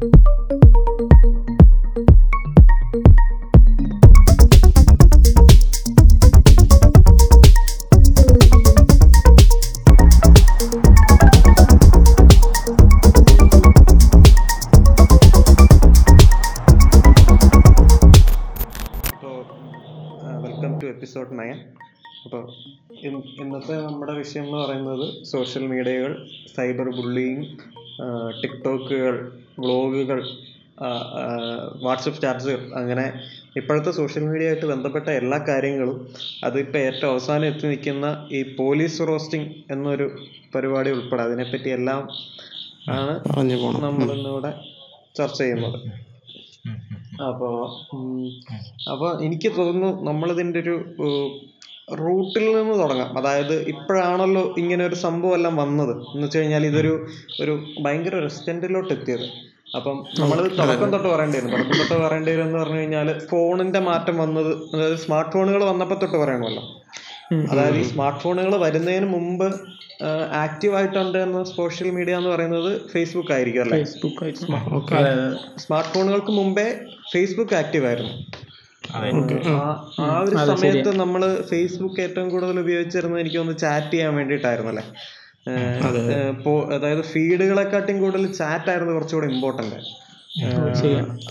Episode nine അപ്പോൾ ഇന്നത്തെ നമ്മുടെ വിഷയം എന്ന് പറയുന്നത് സോഷ്യൽ മീഡിയകൾ സൈബർ ബുള്ളിങ് ടിക്ടോക്കുകൾ വ്ളോഗുകൾ വാട്സപ്പ് സ്റ്റാറ്റസുകൾ അങ്ങനെ ഇപ്പോഴത്തെ സോഷ്യൽ മീഡിയ ആയിട്ട് ബന്ധപ്പെട്ട എല്ലാ കാര്യങ്ങളും അതിപ്പോൾ ഏറ്റവും അവസാനം എത്തി നിൽക്കുന്ന ഈ പോലീസ് റോസ്റ്റിംഗ് എന്നൊരു പരിപാടി ഉൾപ്പെടെ അതിനെപ്പറ്റി എല്ലാം ആണ് പറഞ്ഞു പോണം. നമ്മൾ ഇന്നിവിടെ ചർച്ച ചെയ്യുന്നത്. അപ്പോൾ അപ്പോൾ എനിക്ക് തോന്നുന്നു നമ്മളിതിന്റെ ഒരു റൂട്ടിൽ നിന്ന് തുടങ്ങാം. അതായത് ഇപ്പോഴാണല്ലോ ഇങ്ങനെ ഒരു സംഭവം എല്ലാം വന്നത്. എന്ന് വെച്ച് കഴിഞ്ഞാൽ ഇതൊരു ഒരു ഭയങ്കര റെസിഡന്റിലോട്ട് എത്തിയത് അപ്പം നമ്മൾ തുടക്കം തൊട്ട് പറയേണ്ടി വരും. തുടക്കം തൊട്ട് പറയേണ്ടി വരും എന്ന് പറഞ്ഞു കഴിഞ്ഞാൽ ഫോണിന്റെ മാറ്റം വന്നത് അതായത് സ്മാർട്ട് ഫോണുകൾ വന്നപ്പോൾ തൊട്ട് പറയണമല്ലോ. അതായത് ഈ സ്മാർട്ട് ഫോണുകൾ വരുന്നതിന് മുമ്പ് ആക്റ്റീവ് ആയിട്ടുണ്ട് എന്ന സോഷ്യൽ മീഡിയ എന്ന് പറയുന്നത് ഫേസ്ബുക്ക് ആയിരിക്കും അല്ലേ? സ്മാർട്ട് ഫോണുകൾക്ക് മുമ്പേ ഫേസ്ബുക്ക് ആക്റ്റീവ് ആയിരുന്നു ആ- ആ ഒരു സമയത്ത് നമ്മൾ ഫേസ്ബുക്ക് ഏറ്റവും കൂടുതൽ ഉപയോഗിച്ചിരുന്നത് എനിക്ക് ഒന്ന് ചാറ്റ് ചെയ്യാൻ വേണ്ടിയിട്ടായിരുന്നു അല്ലേ? അതെ. അതായത് ഫീഡുകളെക്കാട്ടും കൂടുതൽ ചാറ്റ് ആയിരുന്നു കുറച്ചുകൂടെ ഇമ്പോർട്ടന്റ്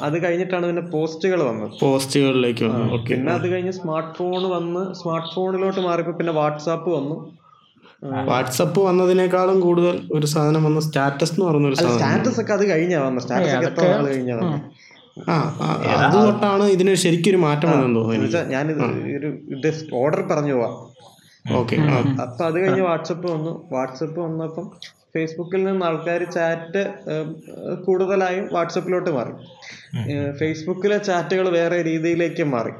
അത് കഴിഞ്ഞിട്ടാണ് പിന്നെ പോസ്റ്റുകൾ വന്നത്. പോസ്റ്റുകളിലേക്ക് പിന്നെ അത് കഴിഞ്ഞ് സ്മാർട്ട് ഫോൺ വന്ന് സ്മാർട്ട് ഫോണിലോട്ട് മാറിയപ്പോൾ പിന്നെ വാട്സാപ്പ് വന്നു. വാട്സപ്പ് വന്നതിനേക്കാളും കൂടുതൽ ഒരു സാധനം വന്ന സ്റ്റാറ്റസ് എന്ന് പറഞ്ഞ ഒരു സാധനം. സ്റ്റാറ്റസ് ഒക്കെ അത് കഴിഞ്ഞാ വന്നത്. സ്റ്റാറ്റസ് ഒക്കെ എത്ര നാൾ കഴിഞ്ഞാ ആ ആ, അത് തൊട്ടാണ് ഇതിന് ഒരു മാറ്റം വന്നെന്ന് തോന്നുന്നു ഞാൻ ഒരു ഇത് ഓർഡർ പറഞ്ഞു പോവാം. ഓക്കെ. അപ്പൊ അത് കഴിഞ്ഞ് വാട്സപ്പ് വന്നു. വാട്സപ്പ് വന്നപ്പം ഫേസ്ബുക്കിൽ നിന്ന് ആൾക്കാർ ചാറ്റ് കൂടുതലായും വാട്സപ്പിലോട്ട് മാറി. ഫേസ്ബുക്കിലെ ചാറ്റുകൾ വേറെ രീതിയിലേക്ക് മാറി.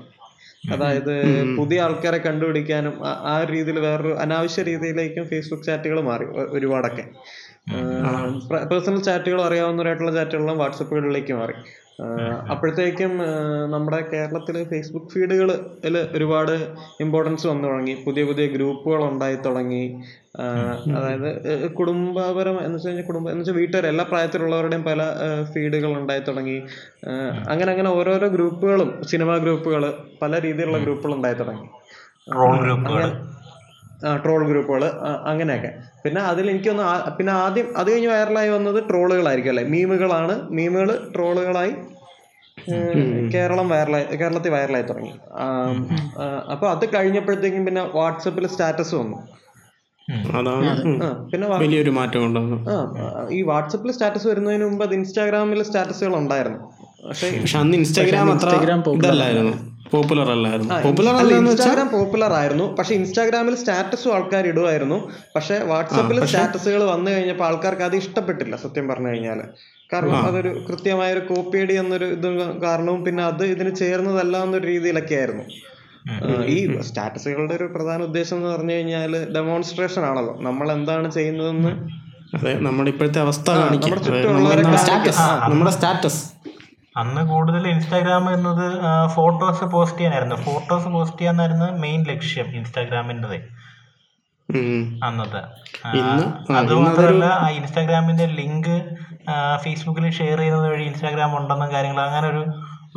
അതായത് പുതിയ ആൾക്കാരെ കണ്ടുപിടിക്കാനും ആ- രീതിയിൽ വേറൊരു അനാവശ്യ രീതിയിലേക്കും ഫേസ്ബുക്ക് ചാറ്റുകൾ മാറി ഒരുപാടൊക്കെ. പേഴ്സണൽ ചാറ്റുകൾ അറിയാവുന്നവരായിട്ടുള്ള ചാറ്റുകളെല്ലാം വാട്സപ്പുകളിലേക്ക് മാറി. അപ്പോഴത്തേക്കും നമ്മുടെ കേരളത്തിൽ ഫേസ്ബുക്ക് ഫീഡുകളിൽ ഒരുപാട് ഇമ്പോർട്ടൻസ് വന്നു തുടങ്ങി. പുതിയ പുതിയ ഗ്രൂപ്പുകൾ ഉണ്ടായി തുടങ്ങി. അതായത് കുടുംബപരം എന്ന് വെച്ച് കഴിഞ്ഞാൽ കുടുംബം എന്ന് വെച്ചാൽ വീട്ടുകാർ എല്ലാ പ്രായത്തിലുള്ളവരുടെയും പല ഫീഡുകൾ ഉണ്ടായി തുടങ്ങി. അങ്ങനെ അങ്ങനെ ഓരോരോ ഗ്രൂപ്പുകളും സിനിമാ ഗ്രൂപ്പുകൾ പല രീതിയിലുള്ള ഗ്രൂപ്പുകൾ ഉണ്ടായി തുടങ്ങി. ട്രോൾ ഗ്രൂപ്പുകൾ അങ്ങനെയൊക്കെ. പിന്നെ അതിൽ എനിക്കൊന്ന് പിന്നെ ആദ്യം അത് കഴിഞ്ഞ് വൈറലായി വന്നത് ട്രോളുകളായിരിക്കും അല്ലേ? മീമുകളാണ്. മീമുകൾ ട്രോളുകളായി കേരളം വൈറലായി കേരളത്തിൽ വൈറലായി തുടങ്ങി. അപ്പോൾ അപ്പൊ അത് കഴിഞ്ഞപ്പോഴത്തേക്കും പിന്നെ വാട്സപ്പിൽ സ്റ്റാറ്റസ് വന്നു. അതാണ്. പിന്നെ വലിയൊരു മാറ്റം ഉണ്ടെന്ന് ആ, ഈ വാട്സപ്പിൽ സ്റ്റാറ്റസ് വരുന്നതിന് മുമ്പ് അത് ഇൻസ്റ്റാഗ്രാമിൽ സ്റ്റാറ്റസുകൾ ഉണ്ടായിരുന്നു. പക്ഷേ അന്ന് ഇൻസ്റ്റാഗ്രാം അത്ര ഇതല്ലായിരുന്നു. പോപ്പുലർ അല്ലായിരുന്നു പോപ്പുലർ ഇൻസ്റ്റാഗ്രാം പോപ്പുലർ ആയിരുന്നു പക്ഷെ ഇൻസ്റ്റാഗ്രാമിൽ സ്റ്റാറ്റസ് ആൾക്കാർ ഇടുമായിരുന്നു. പക്ഷെ വാട്സപ്പിൽ സ്റ്റാറ്റസുകൾ വന്നു കഴിഞ്ഞപ്പോൾ ആൾക്കാർക്ക് അത് ഇഷ്ടപ്പെട്ടില്ല സത്യം പറഞ്ഞു കഴിഞ്ഞാൽ കാരണം അതൊരു കൃത്യമായ ഒരു കോപ്പി കോപ്പിയടി എന്നൊരു ഇത് കാരണവും പിന്നെ അത് ഇതിന് ചേർന്നതല്ല എന്നൊരു രീതിയിലൊക്കെ ആയിരുന്നു. ഈ സ്റ്റാറ്റസുകളുടെ ഒരു പ്രധാന ഉദ്ദേശം എന്ന് പറഞ്ഞു കഴിഞ്ഞാൽ ഡെമോൺസ്ട്രേഷൻ ആണല്ലോ. നമ്മൾ എന്താണ് ചെയ്യുന്നതെന്ന്. അതെ നമ്മുടെ ഇപ്പോഴത്തെ അവസ്ഥ നമ്മുടെ സ്റ്റാറ്റസ് അന്ന് കൂടുതൽ ഇൻസ്റ്റാഗ്രാം എന്നത് ഫോട്ടോസ് പോസ്റ്റ് ചെയ്യാനായിരുന്നു. ഫോട്ടോസ് പോസ്റ്റ് ചെയ്യാനായിരുന്നു മെയിൻ ലക്ഷ്യം ഇൻസ്റ്റാഗ്രാമിന്റെത് അന്നത്തെ അതുമാത്രമല്ല ഇൻസ്റ്റാഗ്രാമിന്റെ ലിങ്ക് ഫേസ്ബുക്കിൽ ഷെയർ ചെയ്യുന്നത് വഴി ഇൻസ്റ്റാഗ്രാം ഉണ്ടെന്നും കാര്യങ്ങൾ അങ്ങനെ ഒരു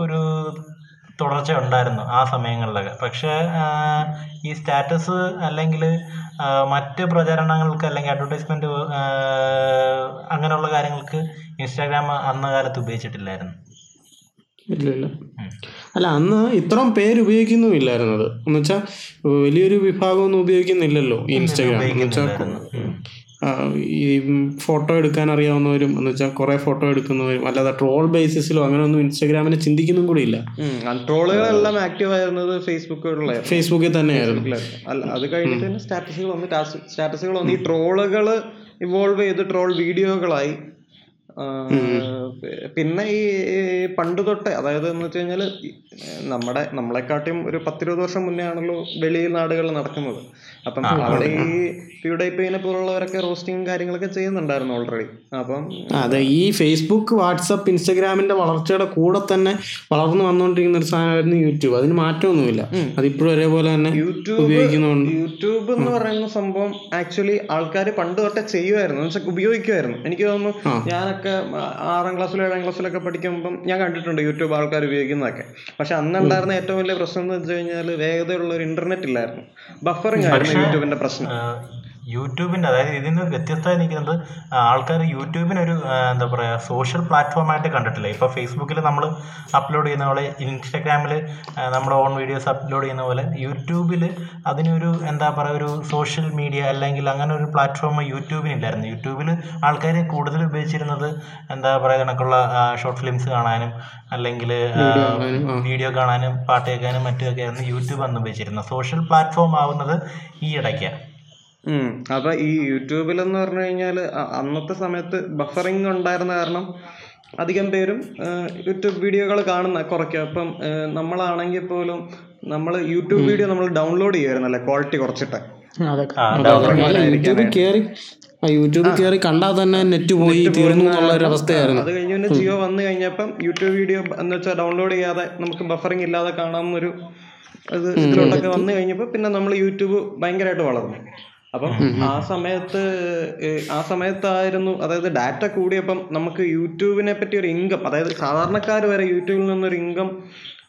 ഒരു തുടർച്ച ഉണ്ടായിരുന്നു ആ സമയങ്ങളിലൊക്കെ. പക്ഷെ ഈ സ്റ്റാറ്റസ് അല്ലെങ്കിൽ മറ്റ് പ്രചരണങ്ങൾക്ക് അല്ലെങ്കിൽ അഡ്വർടൈസ്മെന്റ് അങ്ങനെയുള്ള കാര്യങ്ങൾക്ക് ഇൻസ്റ്റാഗ്രാം അന്ന കാലത്ത് ഉപയോഗിച്ചിട്ടില്ലായിരുന്നു. ഇല്ല ഇല്ല അല്ല അന്ന് ഇത്രയും പേര് ഉപയോഗിക്കുന്നുമില്ലായിരുന്നു അത് എന്ന് വെച്ചാൽ വലിയൊരു വിഭാഗം ഒന്നും ഉപയോഗിക്കുന്നില്ലല്ലോ ഈ ഇൻസ്റ്റാഗ്രാം എന്ന് വെച്ചാൽ ഈ ഫോട്ടോ എടുക്കാൻ അറിയാവുന്നവരും എന്ന് വെച്ചാൽ കുറെ ഫോട്ടോ എടുക്കുന്നവരും അല്ലാതെ ട്രോൾ ബേസിസിലോ അങ്ങനെ ഒന്നും ഇൻസ്റ്റാഗ്രാമിനെ ചിന്തിക്കുന്നും കൂടി ഇല്ല. ട്രോളുകളെല്ലാം ആക്റ്റീവ് ആയിരുന്നത് ഫേസ്ബുക്കുകളിലായിരുന്നു ഫേസ്ബുക്കിൽ തന്നെയായിരുന്നു അത് കഴിഞ്ഞിട്ട് സ്റ്റാറ്റസുകൾ വന്നു സ്റ്റാറ്റസുകൾ വന്നു ഈ ട്രോളുകൾ ഇവോൾവ് ചെയ്ത് ട്രോൾ വീഡിയോകളായി പിന്നെ ഈ പണ്ട് തൊട്ടേ അതായത് എന്ന് വെച്ച് കഴിഞ്ഞാൽ നമ്മുടെ നമ്മളെക്കാട്ടിയും ഒരു പത്തിരുപത് വർഷം മുന്നേ ആണല്ലോ വെളിയിൽ നാടുകളിൽ നടക്കുന്നത്. അപ്പം അവിടെ ഈ പ്യൂഡൈപ്പിനെ പോലുള്ളവരൊക്കെ റോസ്റ്റിംഗ് കാര്യങ്ങളൊക്കെ ചെയ്യുന്നുണ്ടായിരുന്നു ഓൾറെഡി അപ്പം അതെ ഈ ഫേസ്ബുക്ക് വാട്സപ്പ് ഇൻസ്റ്റഗ്രാമിന്റെ വളർച്ചയുടെ കൂടെ തന്നെ വളർന്നു വന്നുകൊണ്ടിരിക്കുന്ന ഒരു സാധനമായിരുന്നു യൂട്യൂബ് അതിന് മാറ്റമൊന്നുമില്ല. അതിപ്പോഴും ഒരേപോലെ തന്നെ യൂട്യൂബ് ഉപയോഗിക്കുന്നുണ്ട്. യൂട്യൂബ് എന്ന് പറയുന്ന സംഭവം ആക്ച്വലി ആൾക്കാർ പണ്ട് തൊട്ടേ ചെയ്യുമായിരുന്നു. വെച്ചാൽ ഉപയോഗിക്കുമായിരുന്നു. എനിക്ക് തോന്നുന്നു ഞാനൊക്കെ ഞാനൊക്കെ ആറാം ക്ലാസ്സിലും ഏഴാം ക്ലാസ്സിലൊക്കെ പഠിക്കുമ്പം ഞാൻ കണ്ടിട്ടുണ്ട് യൂട്യൂബ് ആൾക്കാർ ഉപയോഗിക്കുന്നതൊക്കെ. പക്ഷെ അന്നുണ്ടായിരുന്ന ഏറ്റവും വലിയ പ്രശ്നം എന്ന് വെച്ച് കഴിഞ്ഞാൽ വേഗതയുള്ള ഒരു ഇന്റർനെറ്റ് ഇല്ലായിരുന്നു. ബഫറിംഗ് ആയിരുന്നു. യൂട്യൂബിന്റെ പ്രശ്നം. യൂട്യൂബിന്റെ അതായത് ഇതിൽ നിന്ന് വ്യത്യസ്തമായി നിൽക്കുന്നത് ആൾക്കാർ യൂട്യൂബിനൊരു ഒരു എന്താ പറയുക സോഷ്യൽ പ്ലാറ്റ്ഫോമായിട്ട് കണ്ടിട്ടില്ല. ഇപ്പോൾ ഫേസ്ബുക്കിൽ നമ്മൾ അപ്ലോഡ് ചെയ്യുന്ന പോലെ ഇൻസ്റ്റാഗ്രാമിൽ നമ്മുടെ ഓൺ വീഡിയോസ് അപ്ലോഡ് ചെയ്യുന്ന പോലെ യൂട്യൂബിൽ അതിനൊരു എന്താ പറയുക ഒരു സോഷ്യൽ മീഡിയ അല്ലെങ്കിൽ അങ്ങനെ ഒരു പ്ലാറ്റ്ഫോം യൂട്യൂബിനില്ലായിരുന്നു. യൂട്യൂബിൽ ആൾക്കാർ കൂടുതൽ ഉപയോഗിച്ചിരുന്നത് എന്താ പറയുക കണക്കുള്ള ഷോർട്ട് ഫിലിംസ് കാണാനും അല്ലെങ്കിൽ വീഡിയോ കാണാനും പാട്ട് കേൾക്കാനും മറ്റുമൊക്കെ ആയിരുന്നു യൂട്യൂബ് അന്ന് ഉപയോഗിച്ചിരുന്നത്. സോഷ്യൽ പ്ലാറ്റ്ഫോം ആവുന്നത് ഈ ഇടയ്ക്കാണ്. ഉം. അപ്പൊ ഈ യൂട്യൂബിൽ എന്ന് പറഞ്ഞു കഴിഞ്ഞാൽ അന്നത്തെ സമയത്ത് ബഫറിംഗ് ഉണ്ടായിരുന്ന കാരണം അധികം പേരും യൂട്യൂബ് വീഡിയോകൾ കാണുന്ന കുറയ്ക്കും അപ്പം നമ്മളാണെങ്കിൽ പോലും നമ്മൾ യൂട്യൂബ് വീഡിയോ നമ്മൾ ഡൗൺലോഡ് ചെയ്യുമായിരുന്നല്ലേ ക്വാളിറ്റി കുറച്ചിട്ട്? അതൊക്കെ ആ, അല്ല, യൂട്യൂബിൽ കയറി യൂട്യൂബിൽ കയറി കണ്ടാൽ തന്നെ നെറ്റ് പോയി തീർന്നു എന്നുള്ള ഒരു അവസ്ഥയായിരുന്നു അത് കഴിഞ്ഞ് പിന്നെ ജിയോ വന്നു കഴിഞ്ഞപ്പം യൂട്യൂബ് വീഡിയോ എന്ന് വെച്ചാൽ ഡൗൺലോഡ് ചെയ്യാതെ നമുക്ക് ബഫറിംഗ് ഇല്ലാതെ കാണാമെന്നൊരു ഇത് ഇതിലോട്ടൊക്കെ വന്നു കഴിഞ്ഞപ്പോൾ പിന്നെ നമ്മൾ യൂട്യൂബ് ഭയങ്കരമായിട്ട് വളർന്നു. അപ്പം ആ സമയത്ത് ആ സമയത്തായിരുന്നു അതായത് ഡാറ്റ കൂടിയപ്പം നമുക്ക് യൂട്യൂബിനെ പറ്റി ഒരു ഇൻകം അതായത് സാധാരണക്കാർ വരെ യൂട്യൂബിൽ നിന്നൊരു ഇൻകം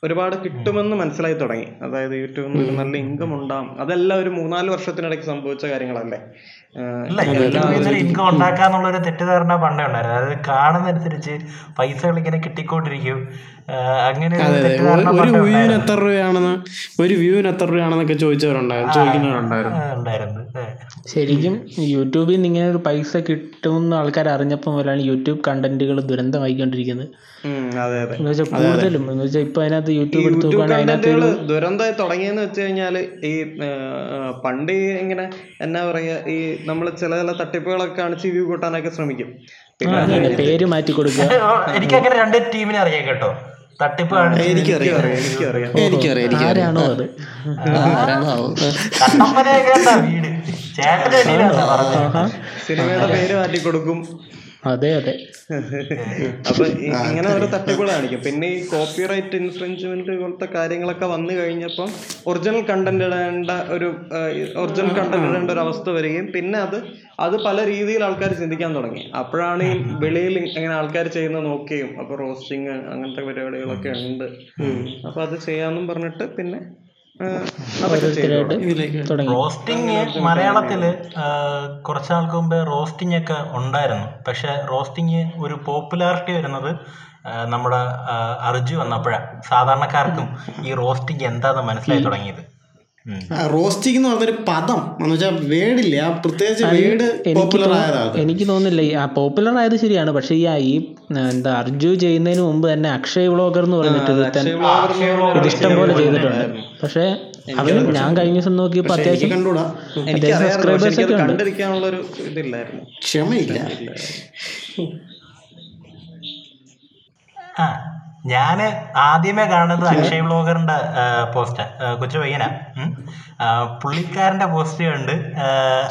ഒരുപാട് കിട്ടുമെന്ന് മനസ്സിലായി തുടങ്ങി. അതായത് യൂട്യൂബിൽ നിന്ന് ഒരു നല്ല ഇൻകം ഉണ്ടാവും. അതെല്ലാം ഒരു മൂന്നാൽ വർഷത്തിനിടയ്ക്ക് സംഭവിച്ച കാര്യങ്ങളല്ലേ? ഇൻകം ഉണ്ടാക്കാന്നുള്ള ഒരു തെറ്റിദ്ധാരണ പണ്ടേ ഉണ്ടായിരുന്നു. അതായത് കാണുന്നതനുസരിച്ച് പൈസകൾ ഇങ്ങനെ കിട്ടിക്കൊണ്ടിരിക്കും. അങ്ങനെ ഒരു വ്യൂവിന് എത്ര രൂപയാണെന്ന് ഒരു വ്യൂവിന് എത്ര രൂപയാണെന്നൊക്കെ ചോദിച്ചവരുണ്ടായിരുന്നു ചോദിക്കുന്നവരുണ്ടായിരുന്നു. ശരിക്കും യൂട്യൂബിൽ നിന്ന് ഇങ്ങനെ ഒരു പൈസ കിട്ടുമെന്ന് ആൾക്കാർ അറിഞ്ഞപ്പോൾ മുതലാണ് യൂട്യൂബ് കണ്ടന്റുകൾ ദുരന്തമായിക്കൊണ്ടിരിക്കുന്നത്. അതെ അതെ. എന്ന് വെച്ചാൽ കൂടുതലും എന്ന് വെച്ചാൽ ഇപ്പൊ അതിനകത്ത് യൂട്യൂബ് എടുത്ത് നോക്കുകയാണെങ്കിൽ ദുരന്തമായി തുടങ്ങിയെന്ന് വെച്ച് കഴിഞ്ഞാൽ ഈ പണ്ട് ഇങ്ങനെ എന്നാ പറയാ ഈ നമ്മൾ ചില ചില തട്ടിപ്പുകളൊക്കെ കാണിച്ച് വ്യൂ കൂട്ടാനൊക്കെ ശ്രമിക്കും. പേര് മാറ്റി കൊടുക്കുക. എനിക്ക് അങ്ങനെ രണ്ട് ടീമിനെ അറിയാം കേട്ടോ. തട്ടിപ്പ് എനിക്കറിയാം എനിക്കറിയാം. എനിക്കറിയാം എനിക്കറിയാം. സിനിമയുടെ പേര് മാറ്റി കൊടുക്കും അതെ അതെ. അപ്പൊ ഇങ്ങനെ ഓരോ തട്ടിപ്പുകൾ കാണിക്കും പിന്നെ ഈ കോപ്പിറൈറ്റ് ഇൻഫ്രിഞ്ച്മെന്റ് പോലത്തെ കാര്യങ്ങളൊക്കെ വന്നു കഴിഞ്ഞപ്പം ഒറിജിനൽ കണ്ടന്റ് ഇടേണ്ട ഒരു ഒറിജിനൽ കണ്ടന്റ് ഇടേണ്ട ഒരു അവസ്ഥ വരികയും പിന്നെ അത് അത് പല രീതിയിൽ ആൾക്കാർ ചിന്തിക്കാൻ തുടങ്ങി. അപ്പോഴാണ് ഈ വെളിയിൽ ഇങ്ങനെ ആൾക്കാർ ചെയ്യുന്നത് നോക്കുകയും അപ്പൊ റോസ്റ്റിങ് അങ്ങനത്തെ പരിപാടികളൊക്കെ ഉണ്ട്. അപ്പൊ അത് ചെയ്യാന്നും പറഞ്ഞിട്ട് പിന്നെ റോസ്റ്റിംഗ് മലയാളത്തിൽ കുറച്ചാൾക്ക് കുറച്ച് നാൾക്ക് മുമ്പ് റോസ്റ്റിംഗ് ഒക്കെ ഉണ്ടായിരുന്നു. പക്ഷെ റോസ്റ്റിംഗ് ഒരു പോപ്പുലാരിറ്റി വരുന്നത് നമ്മുടെ അർജു വന്നപ്പോഴാണ് സാധാരണക്കാർക്കും ഈ റോസ്റ്റിംഗ് എന്താന്ന് മനസ്സിലായി തുടങ്ങിയത്. റോസ്റ്റിംഗ് എന്ന് പറഞ്ഞൊരു പദം. എന്ന് വെച്ചാൽ വേടില്ല? ആ പ്രത്യേകിച്ച് വേട് എനിക്ക് പോപ്പുലർ ആയതാണ് എനിക്ക് തോന്നുന്നില്ല. ഈ ആ പോപ്പുലർ ആയത് ശരിയാണ്. പക്ഷേ ഈ ആ ഈ എന്താ അർജു ചെയ്യുന്നതിന് മുമ്പ് തന്നെ അക്ഷയ് വ്ളോഗർ എന്ന് പറഞ്ഞിട്ട് ഇത് ഇഷ്ടം പോലെ ചെയ്തിട്ടുണ്ട്. പക്ഷേ അവന് ഞാൻ കഴിഞ്ഞ ദിവസം നോക്കിയപ്പോൾ അത്യാവശ്യം എനിക്കത് ഒക്കെ ഉണ്ട്. ഒരു ഇതില്ലായിരുന്നു. ക്ഷമയില്ല. ആ. ഞാൻ ആദ്യമേ കാണുന്നത് അക്ഷയ് ബ്ലോഗറിന്റെ പോസ്റ്റ്. കൊച്ചു പയ്യനാ. പുള്ളിക്കാരന്റെ പോസ്റ്റ് കണ്ട്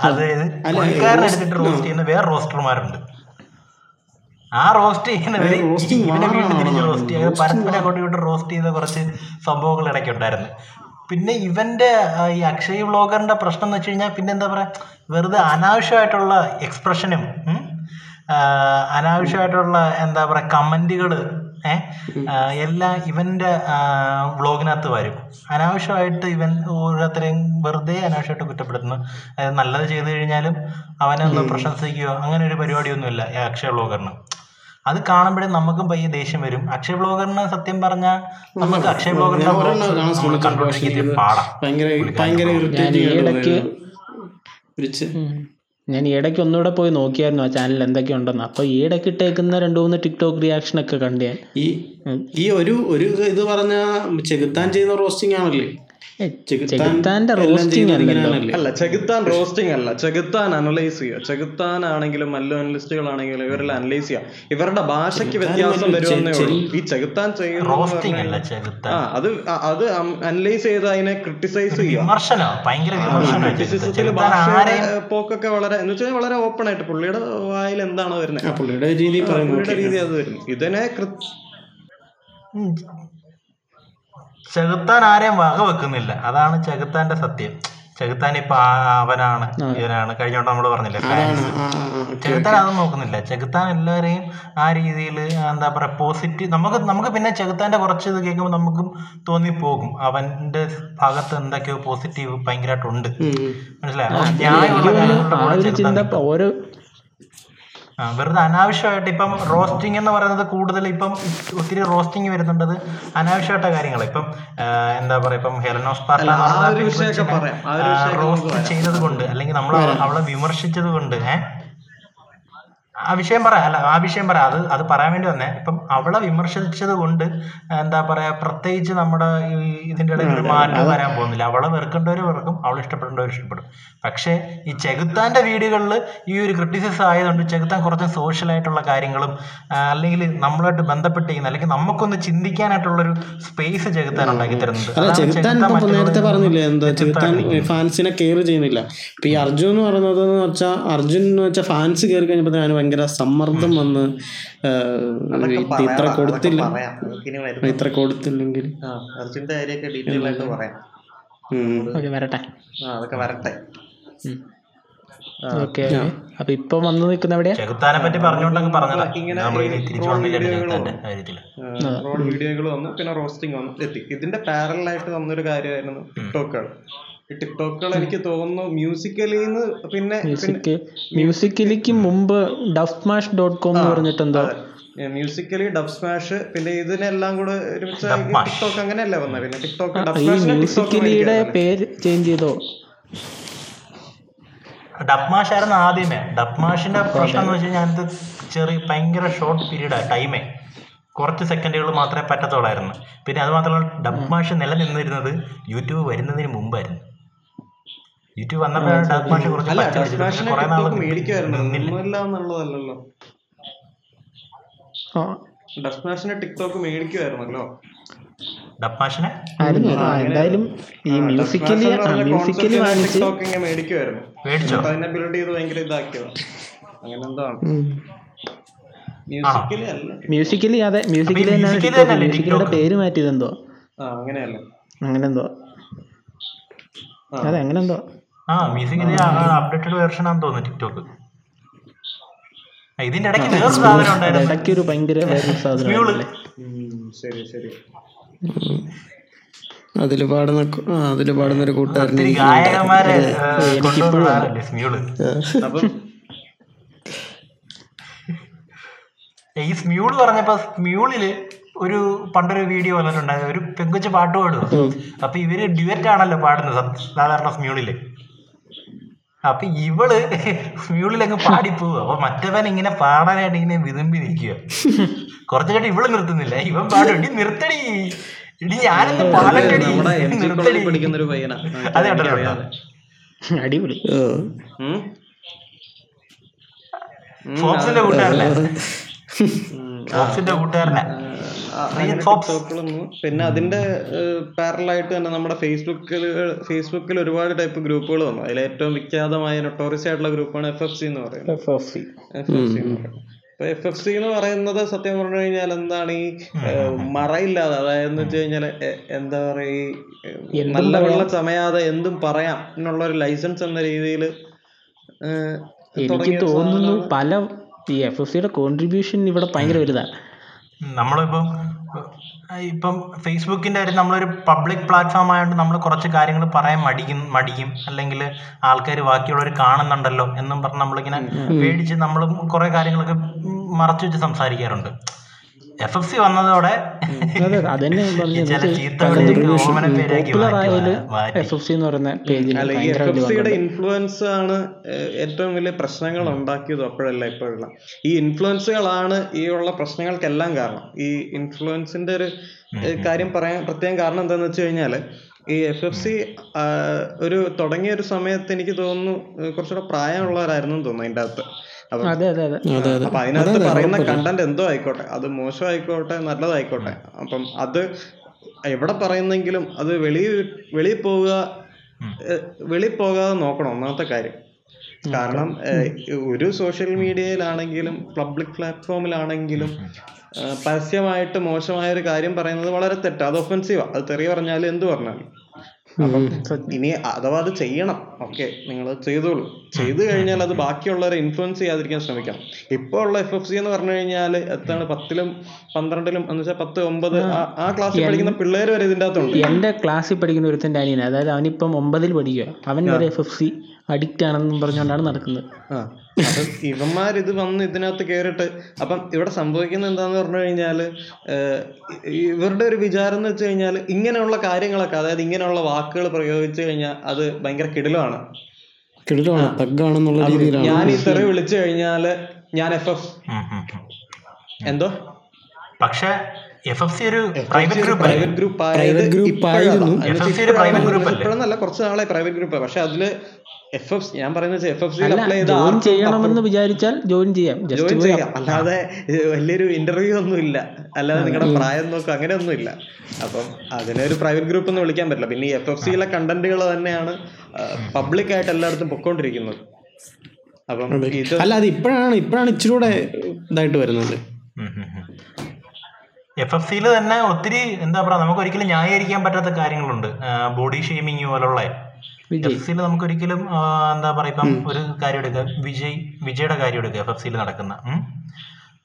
അതായത് പുള്ളിക്കാരൻ എടുത്തിട്ട് റോസ്റ്റ് ചെയ്യുന്ന വേറെ റോസ്റ്റർമാരുണ്ട്. ആ റോസ്റ്റ് ചെയ്യുന്നവര് ഇവിടെ വീണ്ടും തിരിച്ച് റോസ്റ്റ് ചെയ്യുക പരസ്പരം അങ്ങോട്ടും ഇങ്ങോട്ടും റോസ്റ്റ് ചെയ്ത കുറച്ച് സംഭവങ്ങൾ ഇടയ്ക്കുണ്ടായിരുന്നു. പിന്നെ ഇവന്റെ ഈ അക്ഷയ് വ്ളോഗറിന്റെ പ്രശ്നം എന്ന് വെച്ച് കഴിഞ്ഞാൽ പിന്നെ എന്താ പറയാ വെറുതെ അനാവശ്യമായിട്ടുള്ള എക്സ്പ്രഷനും അനാവശ്യമായിട്ടുള്ള എന്താ പറയാ കമന്റുകൾ എല്ലാം ഇവന്റെ വ്ളോഗിനകത്ത് വരും. അനാവശ്യമായിട്ട് ഇവൻ ഓരോരുത്തരെയും വെറുതെ അനാവശ്യമായിട്ട് കുറ്റപ്പെടുത്തുന്നു. അതായത് നല്ലത് ചെയ്തു കഴിഞ്ഞാലും അവനെ ഒന്ന് പ്രശംസിക്കുകയോ അങ്ങനെ ഒരു പരിപാടിയൊന്നുമില്ല ഈ അക്ഷയ വ്ളോഗറിന്. അത് കാണുമ്പോഴേ നമുക്കും പയ്യെ ദേഷ്യം വരും. അക്ഷയ് വ്ളോഗറിന് സത്യം പറഞ്ഞാൽ നമുക്ക് അക്ഷയ് വ്ളോഗറിന്റെ കണ്ടുപിടിക്കുന്നത് പാടാം. ഭയങ്കര ഞാൻ ഇടയ്ക്ക് ഒന്നുകൂടെ പോയി നോക്കിയായിരുന്നു ആ ചാനൽ എന്തൊക്കെ ഉണ്ടെന്ന്. അപ്പോൾ ഈ ഇടയ്ക്ക് ഇട്ടേക്കുന്ന രണ്ട് മൂന്ന് ടിക്ടോക്ക് റിയാക്ഷൻ ഒക്കെ കണ്ടു ഞാൻ. ഈ ഈ ഒരു ഒരു ഇത് പറഞ്ഞ ചെകുത്താൻ ചെയ്യുന്ന റോസ്റ്റിംഗ് ആണല്ലേ? ചെകുത്താന്റെ റോസ്റ്റിംഗ് അല്ലല്ലോ. അല്ല ചെകുത്താൻ റോസ്റ്റിംഗ് അല്ല. ചെകുത്താൻ അനലൈസ് ചെയ്യുക. ചെകുത്താൻ ആണെങ്കിലും മല്ലു അനലിസ്റ്റുകളാണെങ്കിലും ഇവരെല്ലാം അനലൈസ് ചെയ്യുക. ഇവരുടെ ഭാഷയ്ക്ക് വ്യത്യാസം വരുമെന്നേ ഉള്ളൂ. ഈ ചെകുത്താൻ ചെയ്യുന്ന റോസ്റ്റിംഗ് അല്ല ചെകുത്താൻ. ആ അത് അത് അനലൈസ് ചെയ്ത് അതിനെ ക്രിട്ടിസൈസ് ചെയ്യുക. ഏഹ്, പോക്കൊക്കെ വളരെ എന്ന് വെച്ചാൽ വളരെ ഓപ്പൺ ആയിട്ട് പുള്ളിയുടെ വായിൽ എന്താണോ വരുന്നത്. പുള്ളിയുടെ രീതി പറയുന്നു പുള്ളിയുടെ രീതി അത് വരുന്നത് ഇതിനെ. ചെകുത്താൻ ആരെയും വക വെക്കുന്നില്ല. അതാണ് ചെകുത്താന്റെ സത്യം. ചെകുത്താൻ ഇപ്പൊ അവനാണ് ഇവനാണ്. കഴിഞ്ഞ കഴിഞ്ഞോണ്ട് നമ്മൾ പറഞ്ഞില്ലേ ഫാൻസ്. ചെകുത്താൻ അതൊന്നും നോക്കുന്നില്ല. ചെകുത്താൻ എല്ലാവരെയും ആ രീതിയിൽ എന്താ പറയാ പോസിറ്റീവ് നമുക്ക് നമുക്ക് പിന്നെ ചെകുത്താന്റെ കുറച്ച് ഇത് കേൾക്കുമ്പോൾ നമുക്കും തോന്നിപ്പോകും. അവന്റെ ഭാഗത്ത് എന്തൊക്കെയോ പോസിറ്റീവ് ഭയങ്കരമായിട്ടുണ്ട്. മനസ്സിലായോ? ന്യായമുള്ള കാര്യങ്ങളുടെ കൂടെ ഒരു ചെകുത്താൻ ചിന്ത ഓരോ ആ, വെറുതെ അനാവശ്യമായിട്ട് ഇപ്പം റോസ്റ്റിംഗ് എന്ന് പറയുന്നത് കൂടുതൽ ഇപ്പം ഒത്തിരി റോസ്റ്റിംഗ് വരുന്നുണ്ടത് അനാവശ്യമായിട്ട കാര്യങ്ങൾ ഇപ്പം എന്താ പറയാ ഇപ്പം ഹെലനോസ് പാർട്ടി റോസ്റ്റ് ചെയ്തത് കൊണ്ട് അല്ലെങ്കിൽ നമ്മൾ അവളെ വിമർശിച്ചത് കൊണ്ട് ഏഹ് ആ വിഷയം പറ അല്ല ആ വിഷയം പറ അത് അത് പറയാൻ വേണ്ടി വന്നേ. ഇപ്പം അവളെ വിമർശിച്ചത് കൊണ്ട് എന്താ പറയാ പ്രത്യേകിച്ച് നമ്മുടെ ഈ ഇതിന്റെ ഇടയിൽ ഒരു മാറ്റം വരാൻ പോകുന്നില്ല. അവളെ വെറുക്കേണ്ടവർ വെറുക്കും അവളെ ഇഷ്ടപ്പെടേണ്ടവർ ഇഷ്ടപ്പെടും. പക്ഷേ ഈ ചെകുത്താന്റെ വീടുകളിൽ ഈ ഒരു ക്രിറ്റിസിസം ആയതുകൊണ്ട് ചെകുത്താൻ കുറച്ച് സോഷ്യൽ ആയിട്ടുള്ള കാര്യങ്ങളും അല്ലെങ്കിൽ നമ്മളായിട്ട് ബന്ധപ്പെട്ടിരിക്കുന്ന അല്ലെങ്കിൽ നമുക്കൊന്ന് ചിന്തിക്കാനായിട്ടുള്ളൊരു സ്പേസ് ചെകുത്താൻ ഉണ്ടാക്കി തരുന്നത്. നേരത്തെ പറഞ്ഞില്ലേ എന്താ ചെകുത്താൻ ഫാൻസിനെ കെയർ ചെയ്യുന്നില്ല. ഇപ്പൊ ഈ അർജുൻ എന്ന് പറയുന്നത് വെച്ചാൽ അർജുൻ എന്ന് വെച്ചാൽ ഫാൻസ് കയറി കഴിഞ്ഞപ്പോ അതിന് ഭയങ്കര സമ്മർദ്ദം വന്ന് ഇത്ര കൊടുത്തില്ല. ഇത്ര കൊടുത്തില്ലെങ്കിൽ. വരട്ടെ. ആ അതൊക്കെ വരട്ടെ. ഓക്കെ. അപ്പൊ ഇപ്പൊ വന്ന് നിൽക്കുന്ന എവിടെയാ? ചെകുത്താനെ പറ്റി പറഞ്ഞുകൊണ്ടങ്ങ് പറഞ്ഞതാ. വീഡിയോകൾ വന്നു. പിന്നെ റോസ്റ്റിംഗ് വന്നു. എത്തി. ഇതിന്റെ പാരലായിട്ട് വന്നൊരു കാര്യമായിരുന്നു ടിക്ടോക്കുകൾ ടിക്ടോക്കുകൾ എനിക്ക് തോന്നുന്നു മ്യൂസിക്കലിന്ന് പിന്നെ മ്യൂസിക് മ്യൂസിക്കലിക്ക് മുമ്പ് ഡഫ്മാഷ് ഡോട്ട് കോം എന്ന് പറഞ്ഞിട്ട് എന്താ മ്യൂസിക്കലി ഡബ് സ്മാഷ് പിന്നെ ഇതിനെല്ലാം കൂടെ ഒരുമിച്ച് ടിക്ടോക്ക് അങ്ങനെയല്ലേ വന്നത് പിന്നെ ടിക്ടോക്ക് ഡബ് സ്മാഷ് മ്യൂസിക്കലിയുടെ പേര് ചേഞ്ച് ചെയ്തോ? ഡബ്മാഷ് ആയിരുന്നു ആദ്യമേ. ഡബ്മാഷിന്റെ പ്രശ്നം എന്ന് വെച്ച് കഴിഞ്ഞാൽ അത് ചെറിയ ഭയങ്കര ഷോർട്ട് പീരീഡാ ടൈമേ കുറച്ച് സെക്കൻഡുകൾ മാത്രമേ പറ്റത്തുള്ളായിരുന്നു. പിന്നെ അത് മാത്രമല്ല ഡബ്മാഷ് നിലനിന്നിരുന്നത് യൂട്യൂബ് വരുന്നതിന് മുമ്പായിരുന്നു. യൂട്യൂബ് വന്നപ്പോഴാണ് ഡബ് കുറെ നാൾ മേടിക്കുമായിരുന്നു. ടിക്ടോക്ക് മേടിക്കുമായിരുന്നല്ലോ. എന്തായാലും ഈ മ്യൂസിക്കലി മ്യൂസിക്കലി വാങ്ങിച്ച് ടിക്ടോക്ക് ഇങ്ങനെ മേടിക്കുമായിരുന്നു. മേടിച്ചോ? അതിനെ ബിൽഡ് ചെയ്ത് ഭയങ്കര ഇതാക്കിയതാണ് അങ്ങനെ എന്തോ ആണ്. മ്യൂസിക്കലി അല്ല. മ്യൂസിക്കലി അതെ മ്യൂസിക്കലി തന്നെയാണ് മ്യൂസിക്കലിയുടെ പേര് മാറ്റിയത് എന്തോ? ആ അങ്ങനെയല്ല. അങ്ങനെ എന്തോ? അതെ അങ്ങനെ ആ മ്യൂസിക്കിന്റെ അപ്ഡേറ്റഡ് വെർഷൻ ആണെന്ന് തോന്നുന്നു ടിക്ടോക്ക് ഇതിന്റെ ഇടയ്ക്ക് വേറൊരു സാധനം ഉണ്ടായിരുന്നു. ഇടയ്ക്ക് ഒരു ഭയങ്കര വേറൊരു സാധനം സ്മ്യൂൾ ശരി ശരി. അതിൽ പാടുന്ന അതിൽ പാടുന്ന ഒരു കൂട്ടുകാരൻ സ്മ്യൂൾ ഈ സ്മ്യൂൾ പറഞ്ഞപ്പോ സ്മ്യൂളിൽ ഒരു പണ്ടൊരു വീഡിയോ വന്നിട്ടുണ്ടായിരുന്നു. ഒരു പെങ്കുച്ച് പാട്ട് പാടുക അപ്പൊ ഇവർ ഡ്യുവറ്റ് ആണല്ലോ പാടുന്നത് സാധാരണ സ്മ്യൂളിൽ അപ്പൊ ഇവൾ മ്യൂളിലങ്ങ് അങ്ങ് പാടിപ്പോവുക അപ്പൊ മറ്റവൻ ഇങ്ങനെ പാടാനായിട്ട് ഇങ്ങനെ വിതുമ്പി നിൽക്കുക കുറച്ചു കേട്ട് ഇവൾ നിർത്തുന്നില്ല. ഇവൻ പാടും. ഇടി നിർത്തടി. ഇടി ഞാനെന്ത് ജി നിർത്തടി. പഠിക്കുന്ന ഒരു പയ്യനാ. അത് അടിപൊളി? ഫോക്സിന്റെ കൂട്ടുകാരനെ. ഫോക്സിന്റെ കൂട്ടുകാരനെ. പിന്നെ അതിന്റെ പാരലായിട്ട് തന്നെ നമ്മുടെ ഫേസ്ബുക്കിൽ ഫേസ്ബുക്കിൽ ഒരുപാട് ടൈപ്പ് ഗ്രൂപ്പുകൾ വന്നു. അതിൽ ഏറ്റവും വിഖ്യാതമായ നൊട്ടോറിയസ് ആയിട്ടുള്ള ഗ്രൂപ്പാണ് എഫ് എഫ് സി എന്ന് പറയുന്നത്. എഫ് എഫ് സി എന്ന് പറയുന്നത്. ഇപ്പൊ എഫ് എഫ് സി എന്ന് പറയുന്നത് സത്യം പറഞ്ഞു കഴിഞ്ഞാൽ എന്താണ് ഈ മറയില്ലാതെ അതായത് എന്ന് വെച്ച് കഴിഞ്ഞാൽ എന്താ പറയാ ഈ നല്ല വെള്ളം ചമയാതെ എന്തും പറയാം എന്നുള്ള ഒരു ലൈസൻസ് എന്ന രീതിയിൽ എനിക്ക് തോന്നുന്നു പല ഈ എഫ് എഫ് സിയുടെ കോൺട്രിബ്യൂഷൻ ഇവിടെ ഭയങ്കര വലുതാണ് നമ്മളിപ്പം ഇപ്പം ഫേസ്ബുക്കിന്റെ കാര്യം നമ്മളൊരു പബ്ലിക് പ്ലാറ്റ്ഫോം ആയതുകൊണ്ട് നമ്മൾ കുറച്ച് കാര്യങ്ങൾ പറയാൻ മടിക്കും മടിക്കും അല്ലെങ്കിൽ ആൾക്കാർ ബാക്കിയുള്ളവർ കാണുന്നുണ്ടല്ലോ എന്നും പറഞ്ഞ് നമ്മളിങ്ങനെ പേടിച്ച് നമ്മളും കുറേ കാര്യങ്ങളൊക്കെ മറച്ചു വെച്ച് സംസാരിക്കാറുണ്ട്. എഫ് എഫ് സി വന്നതോടെ അതന്നെ. ഇൻഫ്ലുവൻസ് ആണ് ഏറ്റവും വലിയ പ്രശ്നങ്ങൾ ഉണ്ടാക്കിയത് അപ്പോഴല്ല ഇപ്പോഴുള്ള. ഈ ഇൻഫ്ലുവൻസുകളാണ് ഈ ഉള്ള പ്രശ്നങ്ങൾക്കെല്ലാം കാരണം. ഈ ഇൻഫ്ലുവൻസിന്റെ ഒരു കാര്യം പറയാൻ പ്രത്യേകം കാരണം എന്താന്ന് വെച്ച് കഴിഞ്ഞാൽ ഈ എഫ് എഫ് സി ഒരു തുടങ്ങിയ ഒരു സമയത്ത് എനിക്ക് തോന്നുന്നു കുറച്ചുകൂടെ പ്രായമുള്ളവരായിരുന്നു എന്ന് തോന്നുന്നു അതിന്റെ അകത്ത്. അപ്പം അതെ അതെ അതെ. അതെ അതെ. അപ്പൊ അതിനകത്ത് പറയുന്ന കണ്ടന്റ് എന്തോ ആയിക്കോട്ടെ അത് മോശമായിക്കോട്ടെ നല്ലതായിക്കോട്ടെ. അപ്പം അത് എവിടെ പറയുന്നെങ്കിലും അത് വെളി വെളിയിൽ പോവുക വെളി വെളിയിൽ പോകാതെ നോക്കണം ഒന്നാമത്തെ കാര്യം. കാരണം ഒരു സോഷ്യൽ മീഡിയയിലാണെങ്കിലും പബ്ലിക് പ്ലാറ്റ്ഫോമിലാണെങ്കിലും പരസ്യമായിട്ട് മോശമായ ഒരു കാര്യം പറയുന്നത് വളരെ തെറ്റ. അത് ഒഫൻസീവാ അത് തെറി പറഞ്ഞാലും എന്ത് പറഞ്ഞാലും. അപ്പം ഇനി അഥവാ അത് ചെയ്യണം. ഓക്കെ. നിങ്ങൾ ചെയ്തോളൂ. ചെയ്തു കഴിഞ്ഞാൽ അത് ബാക്കിയുള്ളവരെ ഇൻഫ്ലുവൻസ് ചെയ്യാതിരിക്കാൻ ശ്രമിക്കണം ഇപ്പോൾ ഉള്ള എഫ് എഫ് സി എന്ന് പറഞ്ഞു കഴിഞ്ഞാൽ എത്താണ് പത്തിലും പന്ത്രണ്ടിലും എന്ന് വെച്ചാൽ പത്ത് ഒമ്പത് ആ- ക്ലാസ്സിൽ പഠിക്കുന്ന പിള്ളേർ വരെ ഇതിന്റെ അകത്തുണ്ട്. എന്റെ ക്ലാസ്സിൽ പഠിക്കുന്ന ഒരുത്തന്റെ അനിയൻ അതായത് അവനിപ്പം ഒമ്പതിൽ പഠിക്കുക അവൻ വരെ എഫ് എഫ് സി അഡിക്റ്റ് ആണെന്നും പറഞ്ഞുകൊണ്ടാണ് നടക്കുന്നത്. അപ്പം ഇവന്മാർ ഇത് വന്ന് ഇതിനകത്ത് കയറിയിട്ട് അപ്പം ഇവിടെ സംഭവിക്കുന്നത് എന്താന്ന് പറഞ്ഞു കഴിഞ്ഞാൽ ഇവരുടെ ഒരു വിചാരം എന്ന് വെച്ച് കഴിഞ്ഞാൽ ഇങ്ങനെയുള്ള കാര്യങ്ങളൊക്കെ അതായത് ഇങ്ങനെയുള്ള വാക്കുകൾ പ്രയോഗിച്ചു കഴിഞ്ഞാൽ അത് ഭയങ്കര കിടിലമാണ്. തഗ്ഗാണെന്നുള്ള രീതിയിലാണ്. ഞാൻ ഈ തെറി വിളിച്ചു കഴിഞ്ഞാൽ ഞാൻ എഫ് എഫ്. എന്തോ? പക്ഷെ എഫ് എഫ് സി ഒരു പ്രൈവറ്റ് ഗ്രൂപ്പ് പ്രൈവറ്റ് ഗ്രൂപ്പ് അല്ലേ? ഇപ്പോഴൊന്നല്ല കുറച്ച് നാളെ പ്രൈവറ്റ് ഗ്രൂപ്പ് പക്ഷെ അതിൽ എഫ് എഫ് ഞാൻ പറയുന്നത് എഫ് എഫ് സിയിൽ അപ്ലൈ ചെയ്ത ജോയിൻ ചെയ്യണമെന്ന് വിചാരിച്ചാൽ ജോയിൻ ചെയ്യാം. ജസ്റ്റ് ജോയിൻ ചെയ്യാം. അല്ലാതെ വലിയൊരു ഇന്റർവ്യൂ ഒന്നും ഇല്ല. അല്ലാതെ നിങ്ങളുടെ പ്രായം നോക്കും അങ്ങനെയൊന്നും ഇല്ല. അപ്പം അതിനെ ഒരു പ്രൈവറ്റ് ഗ്രൂപ്പ് എന്ന് വിളിക്കാൻ പറ്റില്ല. പിന്നെ ഈ എഫ് എഫ് സിയിലെ കണ്ടന്റുകൾ തന്നെയാണ് പബ്ലിക് ആയിട്ട് എല്ലായിടത്തും പൊക്കോണ്ടിരിക്കുന്നത്. അപ്പം ഇത് അല്ല അത് ഇപ്പോഴാണ് ഇപ്പോഴാണ് ഇച്ചിരി കൂടെ ഇതായിട്ട് വരുന്നത്. എഫ് എഫ് സിയിൽ തന്നെ ഒത്തിരി എന്താ പറയാ നമുക്ക് ഒരിക്കലും ന്യായീകരിക്കാൻ പറ്റാത്ത കാര്യങ്ങളുണ്ട്. ബോഡി ഷെയ്മിങ് പോലുള്ള എഫ് സിയിൽ നമുക്ക് ഒരിക്കലും എന്താ പറയുക ഇപ്പം ഒരു കാര്യം എടുക്കുക വിജയ് വിജയുടെ കാര്യം എടുക്കുക എഫ് എഫ് സിയിൽ നടക്കുന്ന.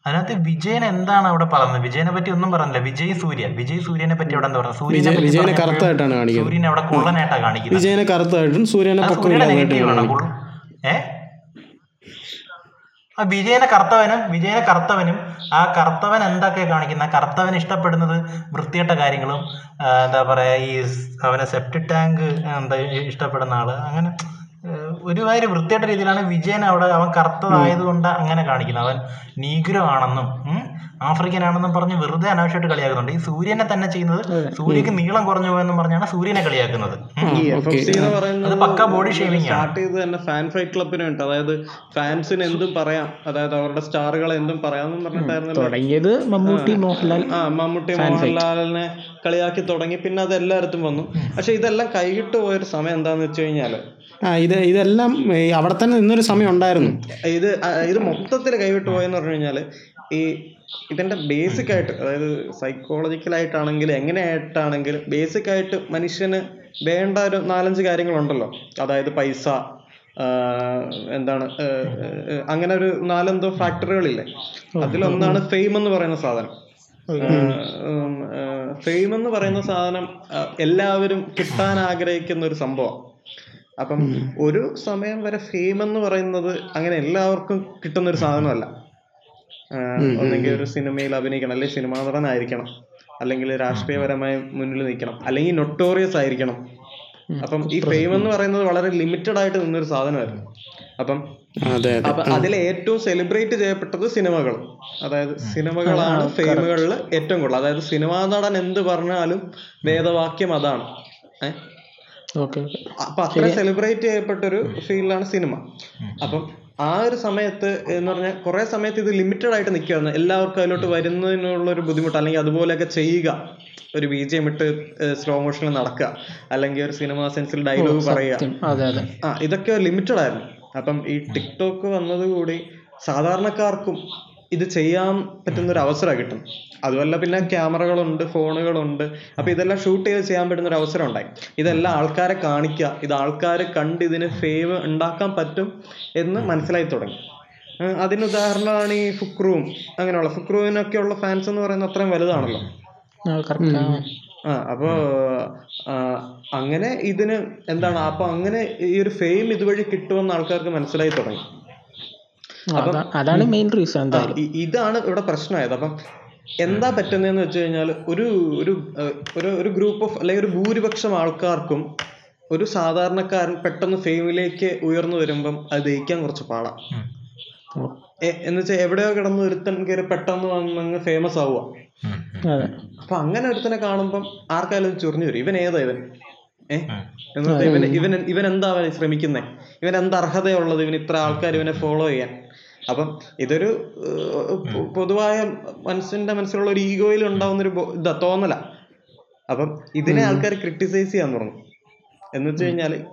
അതിനകത്ത് വിജയൻ എന്താണ് അവിടെ പറയുന്നത് വിജയനെ പറ്റി ഒന്നും പറഞ്ഞില്ല. വിജയ് സൂര്യ വിജയ് സൂര്യനെ പറ്റി അവിടെ എന്താ പറയുക സൂര്യനെ വിജയനെ കറുത്തായിട്ടാണ് കാണിക്കുന്നത്. സൂര്യനെ അവിടെ കുള്ളനായിട്ടാണ് കാണിക്കുന്നത്. വിജയനെ കറുത്തായിട്ടും സൂര്യനെ. ഏ? ആ വിജയനെ കറുത്തവനും വിജയനെ കർത്തവനും ആ കർത്തവൻ എന്തൊക്കെ കാണിക്കുന്ന കർത്തവൻ ഇഷ്ടപ്പെടുന്നത് വൃത്തികെട്ട കാര്യങ്ങളും എന്താ പറയാ ഈ അവനെ സെപ്റ്റിക് ടാങ്ക് എന്താ ഇഷ്ടപ്പെടുന്ന ആൾ. അങ്ങനെ ഒരുമാതിരി വൃത്തികെട്ട രീതിയിലാണ് വിജയൻ അവിടെ അവൻ കറുത്തതായത് കൊണ്ട് അങ്ങനെ കാണിക്കുന്നത്. അവൻ നീഗ്രോ ആണെന്നും ആഫ്രിക്കൻ ആണെന്നും പറഞ്ഞ് വെറുതെ അനാവശ്യമായിട്ട് കളിയാക്കുന്നുണ്ട്. ഈ സൂര്യനെ തന്നെ ചെയ്യുന്നത് സൂര്യക്ക് നീളം കുറഞ്ഞു പോയെന്നും പറഞ്ഞാണ് സൂര്യനെ കളിയാക്കുന്നത്. ഈ എഫ് എഫ് എന്ന് പറയുന്നത് അത് പക്ക ബോഡി ഷേവിംഗ് സ്റ്റാർട്ട് ചെയ്ത് തന്നെ ഫാൻ ഫൈറ്റ് ക്ലബിന് വേണ്ടി അതായത് ഫാൻസിന് എന്തും പറയാം. അതായത് അവരുടെ സ്റ്റാറുകളെ എന്തും പറയാമെന്നും പറഞ്ഞിട്ടായിരുന്നല്ലോ. തുടങ്ങിയത് മമ്മൂട്ടി മോഹൻലാൽ ആ മമ്മൂട്ടി മോഹൻലാലിനെ കളിയാക്കി തുടങ്ങി. പിന്നെ അത് എല്ലായിടത്തും വന്നു. പക്ഷെ ഇതെല്ലാം കൈകിട്ട് പോയൊരു സമയം എന്താന്ന് വെച്ച് കഴിഞ്ഞാൽ ആ ഇത് ഇതെല്ലാം അവിടെ തന്നെ നിന്നൊരു സമയം ഉണ്ടായിരുന്നു. ഇത് ഇത് മൊത്തത്തിൽ കൈവിട്ട് പോയെന്ന് പറഞ്ഞു കഴിഞ്ഞാൽ ഈ ഇതിന്റെ ബേസിക് ആയിട്ട് അതായത് സൈക്കോളജിക്കൽ ആയിട്ടാണെങ്കിലും എങ്ങനെയായിട്ടാണെങ്കിലും ബേസിക് ആയിട്ട് മനുഷ്യന് വേണ്ട ഒരു നാലഞ്ച് കാര്യങ്ങളുണ്ടല്ലോ. അതായത് പൈസ എന്താണ് അങ്ങനെ ഒരു നാലെന്തോ ഫാക്ടറികളില്ലേ? അതിലൊന്നാണ് ഫെയിം എന്ന് പറയുന്ന സാധനം. ഫെയിം എന്ന് പറയുന്ന സാധനം എല്ലാവരും കിട്ടാൻ ആഗ്രഹിക്കുന്ന ഒരു സംഭവം. അപ്പം ഒരു സമയം വരെ ഫെയിം എന്ന് പറയുന്നത് അങ്ങനെ എല്ലാവർക്കും കിട്ടുന്ന ഒരു സാധനമല്ല. ഒന്നെങ്കിൽ ഒരു സിനിമയിൽ അഭിനയിക്കണം. അല്ലെങ്കിൽ സിനിമാ നടനായിരിക്കണം അല്ലെങ്കിൽ രാഷ്ട്രീയപരമായി മുന്നിൽ നിൽക്കണം. അല്ലെങ്കിൽ നൊട്ടോറിയസ് ആയിരിക്കണം. അപ്പം ഈ ഫെയിം എന്ന് പറയുന്നത് വളരെ ലിമിറ്റഡ് ആയിട്ട് നിന്നൊരു സാധനമായിരുന്നു. അപ്പം അതെ അതെ. അപ്പൊ അതിൽ ഏറ്റവും സെലിബ്രേറ്റ് ചെയ്യപ്പെട്ടത് സിനിമകൾ. അതായത് സിനിമകളാണ് ഫെയിമുകളിൽ ഏറ്റവും കൂടുതൽ. അതായത് സിനിമാ നടൻ എന്ത് പറഞ്ഞാലും വേദവാക്യം അതാണ്. ഏഹ് അപ്പൊ അത്ര സെലിബ്രേറ്റ് ചെയ്യപ്പെട്ട ഒരു ഫീൽഡാണ് സിനിമ. അപ്പം ആ ഒരു സമയത്ത് എന്ന് പറഞ്ഞാൽ കുറെ സമയത്ത് ഇത് ലിമിറ്റഡ് ആയിട്ട് നിൽക്കുകയാണ് എല്ലാവർക്കും അതിലോട്ട് വരുന്നതിനുള്ള ഒരു ബുദ്ധിമുട്ട് അല്ലെങ്കിൽ അതുപോലെയൊക്കെ ചെയ്യുക. ഒരു ബി ജി എം ഇട്ട് സ്ലോ മോഷനിൽ നടക്കുക. അല്ലെങ്കിൽ ഒരു സിനിമ സെൻസിൽ ഡയലോഗ് പറയുക. ആ ഇതൊക്കെ ലിമിറ്റഡ് ആയിരുന്നു. അപ്പം ഈ ടിക്ടോക്ക് വന്നതുകൂടി സാധാരണക്കാർക്കും ഇത് ചെയ്യാൻ പറ്റുന്ന ഒരു അവസരം കിട്ടും അതുമല്ല പിന്നെ ക്യാമറകളുണ്ട് ഫോണുകളുണ്ട്. അപ്പൊ ഇതെല്ലാം ഷൂട്ട് ചെയ്ത് ചെയ്യാൻ പറ്റുന്ന ഒരു അവസരം ഉണ്ടായി. ഇതെല്ലാം ആൾക്കാരെ കാണിക്കുക ഇത് ആൾക്കാരെ കണ്ട് ഇതിന് ഫേവ് ഉണ്ടാക്കാൻ പറ്റും എന്ന് മനസ്സിലായി തുടങ്ങി. അതിന് ഉദാഹരണമാണ് ഈ ഫുക്രുവും അങ്ങനെയുള്ള. ഫുക്രൂവിനൊക്കെയുള്ള ഫാൻസ് എന്ന് പറയുന്നത് അത്രയും വലുതാണല്ലോ. ആ അപ്പോ അങ്ങനെ ഇതിന് എന്താണ് അപ്പൊ അങ്ങനെ ഈ ഒരു ഫെയിം ഇതുവഴി കിട്ടുമെന്ന് ആൾക്കാർക്ക് മനസ്സിലായി തുടങ്ങി. അതാണ് മെയിൻ റീസൺ ഇതാണ് ഇവിടെ പ്രശ്നമായത്. അപ്പം എന്താ പറ്റുന്നതെന്ന് വെച്ച് കഴിഞ്ഞാൽ ഒരു ഒരു ഒരു ഒരു ഗ്രൂപ്പ് ഓഫ് അല്ലെങ്കിൽ ഒരു ഭൂരിപക്ഷം ആൾക്കാർക്കും ഒരു സാധാരണക്കാരൻ പെട്ടെന്ന് ഫെയിമിലേക്ക് ഉയർന്നു വരുമ്പം അത് ദഹിക്കാൻ കുറച്ച് പാടാം. എന്ന് വെച്ചാൽ എവിടെയോ കിടന്ന് ഒരുത്തൻ കയറി പെട്ടെന്ന് വന്നങ്ങ് ഫേമസ് ആവുക അതെ. അപ്പൊ അങ്ങനെ ഒരുത്തനെ കാണുമ്പം ആർക്കായാലും ചൊറിഞ്ഞു വരും. ഇവൻ ഏതാ ഇവൻ? ഏഹ്? ഇവൻ ഇവൻ ഇവൻ എന്താ ശ്രമിക്കുന്നത് ശ്രമിക്കുന്നേ? ഇവൻ എന്ത് അർഹതയുള്ളത്? ഇവൻ ഇത്ര ആൾക്കാർ ഇവനെ ഫോളോ ചെയ്യാൻ. അപ്പം ഇതൊരു പൊതുവായ മനസ്സിന്റെ മനസ്സിലുള്ള ഒരു ഈഗോയിൽ ഉണ്ടാവുന്ന ഒരു ഇതാ തോന്നല. അപ്പം ഇതിനെ ആൾക്കാർ ക്രിട്ടിസൈസ് ചെയ്യാൻ തുടങ്ങും. എന്ന് വെച്ച് കഴിഞ്ഞാൽ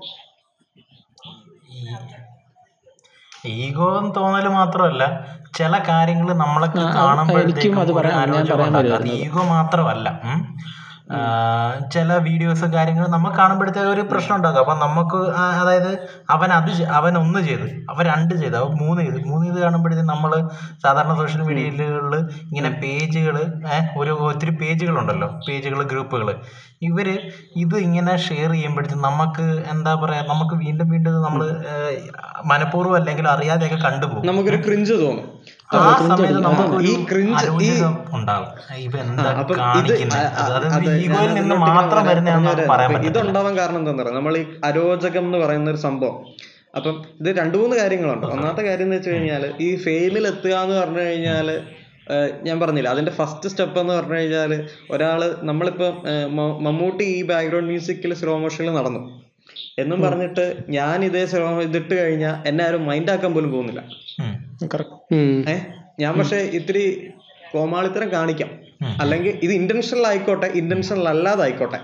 ഈഗോ തോന്നൽ മാത്രമല്ല ചില കാര്യങ്ങൾ നമ്മളൊക്കെ കാണുമ്പോഴത്തേക്കും ഈഗോ മാത്രമല്ല. ചില വീഡിയോസും കാര്യങ്ങളും നമ്മൾ കാണുമ്പോഴത്തേക്ക് ഒരു പ്രശ്നം ഉണ്ടാകും. അപ്പം നമുക്ക് അതായത് അവൻ അത് അവൻ ഒന്ന് ചെയ്ത് അവൻ രണ്ട് ചെയ്ത് അവൻ മൂന്ന് ചെയ്ത്. മൂന്ന് ചെയ്ത് കാണുമ്പോഴത്തേക്കും നമ്മൾ സാധാരണ സോഷ്യൽ മീഡിയകളിൽ ഇങ്ങനെ പേജുകൾ ഒരു ഒത്തിരി പേജുകളുണ്ടല്ലോ പേജുകൾ ഗ്രൂപ്പുകൾ ഇവർ ഇത് ഇങ്ങനെ ഷെയർ ചെയ്യുമ്പോഴത്തേക്കും നമുക്ക് എന്താ പറയുക നമുക്ക് വീണ്ടും വീണ്ടും നമ്മൾ മനഃപൂർവം അല്ലെങ്കിൽ അറിയാതെയൊക്കെ കണ്ടുപോകും. നമുക്കൊരു ക്രിഞ്ച് തോന്നും. ഈ ക്രിഞ്ച് ഈ- ഇതുണ്ടാവാൻ കാരണം എന്താ പറയാം. നമ്മൾ ഈ അരോചകം എന്ന് പറയുന്ന ഒരു സംഭവം. അപ്പം ഇത് രണ്ടു മൂന്ന് കാര്യങ്ങളുണ്ട്. ഒന്നാമത്തെ കാര്യം എന്ന് വെച്ച് കഴിഞ്ഞാൽ ഈ ഫെയിമിൽ എത്തുക എന്ന് പറഞ്ഞു കഴിഞ്ഞാൽ ഞാൻ പറഞ്ഞില്ല അതിന്റെ ഫസ്റ്റ് സ്റ്റെപ്പ് എന്ന് പറഞ്ഞു കഴിഞ്ഞാൽ ഒരാൾ നമ്മളിപ്പോ മമ്മൂട്ടി ഈ ബാക്ക്ഗ്രൗണ്ട് മ്യൂസിക്കിൽ സ്ലോ മോഷനിൽ നടന്നു. എന്നും പറഞ്ഞിട്ട് ഞാൻ ഇതേ സ്ലോ ഇതിട്ട് കഴിഞ്ഞാൽ എന്നെ ആരും മൈൻഡ് ആക്കാൻ പോലും പോകുന്നില്ല. ഞാൻ പക്ഷെ ഇത്തിരി കോമാളിത്തരം കാണിക്കാം. അല്ലെങ്കിൽ ഇത് ഇന്റൻഷണൽ ആയിക്കോട്ടെ ഇന്റൻഷണൽ അല്ലാതെ ആയിക്കോട്ടെ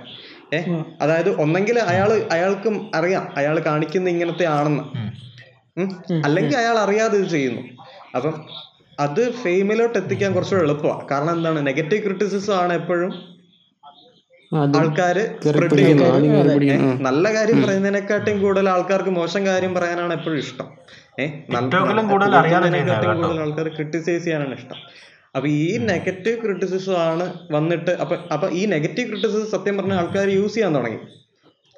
ഏഹ് അതായത് ഒന്നെങ്കിൽ അയാൾ അയാൾക്കും അറിയാം അയാൾ കാണിക്കുന്ന ഇങ്ങനത്തെ ആണെന്ന്. അല്ലെങ്കിൽ അയാൾ അറിയാതെ ഇത് ചെയ്യുന്നു. അപ്പം അത് ഫെയിമിലോട്ട് എത്തിക്കാൻ കുറച്ചുകൂടെ എളുപ്പമാണ് കാരണം എന്താണ്? നെഗറ്റീവ് ക്രിറ്റിസിസം ആണ് എപ്പോഴും ആൾക്കാര് ചെയ്യുന്നത്. നല്ല കാര്യം പറയുന്നതിനെക്കാട്ടും കൂടുതൽ ആൾക്കാർക്ക് മോശം കാര്യം പറയാനാണ് എപ്പോഴും ഇഷ്ടം. കൂടുതൽ ആൾക്കാർ ക്രിട്ടിസൈസ് ചെയ്യാനാണ് ഇഷ്ടം. അപ്പൊ ഈ നെഗറ്റീവ് ക്രിറ്റിസിസം ആണ് വന്നിട്ട് അപ്പൊ അപ്പൊ ഈ നെഗറ്റീവ് ക്രിറ്റിസിസം സത്യം പറഞ്ഞ ആൾക്കാർ യൂസ് ചെയ്യാൻ തുടങ്ങി.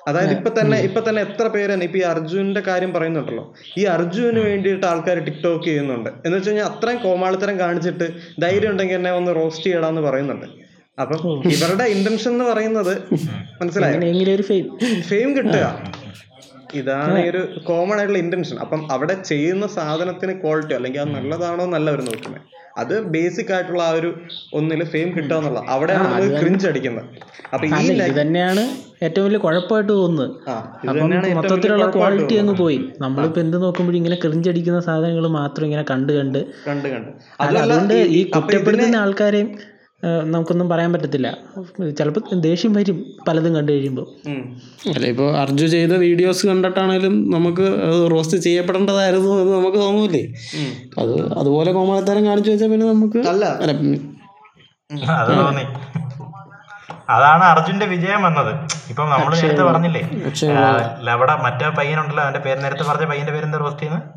അതായത് ഇപ്പൊ തന്നെ ഇപ്പൊ തന്നെ എത്ര പേര് തന്നെ ഇപ്പൊ ഈ അർജുന്റെ കാര്യം പറയുന്നുണ്ടല്ലോ. ഈ അർജുന് വേണ്ടിയിട്ട് ആൾക്കാർ ടിക്ടോക്ക് ചെയ്യുന്നുണ്ട്. എന്ന് വെച്ച് കഴിഞ്ഞാൽ അത്രയും കോമാളിത്തരം കാണിച്ചിട്ട് ധൈര്യം ഉണ്ടെങ്കിൽ എന്നെ ഒന്ന് റോസ്റ്റ് ചെയ്യടാന്ന് പറയുന്നുണ്ട്. അപ്പം ഇവരുടെ ഇന്റൻഷൻ എന്ന് പറയുന്നത് മനസ്സിലായോ? എങ്ങനെയെങ്കിലും ഒരു ഫെയിം ഫെയിം കിട്ടുക. ഇതാണ് ഈ ഒരു കോമൺ ആയിട്ടുള്ള ഇന്റൻഷൻ അപ്പം അവിടെ ചെയ്യുന്ന സാധനത്തിന് ക്വാളിറ്റി അല്ലെങ്കിൽ അത് നല്ലതാണോ എന്നല്ല അവർ നോക്കുന്നത്. അത് ബേസിക് ആയിട്ടുള്ള ആ ഒരു ഒന്നിൽ ഫെയിം കിട്ടുക എന്നുള്ള അവിടെയാണ് നമ്മൾ ക്രിഞ്ച് അടിക്കുന്നത്. അപ്പൊ ഈ തന്നെയാണ് ഏറ്റവും വലിയ കുഴപ്പമായിട്ട് തോന്നുന്നത്. മൊത്തത്തിലുള്ള ക്വാളിറ്റി അങ്ങ് പോയി. നമ്മളിപ്പോ എന്ത് നോക്കുമ്പോഴും ഇങ്ങനെ ക്രിഞ്ചടിക്കുന്ന സാധനങ്ങൾ മാത്രം ഇങ്ങനെ കണ്ട് കണ്ട്. കണ്ട് കണ്ട്. അതുകൊണ്ട് ഈ കുറ്റപ്പെടുത്തുന്ന ആൾക്കാരെയും നമുക്കൊന്നും പറയാൻ പറ്റത്തില്ല. ചിലപ്പോൾ ദേഷ്യം വരും പലതും കണ്ടു കഴിയുമ്പോൾ. അല്ല ഇപ്പോൾ അർജു ചെയ്ത വീഡിയോസ് കണ്ടിട്ടാണേലും നമുക്ക് റോസ്റ്റ് ചെയ്യപ്പെടേണ്ടതായിരുന്നു എന്ന് നമുക്ക് തോന്നൂലേ അത് അതുപോലെ കോമാളിത്തരം കാണിച്ചു വെച്ചാൽ പിന്നെ നമുക്ക് അല്ല. അതാണ് അർജുന്റെ വിജയം വന്നത്. ഇപ്പം നമ്മൾ നേരത്തെ പറഞ്ഞില്ലേ അവിടെ ലവട മറ്റേ പയ്യനുണ്ടല്ലോ അവന്റെ പേര് നേരത്തെ പറഞ്ഞ പയ്യന്റെ പേര് എന്താ റോസ്റ്റ് ചെയ്യുന്നത്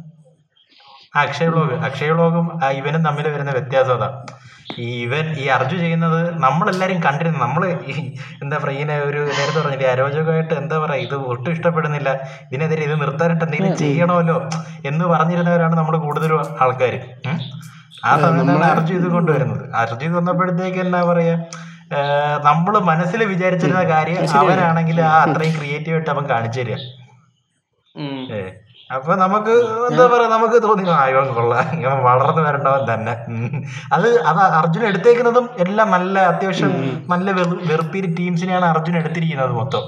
അക്ഷയ ബ്ലോഗ് വ്ളോഗ് ബ്ലോഗും വ്ളോഗും ഇവനും തമ്മിൽ വരുന്ന വ്യത്യാസം അതാ. ഈ ഇവൻ ഈ അർജു ചെയ്യുന്നത് നമ്മളെല്ലാരും കണ്ടിരുന്നു. നമ്മൾ എന്താ പറയാ ഇങ്ങനെ ഒരു നേരത്തെ പറഞ്ഞില്ലേ അരോചകമായിട്ട് എന്താ പറയാ ഇത് ഒട്ടും ഇഷ്ടപ്പെടുന്നില്ല. ഇതിനെതിരെ ഇത് നിർത്താനായിട്ട് എന്തെങ്കിലും ചെയ്യണമല്ലോ എന്ന് പറഞ്ഞിരുന്നവരാണ് നമ്മൾ കൂടുതലും ആൾക്കാർ ആ സമയത്താണ് അർജു ഇത് കൊണ്ടുവരുന്നത്. അർജു വന്നപ്പോഴത്തേക്ക് എന്താ പറയാ നമ്മൾ മനസ്സിൽ വിചാരിച്ചിരുന്ന കാര്യം അവനാണെങ്കിൽ ആ അത്രയും ക്രിയേറ്റീവ് ആയിട്ട് അവൻ കാണിച്ചു തരിക. അപ്പൊ നമുക്ക് എന്താ പറയാ നമുക്ക് തോന്നി ആ ഇവൻ കൊള്ളാം ഇങ്ങനെ വളർന്നു വരണ്ടവൻ തന്നെ. അത് അത് അർജുൻ എടുത്തേക്കുന്നതും എല്ലാം നല്ല അത്യാവശ്യം നല്ല വെറു- വെറുപ്പിരി ടീംസിനെയാണ് അർജുൻ എടുത്തിരിക്കുന്നത് മൊത്തം.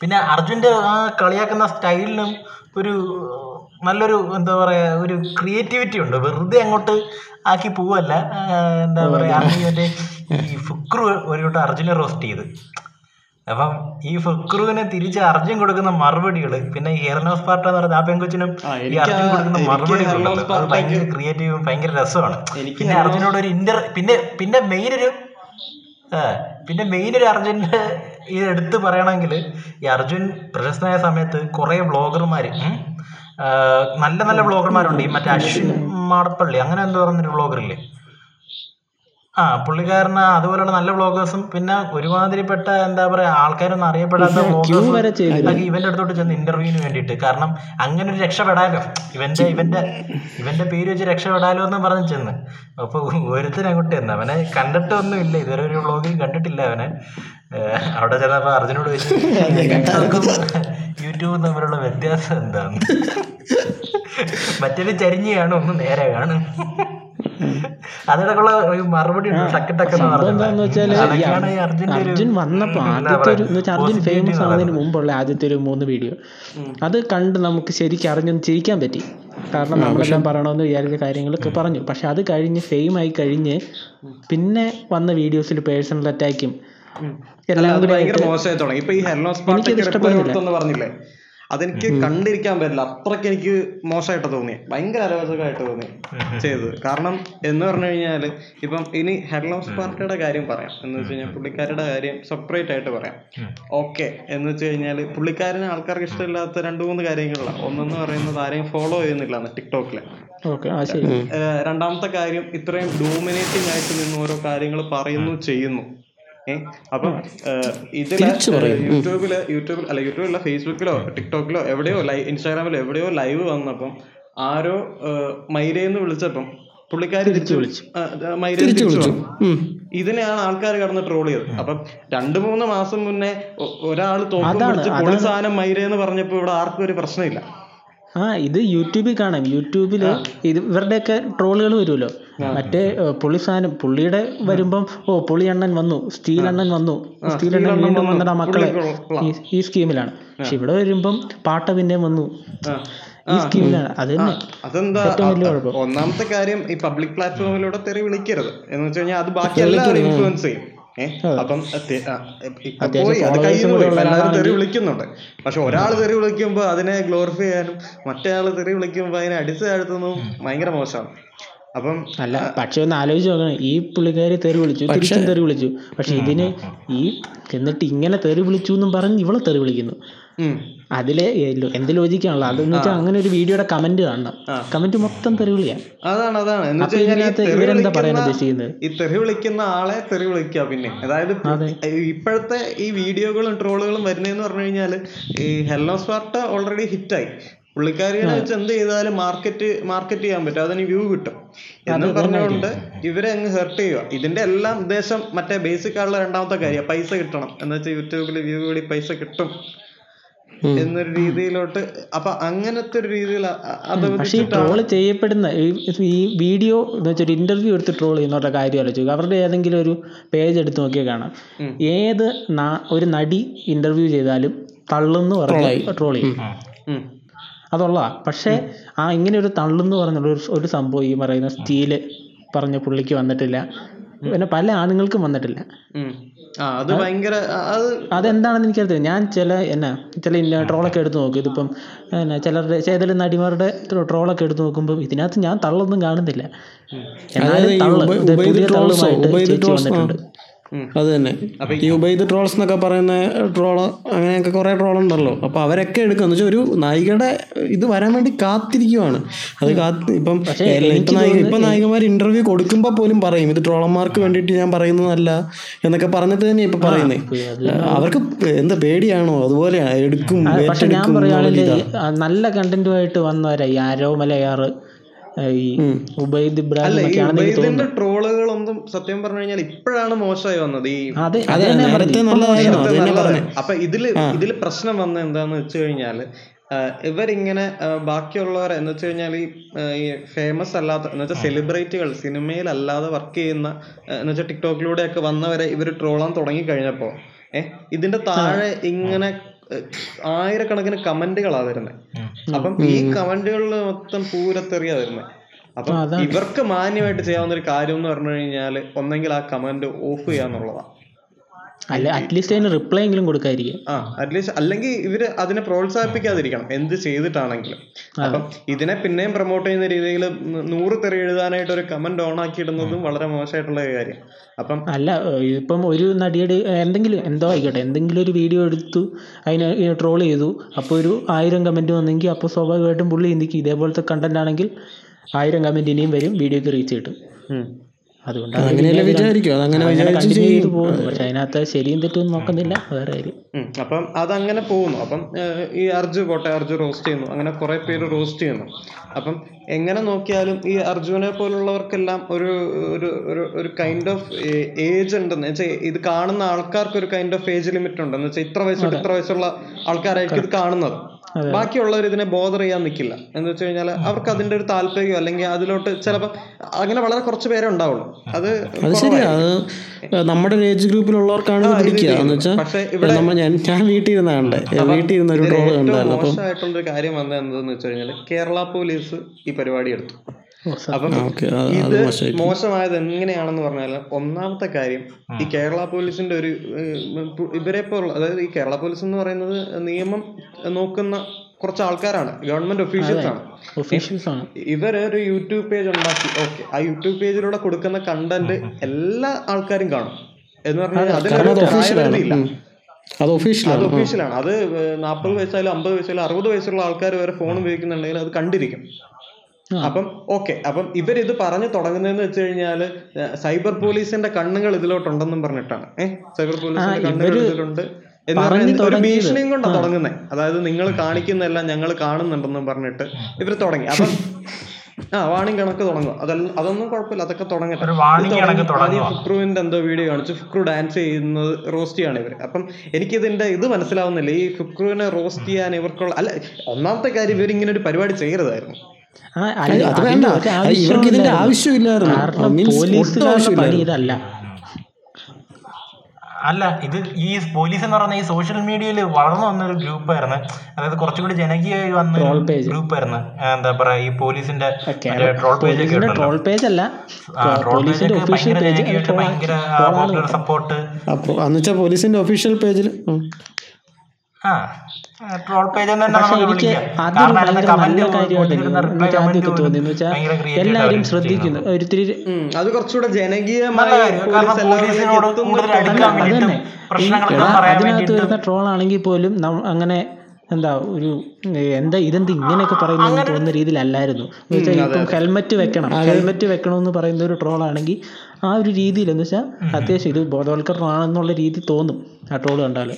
പിന്നെ അർജുന്റെ ആ കളിയാക്കുന്ന സ്റ്റൈലിനും ഒരു നല്ലൊരു എന്താ പറയാ ഒരു ക്രിയേറ്റിവിറ്റി ഉണ്ട്. വെറുതെ അങ്ങോട്ട് ആക്കി പോവല്ല. എന്താ പറയാ മറ്റേ ഈ ഫുക്രു ഒരു അർജുനെ റോസ്റ്റ് ചെയ്ത്. അപ്പം ഈ ഫുക്രുവിനെ തിരിച്ച് അർജുൻ കൊടുക്കുന്ന മറുപടികൾ പിന്നെ ഈ ഹെർനോസ് പാർട്ട എന്ന് പറയുന്ന ആ പെങ്കൊച്ചിനും ഈ അർജുൻ കൊടുക്കുന്ന മറുപടികൾ അത് ഭയങ്കര ക്രിയേറ്റീവും ഭയങ്കര രസമാണ്. പിന്നെ അർജുനോട് ഒരു ഇന്റർ പിന്നെ പിന്നെ മെയിൻ ഒരു പിന്നെ മെയിൻ ഒരു അർജുന്റെ ഇത് എടുത്ത് പറയണമെങ്കിൽ ഈ അർജുൻ പ്രശസ്തനായ സമയത്ത് കുറേ ബ്ലോഗർമാർ നല്ല നല്ല ബ്ലോഗർമാരുണ്ട് ഈ മറ്റേ അശ്വിൻ മാടപ്പള്ളി അങ്ങനെ എന്തോ പറഞ്ഞൊരു വ്ളോഗറില്ലേ ആ പുള്ളിക്കാരന് അതുപോലെയുള്ള നല്ല വ്ളോഗേഴ്സും പിന്നെ ഒരുമാതിരിപ്പെട്ട എന്താ പറയാ ആൾക്കാരൊന്നും അറിയപ്പെടാത്ത വ്ളോഗേഴ്സും ഇവന്റെ അടുത്തോട്ട് ചെന്ന് ഇന്റർവ്യൂവിന് വേണ്ടിയിട്ട്. കാരണം അങ്ങനെ ഒരു രക്ഷപ്പെടാലോ. ഇവന്റെ ഇവന്റെ ഇവന്റെ പേര് വെച്ച് രക്ഷപ്പെടാലോ എന്ന് പറഞ്ഞ് ചെന്ന്. അപ്പൊ ഒരുത്തൻ അങ്ങോട്ട് ചെന്ന്. അവനെ കണ്ടിട്ടൊന്നും ഇല്ല. ഇതുവരെ ഒരു വ്ളോഗിൽ കണ്ടിട്ടില്ല അവനെ. അവിടെ ചെന്നപ്പോ അർജുനോട് ചോദിച്ചു യൂട്യൂബും തമ്മിലുള്ള വ്യത്യാസം എന്താണ് മറ്റൊരു ചരിഞ്ഞാണ് കാണും ഒന്ന് നേരെ കാണും. അതിനൊക്കെയുള്ള ഒരു മറുപടി അർജുൻ വന്നപ്പോ ആദ്യത്തെ ഒരു അർജുൻ ഫേമസ് ആവുന്നതിന് മുമ്പുള്ള ആദ്യത്തെ ഒരു മൂന്ന് വീഡിയോ അത് കണ്ട് നമുക്ക് ശരിക്കും അറിഞ്ഞൊന്ന് ചിരിക്കാൻ പറ്റി. കാരണം നമ്മളെല്ലാം പറയണമെന്ന് വിചാരിച്ച കാര്യങ്ങളൊക്കെ പറഞ്ഞു. പക്ഷെ അത് കഴിഞ്ഞ് ഫെയിം ആയി കഴിഞ്ഞ് പിന്നെ വന്ന വീഡിയോസിൽ പേഴ്സണൽ അറ്റാക്കും എല്ലാം അത് കൂടി ഭയങ്കര ആയിട്ട് മോശമായി തുടങ്ങി. ഇപ്പൊ ഈ ഹെർനോസ് പാർട്ടിക്ക് ഇഷ്ടപ്പെട്ടു ഇഷ്ടപ്പെടുന്നില്ല. അതെനിക്ക് കണ്ടിരിക്കാൻ പറ്റില്ല. അത്രയ്ക്ക് എനിക്ക് മോശമായിട്ട് തോന്നി ഭയങ്കര അരോചകമായിട്ട് തോന്നി ചെയ്തത്. കാരണം എന്ന് പറഞ്ഞു കഴിഞ്ഞാൽ ഇപ്പം ഇനി ഹെഡ്ലോസ് പാർട്ടിയുടെ കാര്യം പറയാം. എന്ന് വെച്ച് കഴിഞ്ഞാൽ പുള്ളിക്കാരുടെ കാര്യം സെപ്പറേറ്റ് ആയിട്ട് പറയാം. ഓക്കെ എന്ന് വെച്ച് കഴിഞ്ഞാൽ പുള്ളിക്കാരന് ആൾക്കാർക്ക് ഇഷ്ടമില്ലാത്ത രണ്ട് മൂന്ന് കാര്യങ്ങളാണ് ഒന്നെന്ന് പറയുന്നത് ആരെയും ഫോളോ ചെയ്യുന്നില്ല ശരി. രണ്ടാമത്തെ കാര്യം ഇത്രയും ഡോമിനേറ്റിംഗ് ആയിട്ട് നിന്ന് ഓരോ കാര്യങ്ങൾ പറയുന്നു ചെയ്യുന്നു. അപ്പം ഇതിൽ യൂട്യൂബിൽ യൂട്യൂബിൽ അല്ല യൂട്യൂബിലോ ഫേസ്ബുക്കിലോ ടിക്ടോക്കിലോ എവിടെയോ ലൈവ് ഇൻസ്റ്റാഗ്രാമിലോ എവിടെയോ ലൈവ് വന്നപ്പം ആരോ മൈരേന്ന് വിളിച്ചപ്പം പുള്ളിക്കാരി തിരിച്ചു വിളിച്ചു. മൈര തിരിച്ചു. ഇതിനെയാണ് ആൾക്കാർ കടന്ന് ട്രോൾ ചെയ്തത്. അപ്പം രണ്ടു മൂന്ന് മാസം മുന്നേ ഒരാൾ തോക്കും പിടിച്ച് പൊളി സാധനം മൈരയെന്ന് പറഞ്ഞപ്പോ ഇവിടെ ആർക്കും ഒരു പ്രശ്നമില്ല. ആ ഇത് യൂട്യൂബിൽ കാണാം. യൂട്യൂബിൽ ഇത് ഇവരുടെയൊക്കെ ട്രോളുകൾ വരുമല്ലോ. മറ്റേ പുള്ളി സാധനം പുള്ളിയുടെ വരുമ്പം ഓ പുള്ളി അണ്ണൻ വന്നു സ്റ്റീൽ അണ്ണൻ വന്നു. സ്റ്റീൽ അണ്ണൻ വീണ്ടും വന്നിട്ട് ആ മക്കളെ ഈ- സ്കീമിലാണ്. പക്ഷെ ഇവിടെ വരുമ്പം പാട്ട പിന്നെയും വന്നു ഈ സ്കീമിലാണ്. അത് തന്നെ. അതെന്താ. ഒന്നാമത്തെ കാര്യം ഈ പബ്ലിക് പ്ലാറ്റ്ഫോമിലൂടെ തെറി വിളിക്കരുത്. എന്ന് വെച്ച് കഴിഞ്ഞാൽ അത് ബാക്കി എല്ലാവരും ഇൻഫ്ലുവൻസ് ചെയ്യും. അപ്പം പോയി. അത് കയ്യിൽ പോയി. എല്ലാവരും തെറി വിളിക്കുന്നുണ്ട്. പക്ഷെ ഒരാൾ തെറി വിളിക്കുമ്പോൾ അതിനെ ഗ്ലോറിഫൈ ചെയ്യാനും മറ്റേ ആൾ തെറി വിളിക്കുമ്പോ അതിനെ അടിച്ചു താഴ്ത്തുന്നതും ഭയങ്കര മോശമാണ്. അപ്പം അല്ല പക്ഷെ ഒന്ന് ആലോചിച്ച് നോക്കണം. ഈ പുള്ളിക്കാരി തെറി വിളിച്ചു തിരിച്ചും തെറി വിളിച്ചു. പക്ഷെ ഇതിന് ഈ എന്നിട്ട് ഇങ്ങനെ തെറി വിളിച്ചു എന്നും പറഞ്ഞ് ഇവളെ തെറി വിളിക്കുന്നു. അതിലെ എന്ത് ലോജിക്കാണല്ലോ? അതെന്ന് വെച്ചാൽ അങ്ങനെ ഒരു വീഡിയോയുടെ കമന്റ് കാണണം. കമന്റ് മൊത്തം തെറി വിളിയാ. അതാണ് അതാണ്. എന്ന് അപ്പൊ ഈ തെറി ഇവരെന്താ പറയാൻ വിളിക്കുന്ന- ഉദ്ദേശിക്കുന്നത്? ഈ തെറി വിളിക്കുന്ന ആളെ തെറി വിളിക്കുക പിന്നെ. അതായത് ഇപ്പോഴത്തെ ഈ വീഡിയോകളും ട്രോളുകളും വരുന്നതെന്ന് പറഞ്ഞു കഴിഞ്ഞാൽ ഈ ഹെല്ലോ സ്വാർട്ട ഓൾറെഡി ഹിറ്റായി പുള്ളിക്കാരിയെ വെച്ച് എന്ത് ചെയ്താലും മാർക്കറ്റ് മാർക്കറ്റ് ചെയ്യാൻ പറ്റും. അതിന് വ്യൂ കിട്ടും. എന്ന് പറഞ്ഞുകൊണ്ട് ഇവരെ അങ്ങ് ഹെർട്ട് ചെയ്യുക. ഇതിന്റെ എല്ലാം ഉദ്ദേശം മറ്റേ ബേസിക് ആയിട്ടുള്ള രണ്ടാമത്തെ കാര്യം പൈസ കിട്ടണം. എന്ന് വെച്ചാൽ യൂട്യൂബിൽ വ്യൂ കൂടി പൈസ കിട്ടും. എന്നൊരു രീതിയിലോട്ട് അപ്പൊ അങ്ങനത്തെ ഒരു രീതിയിൽ പക്ഷെ ഈ ട്രോൾ ചെയ്യപ്പെടുന്ന ഈ- വീഡിയോ എന്ന് വെച്ചാൽ ഒരു ഇന്റർവ്യൂ എടുത്ത് ട്രോൾ ചെയ്യുന്നവരുടെ കാര്യം ആലോചിക്കുക. അവരുടെ ഏതെങ്കിലും ഒരു പേജ് എടുത്ത് നോക്കിയാൽ കാണാം. ഏത് ഒരു നടി ഇന്റർവ്യൂ ചെയ്താലും തള്ളുന്നു പറഞ്ഞ് ട്രോൾ ചെയ്യും. ഉം. അതുള്ളതാ പക്ഷേ ആ ഇങ്ങനെ ഒരു തള്ളെന്ന് പറഞ്ഞുള്ള ഒരു ഒരു സംഭവം ഈ പറയുന്ന സ്റ്റീൽ പറഞ്ഞ പുള്ളിക്ക് വന്നിട്ടില്ല. പിന്നെ പല ആണുങ്ങൾക്കും വന്നിട്ടില്ല. അത് ഭയങ്കര അത് അതെന്താണെന്ന് എനിക്കറിയത്തില്ല. ഞാൻ ചില എന്നാ ചില ഇന്ന ട്രോളൊക്കെ എടുത്ത് നോക്കും. ഇതിപ്പം എന്നാ ചിലരുടെ ചേതല നടിമാരുടെ ട്രോളൊക്കെ എടുത്ത് നോക്കുമ്പോൾ ഇതിനകത്ത് ഞാൻ തള്ളൊന്നും കാണുന്നില്ല. എന്നാലും തള്ള്. പുതിയ തള്ളുമായിട്ട് ചേച്ചി വന്നിട്ടുണ്ട്. അത് തന്നെ. ഈ ഉബൈദ് ട്രോൾസ് എന്നൊക്കെ പറയുന്ന ട്രോൾ അങ്ങനെയൊക്കെ കുറെ ട്രോൾ ഉണ്ടല്ലോ അപ്പൊ അവരൊക്കെ എടുക്കുക എന്ന് വെച്ചാൽ ഒരു നായികയുടെ ഇത് വരാൻ വേണ്ടി കാത്തിരിക്കുവാണ്. അത് കാത്ത് ഇപ്പം ഇപ്പൊ നായിക നായികമാർ ഇന്റർവ്യൂ കൊടുക്കുമ്പോ പോലും പറയും ഇത് ട്രോളന്മാർക്ക് വേണ്ടിയിട്ട് ഞാൻ പറയുന്നതല്ല എന്നൊക്കെ പറഞ്ഞിട്ട് തന്നെ ഇപ്പൊ പറയുന്നേ. അവർക്ക് എന്താ പേടിയാണോ? അതുപോലെ എടുക്കും. നല്ല കണ്ടന്റുമായിട്ട് വന്നവരാ ഈ ആരോ മലയാറ് ഈ ഉബൈദ് ഇബ്രാഹിം ട്രോളുകളൊന്നും സത്യം പറഞ്ഞു കഴിഞ്ഞാൽ ഇപ്പോഴാണ് മോശമായി വന്നത്. ഈ അപ്പൊ ഇതിൽ ഇതിൽ പ്രശ്നം വന്ന എന്താന്ന് വെച്ച് കഴിഞ്ഞാൽ ഇവരിങ്ങനെ ബാക്കിയുള്ളവർ ബാക്കിയുള്ളവരെ എന്ന് വെച്ച് കഴിഞ്ഞാൽ ഈ ഫേമസ് അല്ലാത്ത എന്ന് വെച്ചാൽ സെലിബ്രിറ്റികൾ സിനിമയിൽ അല്ലാതെ വർക്ക് ചെയ്യുന്ന എന്ന് വെച്ചാൽ ടിക്ടോക്കിലൂടെ ഒക്കെ വന്നവരെ ഇവർ ട്രോളാൻ തുടങ്ങി കഴിഞ്ഞപ്പോ ഏഹ് ഇതിന്റെ താഴെ ഇങ്ങനെ ആയിരക്കണക്കിന് കമന്റുകളാ വരുന്നത് അപ്പം ഈ കമന്റുകളിൽ മൊത്തം പൂരത്തെറിയാ വരുന്നത് അപ്പം ഇവർക്ക് മാന്യമായിട്ട് ചെയ്യാവുന്ന ഒരു കാര്യം എന്ന് പറഞ്ഞു കഴിഞ്ഞാൽ ഒന്നെങ്കിൽ ആ കമന്റ് ഓഫ് ചെയ്യാന്നുള്ളതാണ് അല്ല അറ്റ്ലീസ്റ്റ് അതിന് റിപ്ലൈ എങ്കിലും കൊടുക്കാതിരിക്കും ആ അറ്റ്ലീസ്റ്റ് അല്ലെങ്കിൽ ഇവർ അതിനെ പ്രോത്സാഹിപ്പിക്കാതിരിക്കണം. എന്ത് ചെയ്തിട്ടാണെങ്കിലും. അപ്പം ഇതിനെ പിന്നെയും പ്രൊമോട്ട് ചെയ്യുന്ന രീതിയിൽ നൂറ് തെറി എഴുതാനായിട്ട് ഒരു കമന്റ് ഓൺ ആക്കി ഇടുന്നതും വളരെ മോശമായിട്ടുള്ള കാര്യം. അപ്പം അല്ല ഇപ്പം ഒരു നടിയുടെ എന്തെങ്കിലും എന്തോ ആയിക്കോട്ടെ എന്തെങ്കിലും ഒരു വീഡിയോ എടുത്തു അതിനെ ട്രോൾ ചെയ്തു അപ്പോൾ ഒരു ആയിരം കമന്റ് വന്നെങ്കിൽ അപ്പോൾ സ്വാഭാവികമായിട്ടും പുള്ളി ചിന്തിക്കും ഇതേപോലത്തെ കണ്ടന്റ് ആണെങ്കിൽ ആയിരം കമന്റ് ഇനിയും വരും വീഡിയോക്ക് റീച്ച് കിട്ടും. അതുകൊണ്ടാണ് അങ്ങനെയല്ലേ വിചാരിക്കും. അതങ്ങനെ വിചാരിച്ചു പോകുന്നു. പക്ഷെ അതിനകത്ത് ശരിയും തെറ്റും നോക്കുന്നില്ല. വേറെ കാര്യം. അപ്പം അതങ്ങനെ പോകുന്നു. അപ്പം ഈ അർജു പോട്ടെ അർജു റോസ്റ്റ് ചെയ്യുന്നു. അങ്ങനെ കുറെ പേര് റോസ്റ്റ് ചെയ്യുന്നു. അപ്പം എങ്ങനെ നോക്കിയാലും ഈ അർജുനെ പോലുള്ളവർക്കെല്ലാം ഒരു ഒരു ഒരു ഒരു കൈൻഡ് ഓഫ് ഏജ് ഉണ്ടെന്ന് വെച്ചാൽ ഇത് കാണുന്ന ആൾക്കാർക്ക് ഒരു കൈൻഡ് ഓഫ് ഏജ് ലിമിറ്റ് ഉണ്ടെന്ന് വെച്ചാൽ ഇത്ര വയസ്സുള്ള ഇത്ര വയസ്സുള്ള ആൾക്കാരായിരിക്കും ഇത് കാണുന്നത്. ബാക്കിയുള്ളവർ ഇതിനെ ബോധർ ചെയ്യാൻ നിൽക്കില്ല എന്ന് വെച്ച് കഴിഞ്ഞാൽ അവർക്ക് അതിന്റെ ഒരു താല്പര്യം അല്ലെങ്കിൽ അതിലോട്ട് ചിലപ്പോൾ അങ്ങനെ വളരെ കുറച്ച് പേരെ ഉണ്ടാവുള്ളൂ. അത് അത് ശരിയാ. അത് നമ്മുടെ ഏജ് ഗ്രൂപ്പിലുള്ളവർക്കാണ് പിടിക്കുക. എന്ന് വെച്ചാൽ നമ്മൾ ഞാൻ ഞാൻ വീട്ടിൽ ഇരുന്ന കണ്ടേ. വീട്ടിൽ ഇരുന്ന ഒരു ട്രോൾ ഏറ്റവും കണ്ടായിരുന്നു. അപ്പം മോശമായിട്ടുള്ള ഒരു കാര്യം വന്നത് എന്താന്ന് വെച്ച് കഴിഞ്ഞാൽ കേരള പോലീസ് ഈ പരിപാടി എടുത്തു. അപ്പം ഇത് മോശമായി മോശമായത് എങ്ങനെയാണെന്ന് പറഞ്ഞാൽ ഒന്നാമത്തെ കാര്യം ഈ കേരള പോലീസിന്റെ ഒരു ഇവരെ പോലുള്ള അതായത് ഈ കേരള പോലീസ് എന്ന് പറയുന്നത് നിയമം നോക്കുന്ന കുറച്ച് ആൾക്കാരാണ്. ഗവൺമെന്റ് ഒഫീഷ്യൽസ് ആണ്. ഒഫീഷ്യൽസ് ആണ്. ഇവരൊരു ഒരു യൂട്യൂബ് പേജ് ഉണ്ടാക്കി. ഓക്കെ. ആ യൂട്യൂബ് പേജിലൂടെ കൊടുക്കുന്ന കണ്ടന്റ് എല്ലാ ആൾക്കാരും കാണും. എന്ന് പറഞ്ഞാൽ അത്. ഒഫീഷ്യലാണ് ഒഫീഷ്യലാണ് അത് നാൽപ്പത് വയസ്സായാലും അമ്പത് വയസ്സായാലും അറുപത് വയസ്സുള്ള ആൾക്കാർ വരെ ഫോൺ ഉപയോഗിക്കുന്നുണ്ടെങ്കിൽ അത് കണ്ടിരിക്കും. അപ്പം ഓക്കെ അപ്പം ഇവരിത് പറഞ്ഞു തുടങ്ങുന്നതെന്ന് വെച്ച് കഴിഞ്ഞാൽ സൈബർ പോലീസിന്റെ കണ്ണുകൾ ഇതിലോട്ടുണ്ടെന്നും പറഞ്ഞിട്ടാണ്. ഏഹ് സൈബർ പോലീസിന്റെ കണ്ണുകൾ ഇതിലുണ്ട് എന്ന് പറഞ്ഞു ഒരു തുടങ്ങിയത്. ഭീഷണിയും കൊണ്ടാണ് തുടങ്ങുന്നത് അതായത് നിങ്ങൾ കാണിക്കുന്നതെല്ലാം ഞങ്ങൾ കാണുന്നുണ്ടെന്നും പറഞ്ഞിട്ട് ഇവർ തുടങ്ങി. അപ്പം ആ വാണിംഗ് കണക്ക് തുടങ്ങും. അതല്ല അതൊന്നും കുഴപ്പമില്ല അതൊക്കെ തുടങ്ങട്ടെ. ഒരു warning കണക്ക് തുടങ്ങി. ആദ്യം ഫുക്രുവിന്റെ എന്തോ വീഡിയോ കാണിച്ചു. ഫുക്രു ഡാൻസ് ചെയ്യുന്നത് റോസ്റ്റ് ചെയ്യാണ് ഇവർ അപ്പം എനിക്കിതിന്റെ ഇത് മനസ്സിലാവുന്നില്ല. ഈ ഫുക്രുവിനെ റോസ്റ്റ് ചെയ്യാൻ ഇവർക്കുള്ള അല്ല ഒന്നാമത്തെ കാര്യം ഇവർ ഇങ്ങനെ ഒരു പരിപാടി ചെയ്യരുതായിരുന്നു. അത് വേണ്ട. ഇവർക്ക് ഇതിന്റെ ആവശ്യമില്ലായിരുന്നു. പണി ഇതല്ല അല്ല ഇത് ഈ പോലീസ് എന്ന് പറഞ്ഞ ഈ സോഷ്യൽ മീഡിയയിൽ വളർന്നു വന്ന ഒരു ഗ്രൂപ്പ് ആയിരുന്നു അതായത് കുറച്ചുകൂടി ജനകീയമായി വന്ന ഗ്രൂപ്പ് ആയിരുന്നു ഗ്രൂപ്പായിരുന്നു. എന്താ പറയാ ഈ പോലീസിന്റെ ട്രോൾ പേജ് ഒക്കെ ട്രോൾ പേജ് അല്ല. ട്രോൾ പോലീസിന്റെ ഒഫീഷ്യൽ ഭയങ്കര പേജ് ഭയങ്കര പോപ്പുലർ സപ്പോർട്ട് പോലീസിന്റെ ഒഫീഷ്യൽ പേജിൽ ആ ട്രോൾ പേജ് എന്ന് തന്നെ പക്ഷെ എനിക്ക് അതൊരു ഭയങ്കര കമന്റ് നല്ല കാര്യമായിട്ട് റിപ്ലൈ എനിക്ക് ആദ്യമൊക്കെ തോന്നി. എന്ന് വെച്ചാൽ എല്ലാവരും ശ്രദ്ധിക്കുന്നു. ഒരിത്തിരി അത് കുറച്ചുകൂടെ ജനകീയമായ അതിനകത്ത് വരുന്ന ട്രോൾ ആണെങ്കിൽ പോലും അങ്ങനെ എന്താ ഒരു എന്താ ഇതെന്ത് ഇങ്ങനെയൊക്കെ പറയുന്നു തോന്നുന്ന രീതിയിലല്ലായിരുന്നു. എന്ന് വെച്ചാൽ ഇപ്പം ഹെൽമെറ്റ് വെക്കണം. ഹെൽമെറ്റ് വെക്കണമെന്ന് പറയുന്ന ഒരു ട്രോൾ ആണെങ്കിൽ ആ ഒരു രീതിയിൽ എന്ന് വെച്ചാൽ അത്യാവശ്യം ഇത് ബോധവൽക്കരണമാണെന്നുള്ള രീതി തോന്നും ആ ട്രോൾ കണ്ടാൽ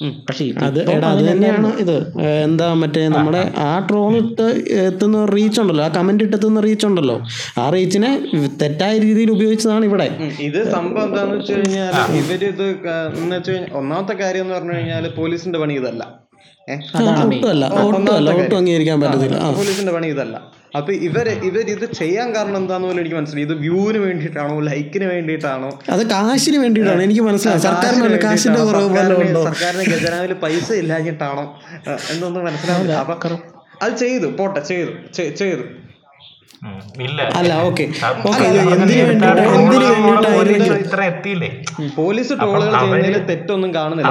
പക്ഷെ അത് അത് തന്നെയാണ്. ഇത്. എന്താ മറ്റേ നമ്മുടെ ആ. ട്രോൾ ഇട്ട് എത്തുന്ന റീച്ച് ഉണ്ടല്ലോ ആ കമന്റ് ഇട്ടെത്തുന്ന റീച്ച് ഉണ്ടല്ലോ. ആ റീച്ചിനെ തെറ്റായ രീതിയിൽ ഉപയോഗിച്ചതാണ് ഇവിടെ. ഇത് സംഭവം എന്താന്ന് വെച്ച് കഴിഞ്ഞാൽ ഇവർ ഇത് എന്ന് വെച്ച് കഴിഞ്ഞാൽ ഒന്നാമത്തെ കാര്യം എന്ന് പറഞ്ഞു കഴിഞ്ഞാൽ പോലീസിന്റെ പണി ഇതല്ല. ഒട്ടും അംഗീകരിക്കാൻ പറ്റത്തില്ല. ആ. പോലീസിന്റെ പണി ഇതല്ല. അപ്പൊ ഇവർ ഇവരിത് ചെയ്യാൻ കാരണം എന്താന്ന് പോലും എനിക്ക് മനസ്സിലായി. ഇത് വ്യൂവിന് വേണ്ടിയിട്ടാണോ ലൈക്കിന് വേണ്ടിയിട്ടാണോ? അത് കാശിന് വേണ്ടിയിട്ടാണ്. എനിക്ക് മനസ്സിലായി. സർക്കാരിന് കാശിന്റെ സർക്കാരിന് ഖജനാവിൽ പൈസ ഇല്ലാഞ്ഞിട്ടാണോ? എന്നൊന്നും മനസ്സിലാവില്ല അപ്പൊ അത് ചെയ്തു. പോട്ടെ ചെയ്തു. ചെയ്തു. അല്ല ഓക്കെ. പോലീസ് ട്രോളുകൾ ചെയ്യുന്നതിൽ തെറ്റൊന്നും കാണുന്നില്ല.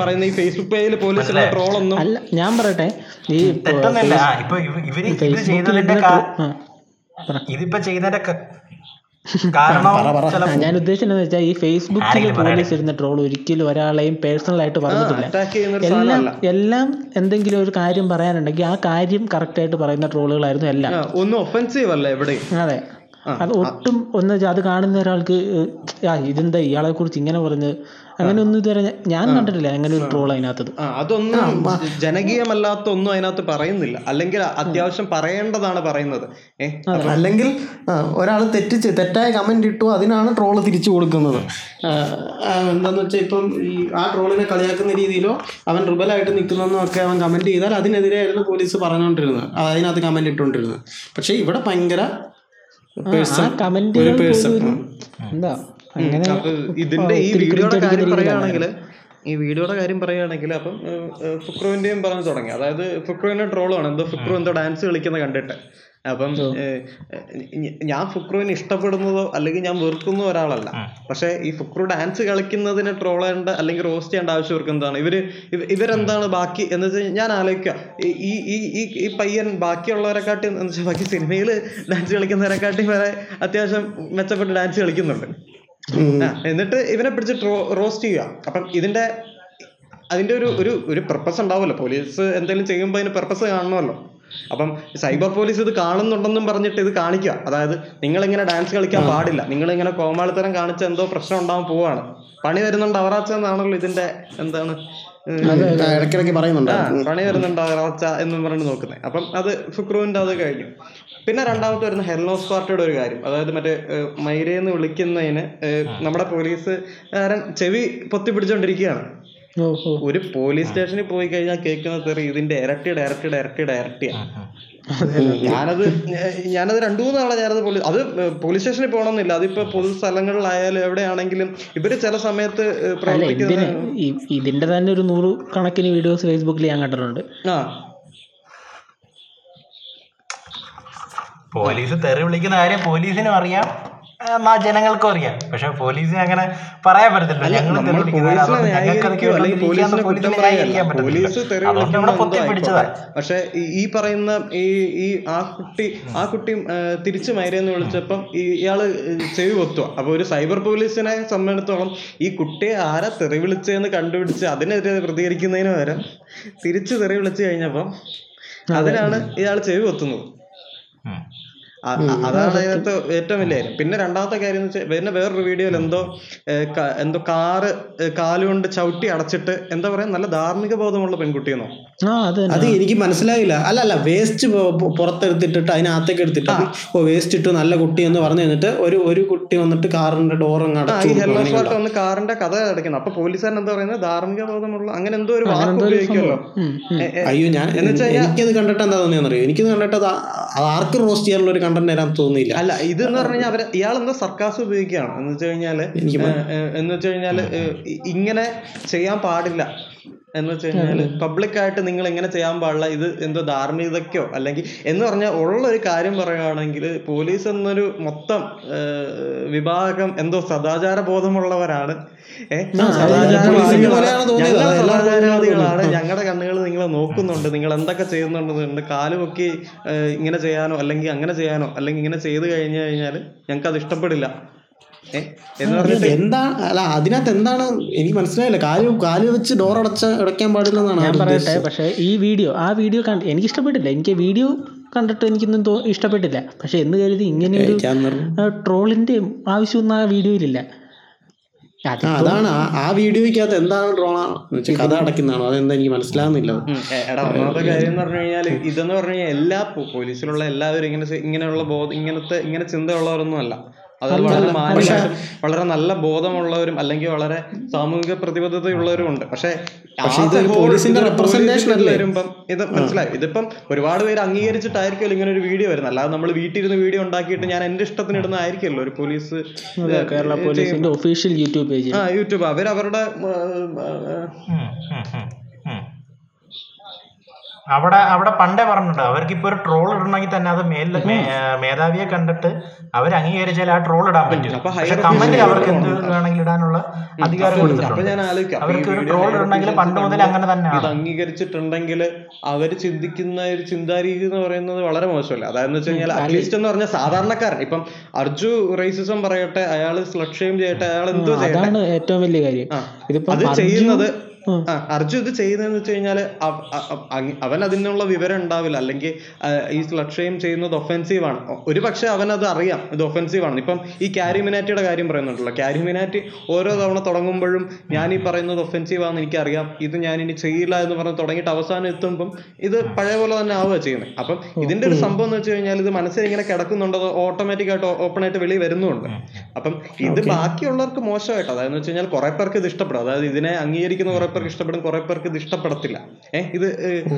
പറയുന്ന ഈ ഫേസ്ബുക്ക് പേജിൽ പോലീസിന്റെ അല്ല ഞാൻ പറയട്ടെ. ഈ തെറ്റൊന്നുമില്ല ആ, ഇപ്പൊ ഇവ- ഇവർ ചെയ്തതിന്റെ ഇടുന്ന കാ- ട്രോ- ആ, പറ. ഇതിപ്പോ ചെയ്തതിന്റെ കാരണം ഞാൻ ഉദ്ദേശിച്ചത് വെച്ചാൽ ഈ ഫേസ്ബുക്കിൽ പോലീസ് ഇരുന്ന ട്രോൾ ഒരിക്കലും ഒരാളെയും പേഴ്സണൽ ആയിട്ട് പറഞ്ഞിട്ടില്ല എല്ലാം എല്ലാം എന്തെങ്കിലും ഒരു കാര്യം പറയാനുണ്ടെങ്കിൽ ആ കാര്യം കറക്റ്റ് ആയിട്ട് പറയുന്ന ട്രോളുകളായിരുന്നു എല്ലാം. ഒന്നും ഒഫൻസീവ് അല്ല എവിടെയും. അതെ. അത് ഒട്ടും ഒന്ന് അത് കാണുന്ന ഒരാൾക്ക് ആ ഇതെന്താ ഇയാളെ കുറിച്ച് ഇങ്ങനെ പറഞ്ഞ് അങ്ങനെ ഒന്നും ഇതുവരെ ഞാൻ- കണ്ടിട്ടില്ല അങ്ങനെ ഒരു ട്രോൾ അതിനകത്തത്. അതൊന്നും ജനകീയമല്ലാത്ത ഒന്നും അതിനകത്ത് പറയുന്നില്ല. അല്ലെങ്കിൽ അത്യാവശ്യം പറയേണ്ടതാണ് പറയുന്നത്. അല്ലെങ്കിൽ ഒരാൾ തെറ്റിച്ച് തെറ്റായ കമന്റ് ഇട്ടു അതിനാണ് ട്രോൾ തിരിച്ചു കൊടുക്കുന്നത്. എന്താന്ന് വെച്ചാൽ ഇപ്പം ഈ ആ ട്രോളിനെ കളിയാക്കുന്ന രീതിയിലോ അവൻ റിബലായിട്ട് നിൽക്കുന്നതെന്നോ ഒക്കെ അവൻ കമന്റ് ചെയ്താൽ അതിനെതിരെയായിരുന്നു പോലീസ് പറഞ്ഞുകൊണ്ടിരുന്നത്. അതിനകത്ത് കമന്റ് ഇട്ടുകൊണ്ടിരുന്നത്. പക്ഷേ ഇവിടെ ഭയങ്കര ഒരു പേഴ്സൺ. എന്താ അങ്ങനെ അപ്പൊ ഇതിന്റെ ഈ വീഡിയോയുടെ കാര്യം പറയുകയാണെങ്കിൽ ഈ വീഡിയോയുടെ കാര്യം പറയുകയാണെങ്കിൽ അപ്പം ഫുക്രുവിന്റെയും പറഞ്ഞു തുടങ്ങി. അതായത് ഫുക്രുവിന്റെ ട്രോളാണ് എന്തോ ഫുക്രു എന്തോ ഡാൻസ് കളിക്കുന്ന കണ്ടിട്ട്. അപ്പം ഞാൻ ഫുക്രുവിനെ ഇഷ്ടപ്പെടുന്നതോ അല്ലെങ്കിൽ ഞാൻ വെറുക്കുന്ന ഒരാളല്ല. പക്ഷെ ഈ ഫുക്രു ഡാൻസ് കളിക്കുന്നതിന് ട്രോൾ ചെയ്യേണ്ട അല്ലെങ്കിൽ റോസ്റ്റ് ചെയ്യേണ്ട ആവശ്യം ഇവർക്ക് എന്താണ്? ഇവർ ഇവ- ഇവരെന്താണ് ബാക്കി എന്ന് വെച്ചാൽ ഞാൻ ആലോചിക്കുക. ഈ ഈ- ഈ ഈ ഈ പയ്യൻ ബാക്കിയുള്ളവരെക്കാട്ടി എന്ന് വെച്ചാൽ ബാക്കി സിനിമയിൽ ഡാൻസ് കളിക്കുന്നവരെക്കാട്ടി വരെ അത്യാവശ്യം മെച്ചപ്പെട്ട് ഡാൻസ് കളിക്കുന്നുണ്ട്. എന്നിട്ട് ഇവനെ പിടിച്ച് റോസ്റ്റ് ചെയ്യുക. അപ്പം ഇതിന്റെ അതിന്റെ ഒരു ഒരു ഒരു പർപ്പസ് ഉണ്ടാവുമല്ലോ. പോലീസ് എന്തെങ്കിലും ചെയ്യുമ്പോൾ അതിന് പർപ്പസ് കാണണമല്ലോ അപ്പം സൈബർ പോലീസ് ഇത് കാണുന്നുണ്ടെന്നും പറഞ്ഞിട്ട് ഇത് കാണിക്കുക. അതായത് നിങ്ങൾ ഇങ്ങനെ ഡാൻസ് കളിക്കാൻ പാടില്ല. നിങ്ങൾ ഇങ്ങനെ കോമാളിത്തരം കാണിച്ച എന്തോ പ്രശ്നം ഉണ്ടാവാൻ പോവാണ്. പണി വരുന്നുണ്ട് അവറാച്ച എന്നാണല്ലോ ഇതിന്റെ എന്താണ് ഇടയ്ക്കിടയ്ക്ക് പറയുന്നുണ്ട്. പണി വരുന്നുണ്ട് അവറാച്ച എന്നും പറഞ്ഞ് നോക്കുന്നത്. അപ്പം അത് ഫുക്രുവിന്റെ അത് കഴിഞ്ഞു. പിന്നെ രണ്ടാമത്തെ വരുന്ന ഹെൽനോസ് പാർട്ടിയുടെ ഒരു കാര്യം. അതായത് മറ്റേ മൈരയെന്ന് വിളിക്കുന്നതിന് നമ്മുടെ പോലീസുകാരൻ ചെവി പൊത്തി പിടിച്ചോണ്ടിരിക്കുകയാണ് ഒരു പോലീസ് സ്റ്റേഷനിൽ പോയി കഴിഞ്ഞാൽ കേൾക്കുന്ന തെറി. ഇതിന്റെ ഇരട്ടിയുടെ ഡയറക്റ്റ് ഇരട്ടിയുടെ ഇരട്ടിയാണ് ഞാനത് ഞാനത് രണ്ടു മൂന്ന് തവണ ഞാനത് പോലീസ് അത് പോലീസ് സ്റ്റേഷനിൽ പോകണമെന്നില്ല. അതിപ്പോ പൊതു സ്ഥലങ്ങളിലായാലും എവിടെയാണെങ്കിലും ഇവർ ചില സമയത്ത് പ്രവർത്തിക്കുന്ന ഇതിന്റെ തന്നെ ഒരു നൂറ് കണക്കിന് വീഡിയോസ് ഫേസ്ബുക്കിൽ ഞാൻ കണ്ടിട്ടുണ്ട്. ആ. പോലീസ് തെറി വിളിക്കുന്ന കാര്യം പോലീസിനും അറിയാം. ജനങ്ങൾക്കും അറിയാം. പക്ഷെ പോലീസിന് അങ്ങനെ പറയാൻ പറ്റത്തില്ല. ഞങ്ങൾ. പക്ഷെ ഈ- പറയുന്ന ഈ ഈ ആ കുട്ടി ആ കുട്ടി തിരിച്ചു മൈരേന്ന് വിളിച്ചപ്പം ഇയാൾ ചെവി കൊത്തുക അപ്പൊ ഒരു സൈബർ പോലീസിനെ സംബന്ധിച്ചോളം ഈ കുട്ടിയെ ആരാ തെറി വിളിച്ചതെന്ന് കണ്ടുപിടിച്ച് അതിനെതിരെ പ്രതികരിക്കുന്നതിന് പകരം തിരിച്ചു തെറി വിളിച്ചു കഴിഞ്ഞപ്പം അതിനാണ് ഇയാൾ ചെവി കൊത്തുന്നത്. അതാണ് അതിനകത്ത് ഏറ്റവും വലിയ കാര്യം. പിന്നെ രണ്ടാമത്തെ കാര്യം എന്ന് വെച്ചാൽ പിന്നെ വേറൊരു വീഡിയോയിൽ എന്തോ എന്തോ കാറ് കാലുകൊണ്ട് ചവിട്ടി അടച്ചിട്ട് എന്താ പറയാ നല്ല ധാർമ്മിക ബോധമുള്ള പെൺകുട്ടിയെന്നോ? ആ അത് എനിക്ക് മനസ്സിലായില്ല. അല്ല അല്ല വേസ്റ്റ് പുറത്തെടുത്തിട്ടിട്ട് അതിനകത്തേക്ക് എടുത്തിട്ട് ഓ വേസ്റ്റ് ഇട്ടു നല്ല കുട്ടി എന്ന് പറഞ്ഞു കഴിഞ്ഞിട്ട് ഒരു ഒരു കുട്ടി വന്നിട്ട് കാറിന്റെ ഡോർ വന്ന് കാറിന്റെ കഥ അടയ്ക്കണം അപ്പൊ പോലീസുകാരൻ എന്താ പറയുന്നത്? ധാർമ്മിക ബോധമുള്ള അങ്ങനെ എന്തോ ഒരു വാക്ക് ഉപയോഗിക്കുമല്ലോ. അയ്യോ ഞാൻ എനിക്കത് കണ്ടിട്ട് എന്താ തോന്നിയെന്നറിയോ എനിക്കത് കണ്ടിട്ട് അത് ആർക്കും റോസ്റ്റ് ചെയ്യാനുള്ള ഒരു കണ്ടന്റ് തരാൻ തോന്നിയില്ല. അല്ല ഇത് എന്ന് പറഞ്ഞു കഴിഞ്ഞാൽ അവർ ഇയാൾ എന്തോ സർക്കാസ് ഉപയോഗിക്കുകയാണ്? എന്ന് വെച്ച് കഴിഞ്ഞാൽ എന്ന് വെച്ച് കഴിഞ്ഞാൽ ഇങ്ങനെ ചെയ്യാൻ പാടില്ല. എന്ന് വെച്ച് കഴിഞ്ഞാൽ പബ്ലിക് ആയിട്ട് നിങ്ങൾ ഇങ്ങനെ ചെയ്യാൻ പാടില്ല ഇത് എന്തോ ധാർമ്മികതയ്ക്കോ അല്ലെങ്കിൽ എന്ന് പറഞ്ഞാൽ ഉള്ള ഒരു കാര്യം പറയുകയാണെങ്കിൽ പോലീസ് എന്നൊരു മൊത്തം വിഭാഗം എന്തോ സദാചാര ബോധമുള്ളവരാണ് സദാചാരവാദികളാണ്. ഞങ്ങളുടെ കണ്ണുകൾ നിങ്ങളെ നോക്കുന്നുണ്ട്. നിങ്ങൾ എന്തൊക്കെ ചെയ്യുന്നുണ്ടെന്നുണ്ട്. കാൽ പൊക്കി ഏഹ്, ഇങ്ങനെ ചെയ്യാനോ അല്ലെങ്കിൽ അങ്ങനെ ചെയ്യാനോ അല്ലെങ്കിൽ ഇങ്ങനെ ചെയ്തു കഴിഞ്ഞു കഴിഞ്ഞാൽ ഞങ്ങൾക്ക് അത് ഇഷ്ടപ്പെടില്ല. എന്താ? അല്ല അതിനകത്ത് എന്താണ്? എനിക്ക് മനസ്സിലായില്ല. കാൽ കാൽ വെച്ച് ഡോർ അടച്ച അടയ്ക്കാൻ പാടില്ലെന്നാണ് ഞാൻ പറയട്ടെ പക്ഷെ ഈ വീഡിയോ ആ വീഡിയോ കണ്ട് എനിക്ക് ഇഷ്ടപ്പെട്ടില്ല. എനിക്ക് വീഡിയോ കണ്ടിട്ട് എനിക്കൊന്നും തോ ഇഷ്ടപ്പെട്ടില്ല. പക്ഷെ എന്ന് കരുതി ഇങ്ങനെ ഒരു ആവശ്യമൊന്നും ആ വീഡിയോയിലില്ല. അത് അതാണ്. ആ- വീഡിയോയ്ക്കകത്ത് എന്താണ് ട്രോളാണ് കഥ അടയ്ക്കുന്നതാണോ. അതെന്താ എനിക്ക് മനസ്സിലാകുന്നില്ല എടാ ഒന്നാമത്തെ കാര്യം എന്ന് പറഞ്ഞു കഴിഞ്ഞാൽ ഇതെന്ന് പറഞ്ഞു കഴിഞ്ഞാൽ എല്ലാ പോലീസിലുള്ള എല്ലാവരും ഇങ്ങനെ ഇങ്ങനെയുള്ള ബോധം ഇങ്ങനത്തെ ഇങ്ങനെ ചിന്തയുള്ളവരൊന്നും അല്ല. അത് വളരെ മാന്യ വളരെ നല്ല ബോധമുള്ളവരും അല്ലെങ്കിൽ വളരെ സാമൂഹിക പ്രതിബദ്ധതയുള്ളവരും ഉണ്ട് പക്ഷെ പക്ഷേ ഇത് പോലീസിന്റെ representation അല്ലേ? വരുമ്പം ഇത് മനസ്സിലായി. ഇതിപ്പം ഒരുപാട് പേര് അംഗീകരിച്ചിട്ടായിരിക്കുമല്ലോ ഇങ്ങനെ ഒരു വീഡിയോ വരുന്നത്. അല്ലാതെ നമ്മൾ വീട്ടിലിരുന്ന് വീഡിയോ ഉണ്ടാക്കിയിട്ട് ഞാൻ എന്റെ ഇഷ്ടത്തിന് ഇടുന്ന ആയിരിക്കുമല്ലോ ഒരു പോലീസ് കേരള പോലീസിന്റെ ഒഫീഷ്യൽ യൂട്യൂബ് പേജ് ആ യൂട്യൂബ്. അവർ അവരുടെ ആ, ആ, ഉം, ഉം, ഉം, ഉം. അവിടെ അവിടെ പണ്ടേ പറഞ്ഞിട്ടുണ്ട്. അവർക്ക് ഇപ്പൊ ഒരു ട്രോൾ ഇടണമെങ്കിൽ തന്നെ അത് മേൽ മേധാവിയെ കണ്ടിട്ട് അവർ അംഗീകരിച്ചാൽ ആ ട്രോൾ ഇടാൻ പറ്റും. അപ്പൊ പക്ഷെ കമന്റ് അവർക്ക് എന്ത് വേണമെങ്കിലും ഇടാനുള്ള അധികാരം കൊടുത്തിട്ടുണ്ട്. അവർക്ക് ഒരു ട്രോൾ ഇടണമെങ്കിൽ പണ്ട് മുതൽ അങ്ങനെ തന്നെയാണ് ഇത് അംഗീകരിച്ചിട്ടുണ്ടെങ്കിൽ അവർ ചിന്തിക്കുന്ന ഒരു ചിന്താരീതി എന്ന് പറയുന്നത് വളരെ മോശമല്ല? അതായത് വെച്ച് കഴിഞ്ഞാൽ അറ്റ്ലീസ്റ്റ് എന്ന് പറഞ്ഞാൽ സാധാരണക്കാരൻ. ഇപ്പം അർജു റേസിസം പറയട്ടെ അയാൾ സ്ലക്ഷയും ചെയ്യട്ടെ അയാൾ എന്തോ ചെയ്യട്ടെ. അതാണ് ഏറ്റവും വലിയ കാര്യം. അത് ചെയ്യുന്നത് അർജു ഇത് ചെയ്യുന്നതെന്ന് വെച്ച് കഴിഞ്ഞാൽ അവൻ അതിനുള്ള വിവരം ഉണ്ടാവില്ല. അല്ലെങ്കിൽ ഈ ലക്ഷ്യം ചെയ്യുന്നത് ഒഫെൻസീവ് ആണ്. ഒരു പക്ഷെ അവൻ അത് അറിയാം. ഇത് ഒഫെൻസീവ് ആണ്. ഇപ്പം ഈ ക്യാരി മിനാറ്റിയുടെ കാര്യം പറയുന്നുണ്ടല്ലോ. ക്യാരി മിനാറ്റി ഓരോ തവണ തുടങ്ങുമ്പോഴും ഞാൻ ഈ പറയുന്നത് ഒഫെൻസീവ് ആണെന്ന് എനിക്കറിയാം. ഇത് ഞാൻ ഇനി ചെയ്യില്ല എന്ന് പറഞ്ഞ് തുടങ്ങിയിട്ട് അവസാനം എത്തുമ്പം ഇത് പഴയ പോലെ തന്നെ ആവുക ചെയ്യുന്നത്. അപ്പം ഇതിന്റെ ഒരു സംഭവം എന്ന് വെച്ച് കഴിഞ്ഞാൽ ഇത് മനസ്സിൽ ഇങ്ങനെ കിടക്കുന്നുണ്ട് ഓട്ടോമാറ്റിക് ആയിട്ട് ഓപ്പൺ ആയിട്ട് വെളി വരുന്നുണ്ട് അപ്പം ഇത് ബാക്കിയുള്ളവർക്ക് മോശമായിട്ട് അതായത് വെച്ച് കഴിഞ്ഞാൽ കുറെ പേർക്ക് ഇത് ഇഷ്ടപ്പെടും. അതായത് ഇതിനെ അംഗീകരിക്കുന്ന കുറെ പേർക്ക് ഇഷ്ടപ്പെടും കുറെ പേർക്ക് ഇത് ഇഷ്ടപ്പെടത്തില്ല. ഏഹ് ഇത്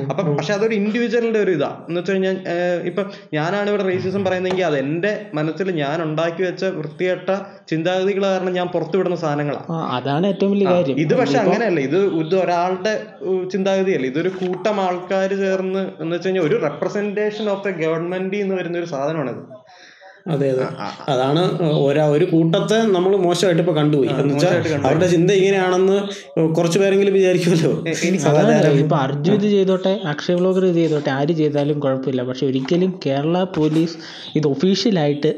അപ്പം പക്ഷെ അതൊരു ഇൻഡിവിജ്വലിന്റെ ഒരു ഇതാ. എന്ന് വെച്ച് കഴിഞ്ഞാൽ ഇപ്പം ഞാനാണ് ഇവിടെ റേസിസം പറയുന്നതെങ്കിൽ അത് എന്റെ മനസ്സിൽ ഞാൻ ഉണ്ടാക്കി വെച്ച വൃത്തികെട്ട ചിന്താഗതികൾ കാരണം ഞാൻ പുറത്തുവിടുന്ന സാധനങ്ങളാണ് അതാണ് ഏറ്റവും വലിയ കാര്യം. ഇത് പക്ഷെ അങ്ങനെയല്ല. ഇത് ഇത് ഒരാളുടെ ചിന്താഗതിയല്ല. ഇതൊരു കൂട്ടം ആൾക്കാർ ചേർന്ന് എന്ന് വെച്ച് കഴിഞ്ഞാൽ ഒരു റെപ്രസെന്റേഷൻ ഓഫ് എ ഗവൺമെന്റ് എന്ന് വരുന്ന ഒരു സാധനമാണിത്. അതെ അതെ. അതാണ് ഒരാ ഒരു കൂട്ടത്തെ നമ്മൾ മോശമായിട്ട് ഇപ്പൊ കണ്ടുപോയി. എന്ന് വെച്ചാൽ അവരുടെ ചിന്ത ഇങ്ങനെയാണെന്ന് കുറച്ചു പേരെങ്കിലും വിചാരിക്കുമല്ലോ. ഇപ്പൊ അർജുൻ ഇത് ചെയ്തോട്ടെ അക്ഷയ ബ്ലോഗർ ഇത് ചെയ്തോട്ടെ ആര് ചെയ്താലും കുഴപ്പമില്ല. പക്ഷെ ഒരിക്കലും കേരള പോലീസ് ഇത് ഒഫീഷ്യലായിട്ട്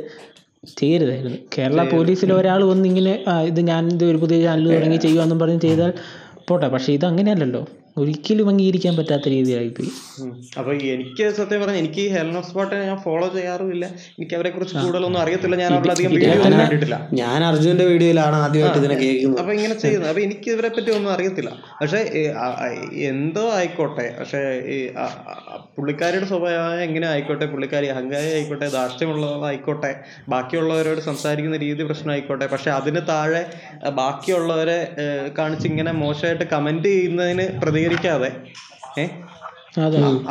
ചെയ്യരുതായിരുന്നു. കേരള പോലീസിൽ ഒരാൾ വന്നിങ്ങനെ "ആ, ഇത് ഞാൻ ഇത് ഒരു പുതിയ ചാനൽ തുടങ്ങി ചെയ്യുമെന്നും പറഞ്ഞ് ചെയ്താൽ പോട്ടെ. പക്ഷെ ഇത് അങ്ങനെയല്ലല്ലോ ഒരിക്കലും അംഗീകരിക്കാൻ പറ്റാത്ത രീതിയിലായിപ്പോയി പോയി അപ്പൊ എനിക്ക് സത്യം പറഞ്ഞാൽ എനിക്ക് ഹെലൻ ഓഫ് ഞാൻ ഫോളോ ചെയ്യാറുമില്ല. എനിക്ക് അവരെ കുറിച്ച് കൂടുതലൊന്നും അറിയത്തില്ല. ഞാൻ അധികം വീഡിയോ ഒന്നും കണ്ടിട്ടില്ല. ഞാൻ അർജുന്റെ വീഡിയോയിലാണ് ആദ്യമായിട്ട് ഇതിനെ കേൾക്കുന്നത്. അപ്പൊ ഇങ്ങനെ ചെയ്യുന്നത്. അപ്പൊ എനിക്ക് ഇവരെ പറ്റി ഒന്നും അറിയത്തില്ല. പക്ഷെ എന്തോ ആയിക്കോട്ടെ. പക്ഷേ പുള്ളിക്കാരിയുടെ സ്വഭാവം എങ്ങനെ ആയിക്കോട്ടെ പുള്ളിക്കാരി അഹങ്കാരി ആയിക്കോട്ടെ ധാർഷ്ട്യമുള്ളതായിക്കോട്ടെ ബാക്കിയുള്ളവരോട് സംസാരിക്കുന്ന രീതി പ്രശ്നമായിക്കോട്ടെ പക്ഷെ അതിന് താഴെ ബാക്കിയുള്ളവരെ കാണിച്ച് ഇങ്ങനെ മോശമായിട്ട് കമന്റ് ചെയ്യുന്നതിന് പ്രതികരിക്കാതെ ഏ അതെ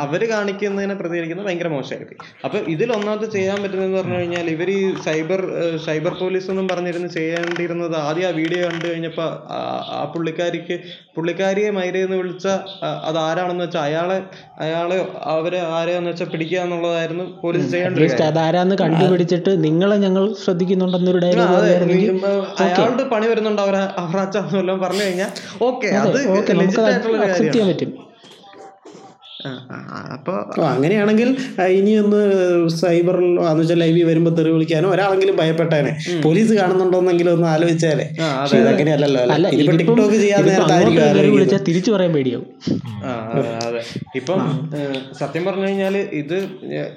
അവർ കാണിക്കുന്നതിനെ പ്രതികരിക്കുന്നത് ഭയങ്കര മോശമായിരിക്കും. അപ്പൊ ഇതിൽ ഒന്നാമത് ചെയ്യാൻ പറ്റുന്നതെന്ന് പറഞ്ഞു കഴിഞ്ഞാൽ ഇവർ ഈ സൈബർ സൈബർ പോലീസ് എന്നും പറഞ്ഞിരുന്ന് ചെയ്യേണ്ടിയിരുന്നത് ആദ്യം ആ വീഡിയോ കണ്ടു കഴിഞ്ഞപ്പോ ആ- പുള്ളിക്കാരിക്ക് പുള്ളിക്കാരിയെ മൈരയെന്ന് വിളിച്ച അത് ആരാണെന്ന് വെച്ചാൽ അയാളെ അയാളെ അവരെ ആരെയെന്ന് വെച്ചാൽ പിടിക്കുക എന്നുള്ളതായിരുന്നു പോലീസ് ചെയ്യേണ്ടത് അതാരാന്ന് കണ്ടുപിടിച്ചിട്ട് നിങ്ങളെ ഞങ്ങൾ ശ്രദ്ധിക്കുന്നുണ്ടെന്നൊരു അയാളുടെ പണി വരുന്നുണ്ട് അവരെ അവറാച്ചാന്ന് വല്ലതും പറഞ്ഞു കഴിഞ്ഞാൽ ഓക്കെ അത് കാര്യമാണ്. പറ്റും. ആ, ആ, ആ, അപ്പൊ ഓ, അങ്ങനെയാണെങ്കിൽ ഇനി ഇനിയൊന്ന് സൈബറിൽ എന്ന് വെച്ചാൽ ലൈവിൽ വരുമ്പോൾ തെറി വിളിക്കാനോ ഒരാളെങ്കിലും ഭയപ്പെട്ടേനെ. പോലീസ് കാണുന്നുണ്ടോന്നെങ്കിലും ഒന്ന് ആലോചിച്ചാലേ. അങ്ങനെയല്ലല്ലോ ടിക്ടോക്ക് ചെയ്യാൻ നേരത്തെ നേരത്തായിരിക്കും തിരിച്ചു പറയാൻ പേടിയാവും. ആ, അതെ, അതെ ഇപ്പം സത്യം പറഞ്ഞു കഴിഞ്ഞാൽ ഇത്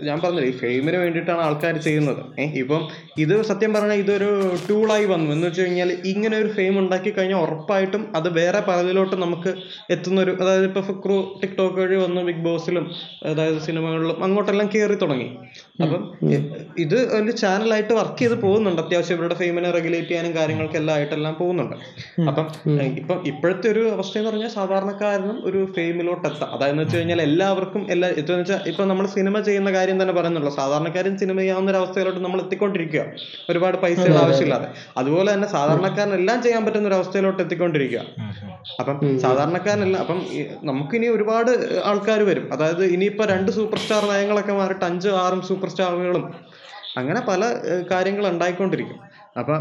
ഞാൻ പറഞ്ഞില്ലേ ഈ ഫെയിമിന് വേണ്ടിയിട്ടാണ് ആൾക്കാർ ചെയ്യുന്നത്. ഇപ്പം ഇത് സത്യം പറഞ്ഞാൽ ഇതൊരു ടൂളായി വന്നു. എന്ന് വെച്ച് കഴിഞ്ഞാൽ ഇങ്ങനെ ഒരു ഫെയിം ഉണ്ടാക്കി കഴിഞ്ഞാൽ ഉറപ്പായിട്ടും അത് വേറെ പലതിലോട്ട് നമുക്ക് എത്തുന്ന ഒരു അതായത് ഇപ്പൊ ഫുക്രു ടിക്ടോക്ക് വഴി വന്ന് ബിഗ് ബോസിലും അതായത് സിനിമകളിലും അങ്ങോട്ടെല്ലാം കയറി തുടങ്ങി. അപ്പം ഇത് ഒരു ചാനലായിട്ട് വർക്ക് ചെയ്ത് പോകുന്നുണ്ട്. അത്യാവശ്യം ഇവരുടെ ഫെയിമിനെ റെഗുലേറ്റ് ചെയ്യാനും കാര്യങ്ങൾക്കെല്ലാം ആയിട്ടെല്ലാം പോകുന്നുണ്ട്. അപ്പം ഇപ്പം ഇപ്പോഴത്തെ ഒരു അവസ്ഥ എന്ന് പറഞ്ഞാൽ സാധാരണക്കാരനും ഒരു ഫെയിമിലോട്ട് എത്താം അതായത് വെച്ച് കഴിഞ്ഞാൽ എല്ലാവർക്കും എല്ലാ എന്ന് വെച്ചാൽ ഇപ്പൊ നമ്മൾ സിനിമ ചെയ്യുന്ന കാര്യം തന്നെ പറയുന്നുള്ളൂ. സാധാരണക്കാരൻ സിനിമ ചെയ്യാവുന്ന ഒരു അവസ്ഥയിലോട്ട് നമ്മൾ എത്തിക്കൊണ്ടിരിക്കുക. ഒരുപാട് പൈസയുടെ ആവശ്യമില്ലാതെ. അതുപോലെ തന്നെ സാധാരണക്കാരൻ എല്ലാം ചെയ്യാൻ പറ്റുന്ന ഒരു അവസ്ഥയിലോട്ട് എത്തിക്കൊണ്ടിരിക്കുക. അപ്പം സാധാരണക്കാരനല്ല അപ്പം നമുക്ക് നമുക്കിനി ഒരുപാട് ആൾക്കാർ വരും. അതായത് ഇനിയിപ്പോ രണ്ട് സൂപ്പർ സ്റ്റാർ നയങ്ങളൊക്കെ മാറിയിട്ട് അഞ്ച് ആറും സൂപ്പർ സ്റ്റാറുകളും അങ്ങനെ പല കാര്യങ്ങൾ ഉണ്ടായിക്കൊണ്ടിരിക്കും. അപ്പൊ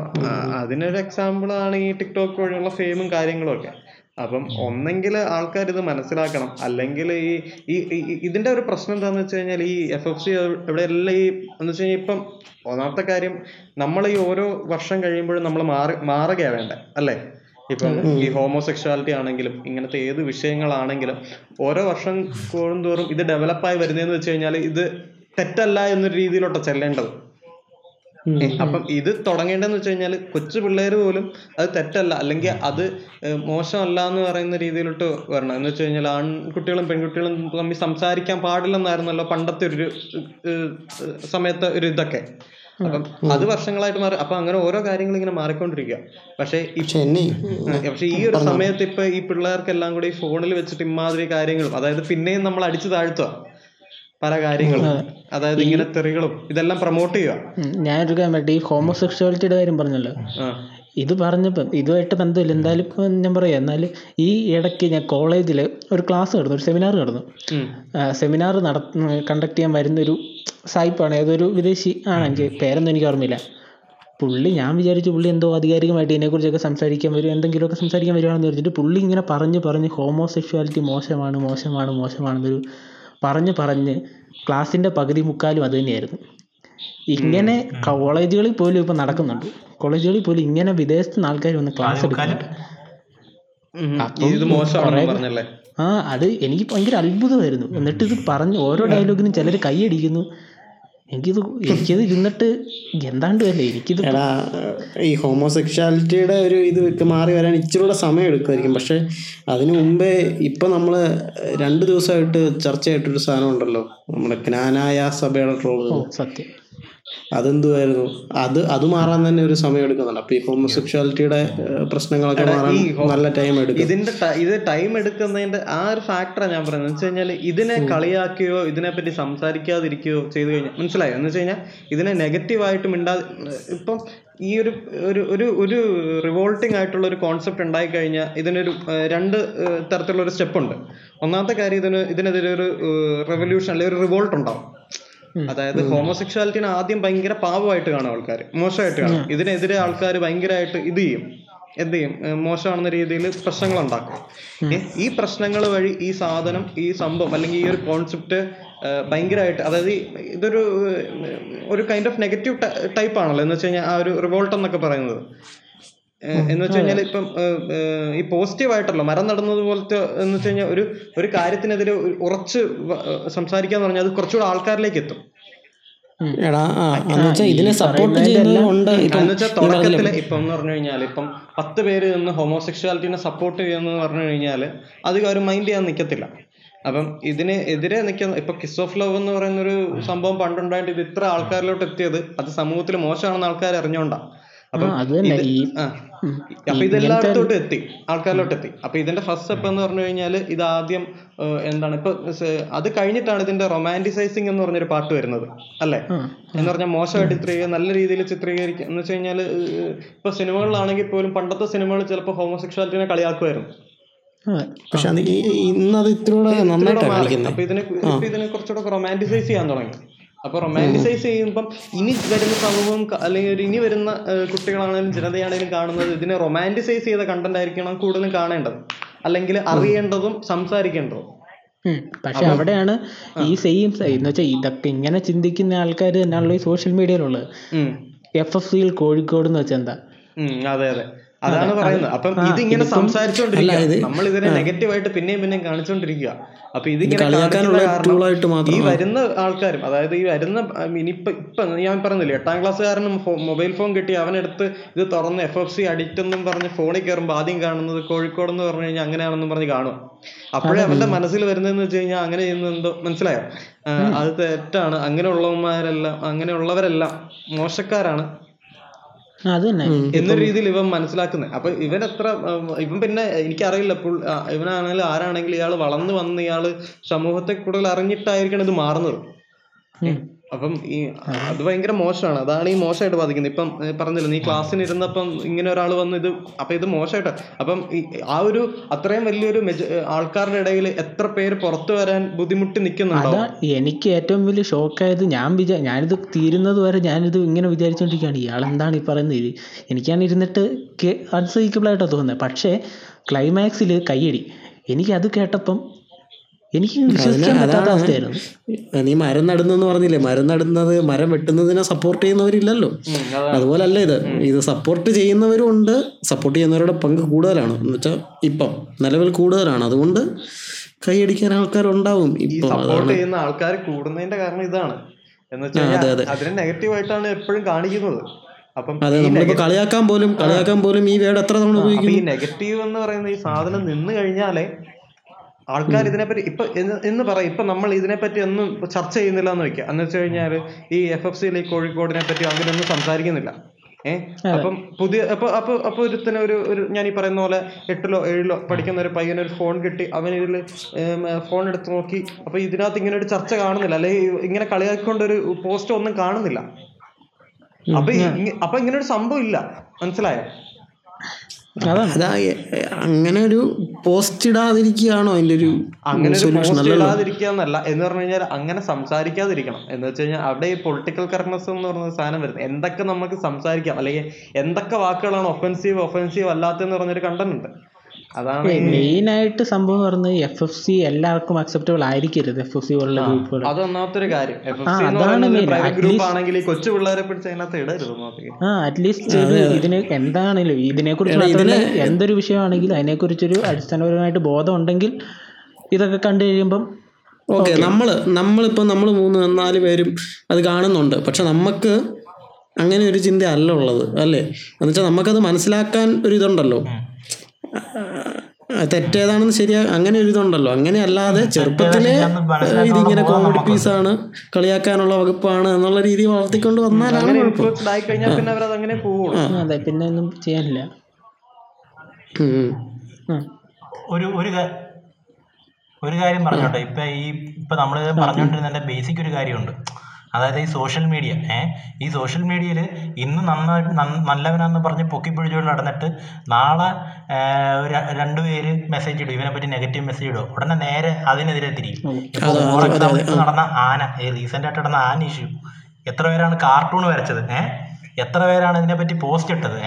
അതിനൊരു എക്സാമ്പിൾ ആണ് ഈ ടിക്ടോക്ക് വഴിയുള്ള ഫെയിമും കാര്യങ്ങളും ഒക്കെ. അപ്പം ഒന്നെങ്കിൽ ആൾക്കാർ ഇത് മനസ്സിലാക്കണം. അല്ലെങ്കിൽ ഈ ഈ ഇതിന്റെ ഇതിന്റെ ഒരു പ്രശ്നം എന്താണെന്ന് വെച്ച് കഴിഞ്ഞാൽ ഈ എഫ് എഫ് സി ഇവിടെ എല്ലാം ഈ എന്ന് വെച്ച് കഴിഞ്ഞാൽ ഇപ്പം ഒന്നാമത്തെ കാര്യം നമ്മൾ ഈ ഓരോ വർഷം കഴിയുമ്പോഴും നമ്മൾ മാറി മാറുകയാണ് വേണ്ടത് അല്ലേ? ഇപ്പം ഈ ഹോമോസെക്ഷാലിറ്റി ആണെങ്കിലും ഇങ്ങനത്തെ ഏത് വിഷയങ്ങളാണെങ്കിലും ഓരോ വർഷം കൂടുന്തോറും ഇത് ഡെവലപ്പായി വരുന്നതെന്ന് വെച്ച് കഴിഞ്ഞാൽ ഇത് തെറ്റല്ല എന്നൊരു രീതിയിലോട്ടാ ചെല്ലേണ്ടത്. അപ്പം ഇത് തുടങ്ങേണ്ടതെന്ന് വെച്ച് കഴിഞ്ഞാൽ കൊച്ചു പിള്ളേർ പോലും അത് തെറ്റല്ല. അല്ലെങ്കിൽ അത് മോശമല്ല എന്ന് പറയുന്ന രീതിയിലോട്ട് വരണം. എന്ന് വെച്ച് കഴിഞ്ഞാൽ ആൺകുട്ടികളും പെൺകുട്ടികളും തമ്മിൽ സംസാരിക്കാൻ പാടില്ലെന്നായിരുന്നല്ലോ പണ്ടത്തെ ഒരു സമയത്തെ ഒരു ഇതൊക്കെ. അപ്പം അത് വർഷങ്ങളായിട്ട് മാറി. അപ്പൊ അങ്ങനെ ഓരോ കാര്യങ്ങളും ഇങ്ങനെ മാറിക്കൊണ്ടിരിക്കുക പക്ഷേ പക്ഷെ ഈ ഒരു സമയത്ത് ഇപ്പൊ ഈ പിള്ളേർക്കെല്ലാം കൂടി ഫോണിൽ വെച്ചിട്ട് ഇമാതിരി കാര്യങ്ങളും അതായത് പിന്നെയും നമ്മൾ അടിച്ചു താഴ്ത്തുക പല കാര്യങ്ങളും. അതായത് ഇങ്ങനെ തെറികളും. ഇതെല്ലാം പ്രൊമോട്ട് ചെയ്യുക. ഞാൻ ഞാനൊരു കാര്യം പറയട്ടെ. ഈ ഹോമോസെക്ഷുവാലിറ്റിയുടെ കാര്യം പറഞ്ഞല്ലോ. ഇത് പറഞ്ഞപ്പം ഇതുമായിട്ട് ബന്ധമില്ല. എന്തായാലും ഇപ്പം ഞാൻ പറയാം. എന്നാൽ ഈ ഇടയ്ക്ക് ഞാൻ കോളേജിൽ ഒരു ക്ലാസ് നടന്നു. ഒരു സെമിനാർ നടന്നു. സെമിനാർ നട കണ്ടക്ട് ചെയ്യാൻ വരുന്നൊരു സായിപ്പാണ്. ഏതൊരു വിദേശി ആണ്. എനിക്ക് പേരൊന്നും എനിക്ക് ഓർമ്മയില്ല. പുള്ളി ഞാൻ വിചാരിച്ചു പുള്ളി എന്തോ ആധികാരികമായിട്ട് ഇതിനെക്കുറിച്ചൊക്കെ സംസാരിക്കാൻ വരും എന്തെങ്കിലുമൊക്കെ സംസാരിക്കാൻ വരുവാണെന്ന് വിചാരിച്ചിട്ട് പുള്ളി ഇങ്ങനെ പറഞ്ഞ് പറഞ്ഞ് ഹോമോസെക്ഷുവാലിറ്റി മോശമാണ് മോശമാണ് മോശമാണെന്നൊരു പറഞ്ഞ് പറഞ്ഞ് ക്ലാസ്സിന്റെ പകുതി മുക്കാലും അത് തന്നെയായിരുന്നു. ഇങ്ങനെ കോളേജുകളിൽ പോലും ഇപ്പം നടക്കുന്നുണ്ട്. കോളേജുകളിൽ പോലും ഇങ്ങനെ വിദേശത്ത് നിന്ന് ആൾക്കാർ വന്ന് ക്ലാസ് എടുക്കുന്നുണ്ട്. ആ അത് എനിക്ക് ഭയങ്കര അത്ഭുതമായിരുന്നു. എന്നിട്ട് ഇത് പറഞ്ഞ് ഓരോ ഡയലോഗിനും ചിലർ കൈയടിക്കുന്നു. എനിക്കിത് എനിക്കിത് ഇരുന്നിട്ട് എന്താണ്ട് തന്നെ എനിക്കിത് ഈ ഹോമോസെക്ഷാലിറ്റിയുടെ ഒരു ഇത് മാറി വരാൻ ഇച്ചിരി കൂടെ സമയം എടുക്കുമായിരിക്കും. പക്ഷെ അതിനു മുമ്പേ ഇപ്പം നമ്മൾ രണ്ട് ദിവസമായിട്ട് ചർച്ചയായിട്ടൊരു സാധനം ഉണ്ടല്ലോ. നമ്മുടെ ജ്ഞാനായ സഭയുടെ ട്രോൾ ഓ സത്യം. അതെന്തുവായിരുന്നു? അത് അത് മാറാൻ തന്നെ ഒരു സമയം എടുക്കുന്നുണ്ട്. അപ്പൊ ഈ ഹോമോസെക്ഷാലിറ്റിയുടെ പ്രശ്നങ്ങളൊക്കെ മാറാൻ നല്ല ടൈം എടുക്കും. ഇതിന്റെ ഇത് ടൈം എടുക്കുന്നതിന്റെ ആ ഒരു ഫാക്ടറാണ് ഞാൻ പറയുന്നത് എന്ന് വെച്ച് കഴിഞ്ഞാൽ ഇതിനെ കളിയാക്കുകയോ ഇതിനെപ്പറ്റി സംസാരിക്കാതിരിക്കുകയോ ചെയ്തു കഴിഞ്ഞാൽ മനസ്സിലായോ? എന്ന് വെച്ച് കഴിഞ്ഞാൽ ഇതിനെ നെഗറ്റീവായിട്ട് ഇണ്ടാ ഇപ്പം ഈ ഒരു ഒരു ഒരു ഒരു റിവോൾട്ടിംഗ് ആയിട്ടുള്ള ഒരു കോൺസെപ്റ്റ് ഉണ്ടായി കഴിഞ്ഞാൽ ഇതിനൊരു രണ്ട് തരത്തിലുള്ള ഒരു സ്റ്റെപ്പ് ഉണ്ട്. ഒന്നാമത്തെ കാര്യം ഇതിന് ഇതിനെതിരെ ഒരു റെവല്യൂഷൻ അല്ലെങ്കിൽ ഒരു റിവോൾട്ട് ഉണ്ടാവും. അതായത് ഹോമോസെക്ഷാലിറ്റിനെ ആദ്യം ഭയങ്കര പാവമായിട്ട് കാണും ആൾക്കാർ മോശമായിട്ട് കാണും. ഇതിനെതിരെ ആൾക്കാർ ഭയങ്കരമായിട്ട് ഇത് ചെയ്യും. എന്ത് ചെയ്യും? മോശമാണെന്ന രീതിയിൽ പ്രശ്നങ്ങൾ ഉണ്ടാക്കും. ഈ പ്രശ്നങ്ങൾ വഴി ഈ സാധനം ഈ സംഭവം അല്ലെങ്കിൽ ഈ ഒരു കോൺസെപ്റ്റ് ഭയങ്കരമായിട്ട് അതായത് ഇതൊരു ഒരു കൈൻഡ് ഓഫ് നെഗറ്റീവ് ടൈപ്പ് ആണല്ലോ. എന്ന് വെച്ച് കഴിഞ്ഞാൽ ആ ഒരു റിവോൾട്ട് എന്നൊക്കെ പറയുന്നത്. എന്ന് വെച്ച് കഴിഞ്ഞാൽ ഇപ്പം ഈ പോസിറ്റീവ് ആയിട്ടല്ലോ മരം നടുന്നത് പോലത്തെ എന്ന് വെച്ച് കഴിഞ്ഞാൽ ഒരു ഒരു കാര്യത്തിനെതിരെ ഒരു- ഉറച്ച് സംസാരിക്കാന്ന് പറഞ്ഞാൽ അത് കുറച്ചുകൂടെ ആൾക്കാരിലേക്ക് എത്തും. ഇതിനെ സപ്പോർട്ട് തുടക്കത്തിൽ ഇപ്പം എന്ന് പറഞ്ഞു കഴിഞ്ഞാൽ ഇപ്പം പത്ത് പേര് നിന്ന് ഹോമോസെക്ഷുവാലിറ്റിനെ സപ്പോർട്ട് ചെയ്യുന്നു പറഞ്ഞു കഴിഞ്ഞാൽ അധികം അവർ മൈൻഡ് ചെയ്യാൻ നിൽക്കത്തില്ല അപ്പം ഇതിന് എതിരെ നിൽക്കുന്ന ഇപ്പൊ കിസ് ഓഫ് ലവ് എന്ന് പറയുന്ന ഒരു സംഭവം പണ്ടുണ്ടായിട്ട് ഇത് ഇത്ര ആൾക്കാരിലോട്ട് എത്തിയത് അത് സമൂഹത്തിൽ മോശമാണെന്ന് ആൾക്കാർ അറിഞ്ഞോണ്ടാ. അപ്പം അത് തന്നെ ഇത് എല്ലായിടത്തോട്ടും അപ്പൊ ഇതെല്ലായിടത്തോട്ടും എത്തി ആൾക്കാരിലോട്ട് എത്തി അപ്പൊ ഇതിന്റെ ഫസ്റ്റ് സ്റ്റെപ്പ് എന്ന് പറഞ്ഞു കഴിഞ്ഞാൽ ഇത് ആദ്യം എന്താണ് ഇപ്പൊ അത് കഴിഞ്ഞിട്ടാണ് ഇതിന്റെ റൊമാന്റിസൈസിങ് എന്ന് പറഞ്ഞൊരു പാട്ട് വരുന്നത് അല്ലേ? എന്ന് പറഞ്ഞാൽ മോശമായിട്ട് ചിത്രീകരിക്കുക നല്ല രീതിയിൽ ചിത്രീകരിക്കുക. എന്ന് വെച്ച് കഴിഞ്ഞാൽ ഇപ്പൊ സിനിമകളിലാണെങ്കിൽ പോലും പണ്ടത്തെ സിനിമകൾ ചിലപ്പോൾ ഹോമോസെക്ഷാലിറ്റിനെ കളിയാക്കുമായിരുന്നു. പക്ഷെ ഇന്നത് അപ്പൊ ഇതിനെ ഇതിനെ കുറച്ചുകൂടെ റൊമാന്റിസൈസ് ചെയ്യാൻ തുടങ്ങി. അപ്പൊ റൊമാന്റിസൈസ് ചെയ്യുമ്പം ഇനി വരുന്ന സമൂഹം അല്ലെങ്കിൽ ഒരു ഇനി വരുന്ന കുട്ടികളാണെങ്കിലും ജനതയാണെങ്കിലും കാണുന്നത് ഇതിനെ റൊമാന്റിസൈസ് ചെയ്ത കണ്ടന്റ് ആയിരിക്കണം കൂടുതലും കാണേണ്ടത്. അല്ലെങ്കിൽ അറിയേണ്ടതും സംസാരിക്കേണ്ടതും. പക്ഷെ അവിടെയാണ് ഈ സെയിം എന്ന് വെച്ചാൽ ഇതൊക്കെ ഇങ്ങനെ ചിന്തിക്കുന്ന ആൾക്കാർ തന്നെയാണല്ലോ ഈ സോഷ്യൽ മീഡിയയിലുള്ളത് എഫ് എഫ് സിയിൽ കോഴിക്കോട് എന്ന് വെച്ചാൽ എന്താ? അതെ അതെ. അതാണ് പറയുന്നത്. അപ്പം ഇതിങ്ങനെ സംസാരിച്ചോണ്ടിരിക്കുക നമ്മൾ ഇതിനെ നെഗറ്റീവായിട്ട് പിന്നെയും പിന്നെയും കാണിച്ചോണ്ടിരിക്കുക അപ്പൊ ഇതിങ്ങനെ ഈ വരുന്ന ആൾക്കാരും അതായത് ഈ വരുന്ന ഇനിയിപ്പൊ ഇപ്പൊ ഞാൻ പറഞ്ഞില്ലേ എട്ടാം ക്ലാസ്സുകാരനും മൊബൈൽ ഫോൺ കിട്ടി അവനെടുത്ത് ഇത് തുറന്ന് എഫ് എഫ് സി അഡിക്റ്റ് എന്നും പറഞ്ഞ് ഫോണിൽ കയറുമ്പോൾ ആദ്യം കാണുന്നത് കോഴിക്കോട് എന്ന് പറഞ്ഞു കഴിഞ്ഞാൽ അങ്ങനെയാണെന്നും പറഞ്ഞ് കാണും. അപ്പോഴേ അവന്റെ മനസ്സിൽ വരുന്നതെന്ന് വെച്ച് കഴിഞ്ഞാൽ അങ്ങനെ ചെയ്യുന്നത് എന്തോ മനസ്സിലായോ? അത് തെറ്റാണ്. അങ്ങനെയുള്ളവന്മാരെല്ലാം അങ്ങനെയുള്ളവരെല്ലാം മോശക്കാരാണ്. അത് തന്നെ എന്നൊരു രീതിയിൽ ഇവൻ മനസ്സിലാക്കുന്നത് അപ്പൊ ഇവൻ എത്ര ഇവൻ പിന്നെ എനിക്കറിയില്ല ഇപ്പോൾ ഇവനാണെങ്കിൽ ഇവനാണെങ്കിലും ആരാണെങ്കിലും ഇയാൾ വളർന്നു വന്ന് ഇയാൾ സമൂഹത്തെ കൂടുതൽ അറിഞ്ഞിട്ടായിരിക്കണം ഇത് മാറുന്നത്. അപ്പം ഈ അത് ഭയങ്കര മോശമാണ്. അതാണ് ഈ മോശമായിട്ട് ബാധിക്കുന്നത്. ഇപ്പം പറഞ്ഞില്ല നീ ക്ലാസ്സിന് ഇരുന്നപ്പം ഇങ്ങനെ ഒരാൾ വന്ന് ഇത് അപ്പൊ ഇത് മോശമായിട്ട്. അപ്പം ആ ഒരു അത്രയും വലിയൊരു ആൾക്കാരുടെ ഇടയിൽ എത്ര പേര് പുറത്തു വരാൻ ബുദ്ധിമുട്ടി നിൽക്കുന്നുണ്ടോ എനിക്ക് ഏറ്റവും വലിയ ഷോക്കായത് ഞാൻ വിചാ ഞാനിത് തീരുന്നത് വരെ ഞാനിത് ഇങ്ങനെ വിചാരിച്ചുകൊണ്ടിരിക്കുകയാണ് ഇയാൾ എന്താണ് ഈ പറയുന്നത്? എനിക്കാണ് ഇരുന്നിട്ട് അൺസഹിക്കബിൾ ആയിട്ടാണ് തോന്നുന്നത്. പക്ഷേ ക്ലൈമാക്സിൽ കയ്യടി എനിക്കത് കേട്ടപ്പം എനിക്ക് വിശ്വസിക്കാൻ പറ്റാത്ത അവസ്ഥയായിരുന്നു. നീ മരം നടുന്നെന്ന് പറഞ്ഞില്ലേ? മരം നടുന്നത് മരം വെട്ടുന്നതിനെ സപ്പോർട്ട് ചെയ്യുന്നവരില്ലല്ലോ. അതുപോലല്ല ഇത്. ഇത് സപ്പോർട്ട് ചെയ്യുന്നവരും ഉണ്ട് സപ്പോർട്ട് ചെയ്യുന്നവരുടെ പങ്ക് കൂടുതലാണ്. എന്ന് വെച്ചാൽ ഇപ്പം നിലവിൽ കൂടുതലാണ്. അതുകൊണ്ട് കൈയടിക്കാൻ ആൾക്കാരുണ്ടാവും. ഉണ്ടാവും ഇപ്പം സപ്പോർട്ട് ചെയ്യുന്ന ആൾക്കാർ കൂടുന്നതിന്റെ കാരണം ഇതാണ്. എന്ന് വെച്ചാൽ അതിനെ നെഗറ്റീവായിട്ടാണ് എപ്പോഴും കാണിക്കുന്നത്. അപ്പം അതെ ഈ നമ്മളിപ്പോ കളിയാക്കാൻ പോലും കളിയാക്കാൻ പോലും ഈ വേർഡ് എത്ര തവണ ഉപയോഗിക്കും ഈ നെഗറ്റീവ് എന്ന് പറയുന്ന ഈ സാധനം നിന്ന് കഴിഞ്ഞാലേ ആൾക്കാർ ഇതിനെപ്പറ്റി ഇപ്പൊ എന്ന് പറയാം. ഇപ്പൊ നമ്മൾ ഇതിനെപ്പറ്റി ഒന്നും ചർച്ച ചെയ്യുന്നില്ല എന്ന് വെക്കാം. എന്ന് വെച്ച് കഴിഞ്ഞാൽ ഈ എഫ് എഫ് സിയിലെ കോഴിക്കോടിനെ പറ്റി അങ്ങനെയൊന്നും സംസാരിക്കുന്നില്ല. ഏഹ് അപ്പം പുതിയ അപ്പൊ അപ്പൊ അപ്പൊ ഒരുത്തിന് ഒരു ഒരു ഞാൻ ഈ പറയുന്ന പോലെ എട്ടിലോ ഏഴിലോ പഠിക്കുന്ന ഒരു പയ്യന് ഒരു ഫോൺ കിട്ടി. അവൻ ഇതിൽ ഫോൺ എടുത്ത് നോക്കി. അപ്പൊ ഇതിനകത്ത് ഇങ്ങനെ ഒരു ചർച്ച കാണുന്നില്ല. അല്ലെങ്കിൽ ഇങ്ങനെ കളിയാക്കിക്കൊണ്ട് ഒരു പോസ്റ്റ് ഒന്നും കാണുന്നില്ല. അപ്പൊ അപ്പൊ ഇങ്ങനെ ഒരു സംഭവം ഇല്ല. മനസ്സിലായോ? അതാ. അങ്ങനെ ഒരു പോസ്റ്റ് ഇടാതിരിക്കുകയാണോ അതിന്റെ ഒരു അങ്ങനെ പോസ്റ്റ് ഇടാതിരിക്കുക എന്നല്ല എന്ന് പറഞ്ഞു കഴിഞ്ഞാൽ അങ്ങനെ സംസാരിക്കാതിരിക്കണം. എന്ന് വെച്ച് കഴിഞ്ഞാൽ അവിടെ ഈ പൊളിറ്റിക്കൽ കറക്റ്റ്നസ് എന്ന് പറയുന്ന സാധനം വരുന്നത്. എന്തൊക്കെ നമുക്ക് സംസാരിക്കാം? അല്ലെങ്കിൽ എന്തൊക്കെ വാക്കുകളാണ് ഒഫൻസീവ് ഒഫൻസീവ് അല്ലാത്തെന്ന് പറഞ്ഞൊരു കണ്ടന്റ് ഉണ്ട്. അതാണ് മെയിൻ ആയിട്ട് സംഭവം പറഞ്ഞത് എഫ് എഫ് സി എല്ലാവർക്കും അക്സെപ്റ്റബിൾ ആയിരിക്കരുത് എഫ് എഫ് സി പോലുള്ള ഗ്രൂപ്പുകൾ അത് ഒന്നാമത്തെ കാര്യം. ആണെങ്കിൽ കൊച്ചു പിള്ളേരെ പിടിച്ച് അതിനകത്ത് ഇടരുത് ആ അറ്റ്ലീസ്റ്റ് ഇതിന് എന്താണെങ്കിലും ഇതിനെ കുറിച്ച് എന്തൊരു വിഷയമാണെങ്കിലും അതിനെ കുറിച്ചൊരു അടിസ്ഥാനപരമായിട്ട് ബോധം ഉണ്ടെങ്കിൽ ഇതൊക്കെ കണ്ടു കഴിയുമ്പം ഓക്കെ നമ്മൾ നമ്മളിപ്പോ നമ്മൾ മൂന്ന് നാല് പേരും അത് കാണുന്നുണ്ട്. പക്ഷെ നമുക്ക് അങ്ങനെ ഒരു ചിന്ത അല്ല ഉള്ളത് അല്ലേ? എന്നുവെച്ചാൽ നമുക്കത് മനസ്സിലാക്കാൻ ഒരു ഇതുണ്ടല്ലോ. തെറ്റേതാണെന്ന് ശരിയാ അങ്ങനെ ഒരു ഇതുണ്ടല്ലോ. അങ്ങനെ അല്ലാതെ ചെറുപ്പത്തിലെ ഇതിങ്ങനെ കോമഡി പീസ് പീസാണ് കളിയാക്കാനുള്ള വകുപ്പാണ് എന്നുള്ള രീതി വളർത്തിക്കൊണ്ട് വന്നാലാണ് അതെ പിന്നെ ഒന്നും ചെയ്യാനില്ല. ഒരു ഒരു ഒരു കാര്യം പറഞ്ഞോട്ടെ. ഇപ്പൊ ഈ ഇപ്പൊ നമ്മൾ പറഞ്ഞോണ്ടിരുന്ന ബേസിക് ഒരു കാര്യമുണ്ട്. അതായത് ഈ സോഷ്യൽ മീഡിയ ഏ? ഈ സോഷ്യൽ മീഡിയയിൽ ഇന്ന് നന്നായിട്ട് നന്ന- നല്ലവനാന്ന് പറഞ്ഞ് പൊക്കിപ്പിടിച്ചുകൊണ്ട് നടന്നിട്ട് നാളെ രണ്ടു ഒരു രണ്ട് പേര് മെസ്സേജ് ഇടും. ഇവനെ പറ്റി നെഗറ്റീവ് മെസ്സേജ് ഇടും. ഉടനെ നേരെ അതിനെതിരെ തിരിയും. ഫോർ എക്സാമ്പിൾ നടന്ന ആന ഈ റീസെന്റ് ആയിട്ട് നടന്ന ആന ഇഷ്യൂ എത്ര പേരാണ് കാർട്ടൂൺ വരച്ചത് ഏഹ് എത്ര പേരാണ് ഇതിനെപ്പറ്റി പോസ്റ്റ് ഇട്ടത്?